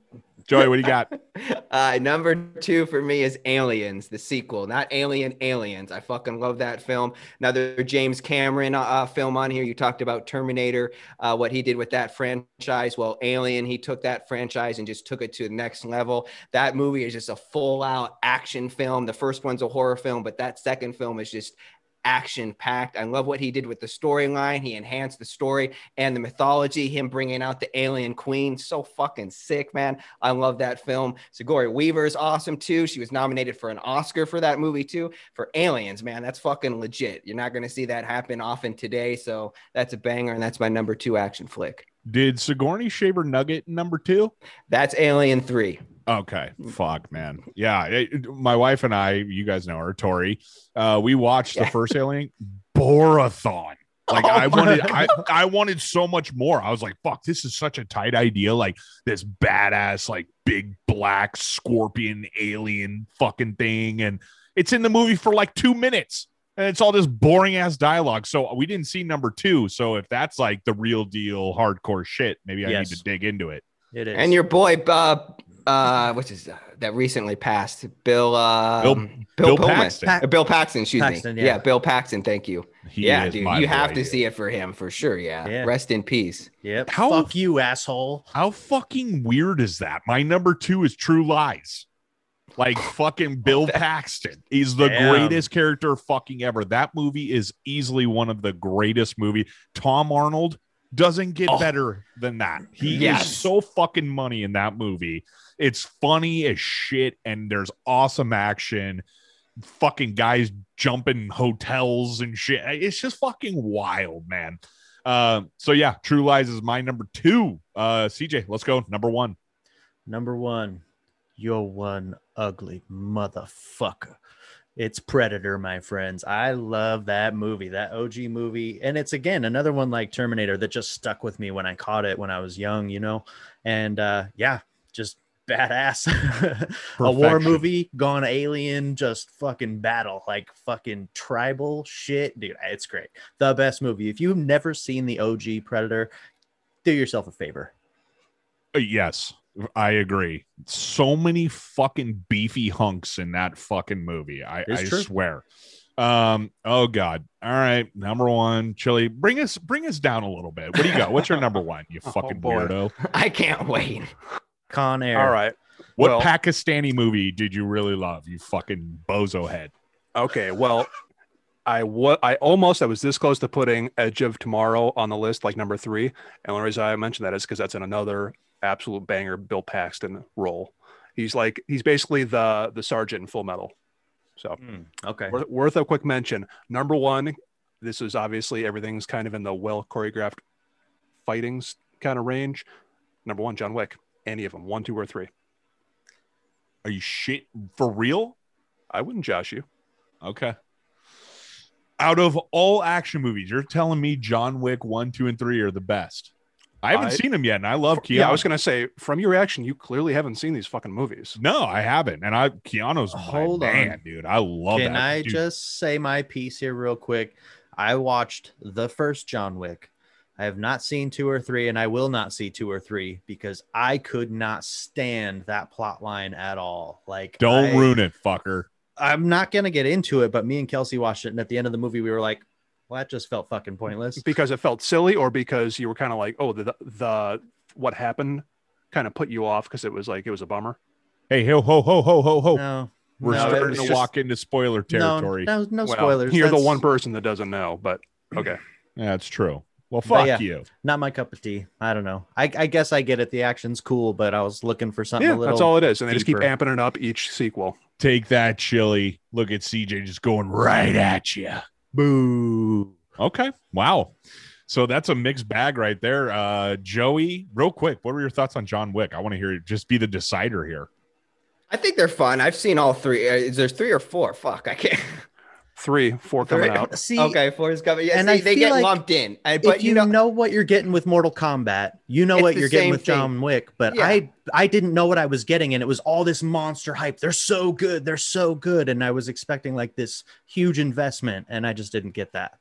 Joey, what do you got? Uh, number two for me is Aliens, the sequel, not Alien Aliens. I fucking love that film. Another James Cameron uh, uh, film on here. You talked about Terminator, uh, what he did with that franchise. Well, Alien, he took that franchise and just took it to the next level. That movie is just a full out action film. The first one's a horror film, but that second film is just action packed. I love what he did with the storyline. He enhanced the story and the mythology, him bringing out the alien queen. So fucking sick, man. I love that film. Sigourney Weaver is awesome too. She was nominated for an Oscar for that movie too. For Aliens, man, that's fucking legit. You're not going to see that happen often today. So that's a banger. And that's my number two action flick. Did Sigourney Shaver Nugget number two? That's Alien 3. Okay, fuck, man. Yeah, it- my wife and I, you guys know her, Tori. Uh, we watched the first Alien Borathon. Like Oh I wanted, I, I wanted so much more. I was like, "Fuck, this is such a tight idea." Like this badass, like big black scorpion alien fucking thing, and it's in the movie for like two minutes, and it's all this boring ass dialogue. So we didn't see number two. So if that's like the real deal, hardcore shit, maybe I Yes. need to dig into it. It is. And your boy, uh, uh, what's his, uh, that recently passed? Bill, uh, Bill- Bill, Bill Pullman. Paxton. Uh, Bill Paxton, excuse Paxton, me. yeah. Yeah. Bill Paxton. Thank you. He yeah, dude, my you have to dude. see it for him for sure. Yeah. Yeah. Rest in peace. Yep. How- Fuck you, asshole. How fucking weird is that? My number two is True Lies. Like fucking Bill Paxton. He's the Damn. greatest character fucking ever. That movie is easily one of the greatest movie. Tom Arnold doesn't get Oh. better than that. He Yes. is so fucking money in that movie. It's funny as shit, and there's awesome action. Fucking guys jumping hotels and shit. It's just fucking wild, man. Uh, so yeah, True Lies is my number two. Uh, CJ, let's go. Number one. Number one, you're one ugly motherfucker. It's Predator, my friends. I love that movie, that OG movie. And it's again another one like Terminator that just stuck with me when I caught it when I was young, you know? And uh yeah, just badass. a war movie gone alien, just fucking battle, like fucking tribal shit. Dude, it's great. The best movie. If you've never seen the OG Predator, do yourself a favor. Uh, Yes, I agree. So many fucking beefy hunks in that fucking movie. I, I swear. Um. Oh God. All right. Number one, Chili. Bring us bring us down a little bit. What do you got? What's your number one? You Oh, fucking boy. weirdo. I can't wait. Con Air. All right. What Well- Pakistani movie did you really love? You fucking bozo head. Okay. Well, I wa- I almost I was this close to putting Edge of Tomorrow on the list, like number three. And the reason I mentioned that is because that's in another absolute banger Bill Paxton role. He's like he's basically the the sergeant in Full Metal. So Mm, okay. worth, worth a quick mention. Number one, this is obviously everything's kind of in the well choreographed fightings kind of range. Number one, John Wick. Any of them, one, two, or three. Are you shit for real? I wouldn't josh you. Okay. Out of all action movies, you're telling me John Wick one, two, and three are the best. I haven't I- seen them yet, and I love Keanu. Yeah, I was gonna say from your reaction, you clearly haven't seen these fucking movies. No, I haven't, and I Keanu's my Hold on. man, dude. I love Can that. I dude. just say my piece here real quick? I watched the first John Wick. I have not seen two or three, and I will not see two or three because I could not stand that plot line at all. Like, don't I- ruin it, fucker? I'm not gonna get into it, but me and Kelsey watched it, and at the end of the movie, we were like, Well, that just felt fucking pointless. because it felt silly, or because you were kind of like, oh, the the what happened kind of put you off because it was like it was a bummer. Hey, ho, ho, ho, ho, ho, ho. No, We're no, starting to just- walk into spoiler territory. No, no, no Well, spoilers. You're the one person that doesn't know, but okay. Yeah, That's true. Well, fuck yeah. you. Not my cup of tea. I don't know. I, I guess I get it. The action's cool, but I was looking for something Yeah, a little. that's all it is, and they just keep amping it up each sequel. Take that, Chili. Look at CJ just going right at you. Boo. Okay. Wow. So that's a mixed bag right there. Uh Joey, real quick, what were your thoughts on John Wick? I want to hear you just be the decider here. I think they're fun. I've seen all three. Uh, Is there three or four? Fuck, I can't. Three, four coming Three. out. See, okay, four is coming. Yeah, and see, I they get like lumped in. I, but if you, you know, know, what you're getting with Mortal Kombat, you know what you're getting with thing. John Wick. But Yeah. I I didn't know what I was getting, and it was all this monster hype. They're so good. They're so good, and I was expecting like this huge investment, and I just didn't get that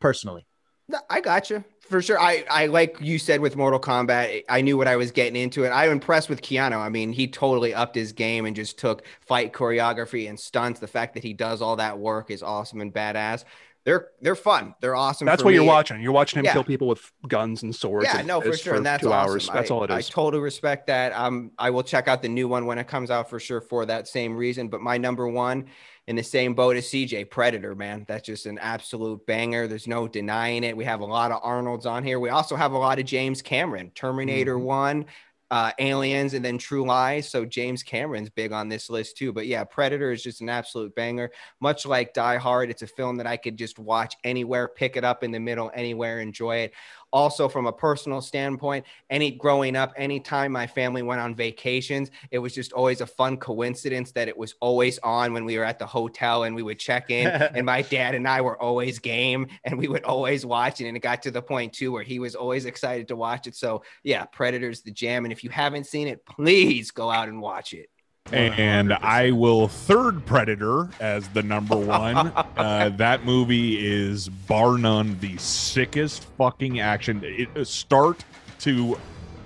personally. No, I got you for sure. I, I like you said with Mortal Kombat, I knew what I was getting into, and I'm impressed with Keanu. I mean, he totally upped his game and just took fight choreography and stunts. The fact that he does all that work is awesome and badass. They're they're fun. They're awesome. That's for what you're watching. You're watching him Yeah. kill people with guns and swords. Yeah, and no, for sure, and that's two awesome. hours. That's I, all it I totally respect that. Um, I will check out the new one when it comes out for sure for that same reason. But my number one in the same boat as CJ Predator, man, that's just an absolute banger. There's no denying it. We have a lot of Arnold's on here. We also have a lot of James Cameron, Terminator Mm-hmm. One. Uh, aliens and then True Lies. So James Cameron's big on this list too. But yeah, Predator is just an absolute banger. Much like Die Hard, it's a film that I could just watch anywhere, pick it up in the middle, anywhere, enjoy it also from a personal standpoint any growing up anytime my family went on vacations it was just always a fun coincidence that it was always on when we were at the hotel and we would check in and my dad and i were always game and we would always watch it and it got to the point too where he was always excited to watch it. So yeah predators the jam and if you haven't seen it please go out and watch it And I will third Predator as the number one. uh, that movie is bar none the sickest fucking action. It, uh, start to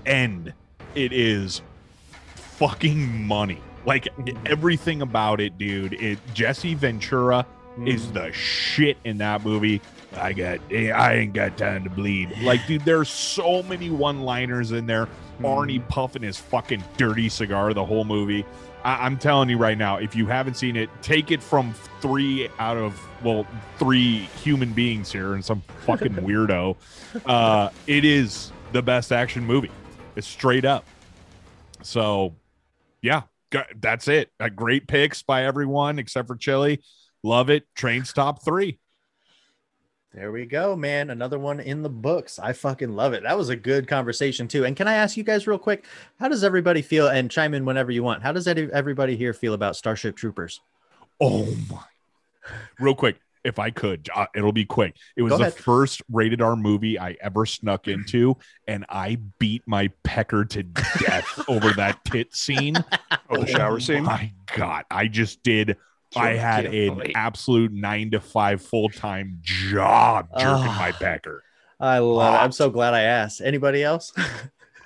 end, it is fucking money. Like everything about it, dude. It Jesse Ventura is the shit in that movie. I got, I ain't got time to bleed. Like, dude, there's so many one-liners in there. Arnie puffing his fucking dirty cigar the whole movie. I- I'm telling you right now, if you haven't seen it, take it from three out of well, three human beings here and some fucking weirdo. Uh, it is the best action movie. It's straight up. So, yeah, that's it. Uh, great picks by everyone except for Chili. Love it. Train's top three. There we go, man. Another one in the books. I fucking love it. That was a good conversation too. And can I ask you guys real quick, how does everybody feel? And chime in whenever you want. How does any- everybody here feel about Starship Troopers? Oh my! Real quick, if I could, uh, it'll be quick. It was the first rated R movie I ever snuck into, and I beat my pecker to death over that tit scene. Oh, the shower scene. My God, I just did. I had an Guilty. absolute nine to five full time job jerking Ah. my pecker. I love it. I'm so glad I asked. Anybody else?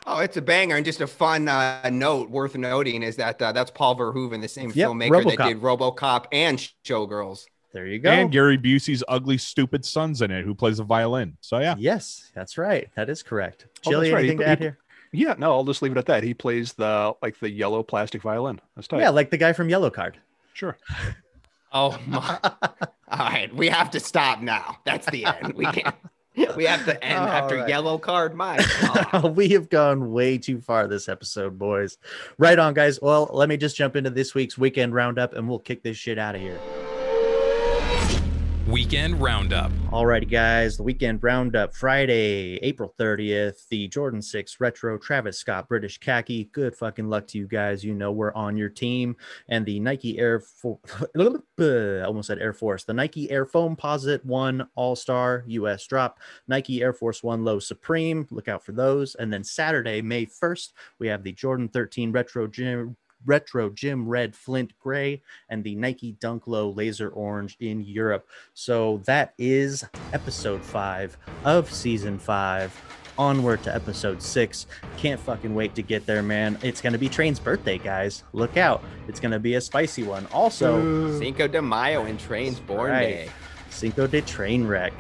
Oh, it's a banger. And just a fun uh, note worth noting is that uh, that's Paul Verhoeven, the same Yep, filmmaker RoboCop. that did Robocop and Showgirls. there you go. And Gary Busey's ugly, stupid son's in it, who plays a violin. So yeah, Yes, that's right. That is correct. Oh, Chili, that's right. He- anything to he- here? Yeah, no, I'll just leave it at that. He plays the like the yellow plastic violin. That's tight. Yeah, like the guy from Yellow Card. Sure. Oh my! All right, we have to stop now. That's the end. We can't. We have to end All after right. yellow card. God. we have gone way too far this episode, boys. Right on, guys. Well, let me just jump into this week's weekend roundup and we'll kick this shit out of here. Weekend Roundup. All righty, guys. The weekend roundup Friday, April 30th. The Jordan 6 Retro Travis Scott British Khaki. Good fucking luck to you guys. You know we're on your team. And the Nike Air Force, almost said Air Force. The Nike Air Foamposite 1 All Star US drop. Nike Air Force One Low Supreme. Look out for those. And then Saturday, May 1st, we have the Jordan 13 Retro Gym. Retro Gym Red Flint Gray and the Nike Dunk Low Laser Orange in Europe. So that is episode five of season five. Onward to episode six. Can't fucking wait to get there, man. It's gonna be Train's birthday, guys. Look out. It's gonna be a spicy one. Also, Cinco de Mayo and Train's born Right. day. Cinco de Train Wreck.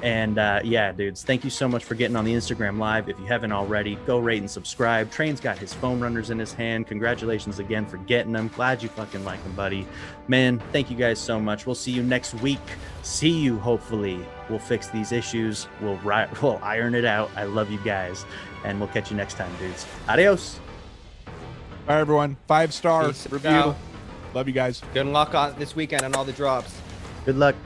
And uh, yeah, dudes, thank you so much for getting on the Instagram live. If you haven't already, go rate and subscribe. Train's got his foam runners in his hand. Congratulations again for getting them. Glad you fucking like them, buddy. Man, thank you guys so much. We'll see you next week. See you, hopefully. We'll fix these issues. We'll, ri- we'll iron it out. I love you guys. And we'll catch you next time, dudes. Adios. All right, everyone. Five star Peace review. out. Love you guys. Good luck on this weekend on all the drops. Good luck.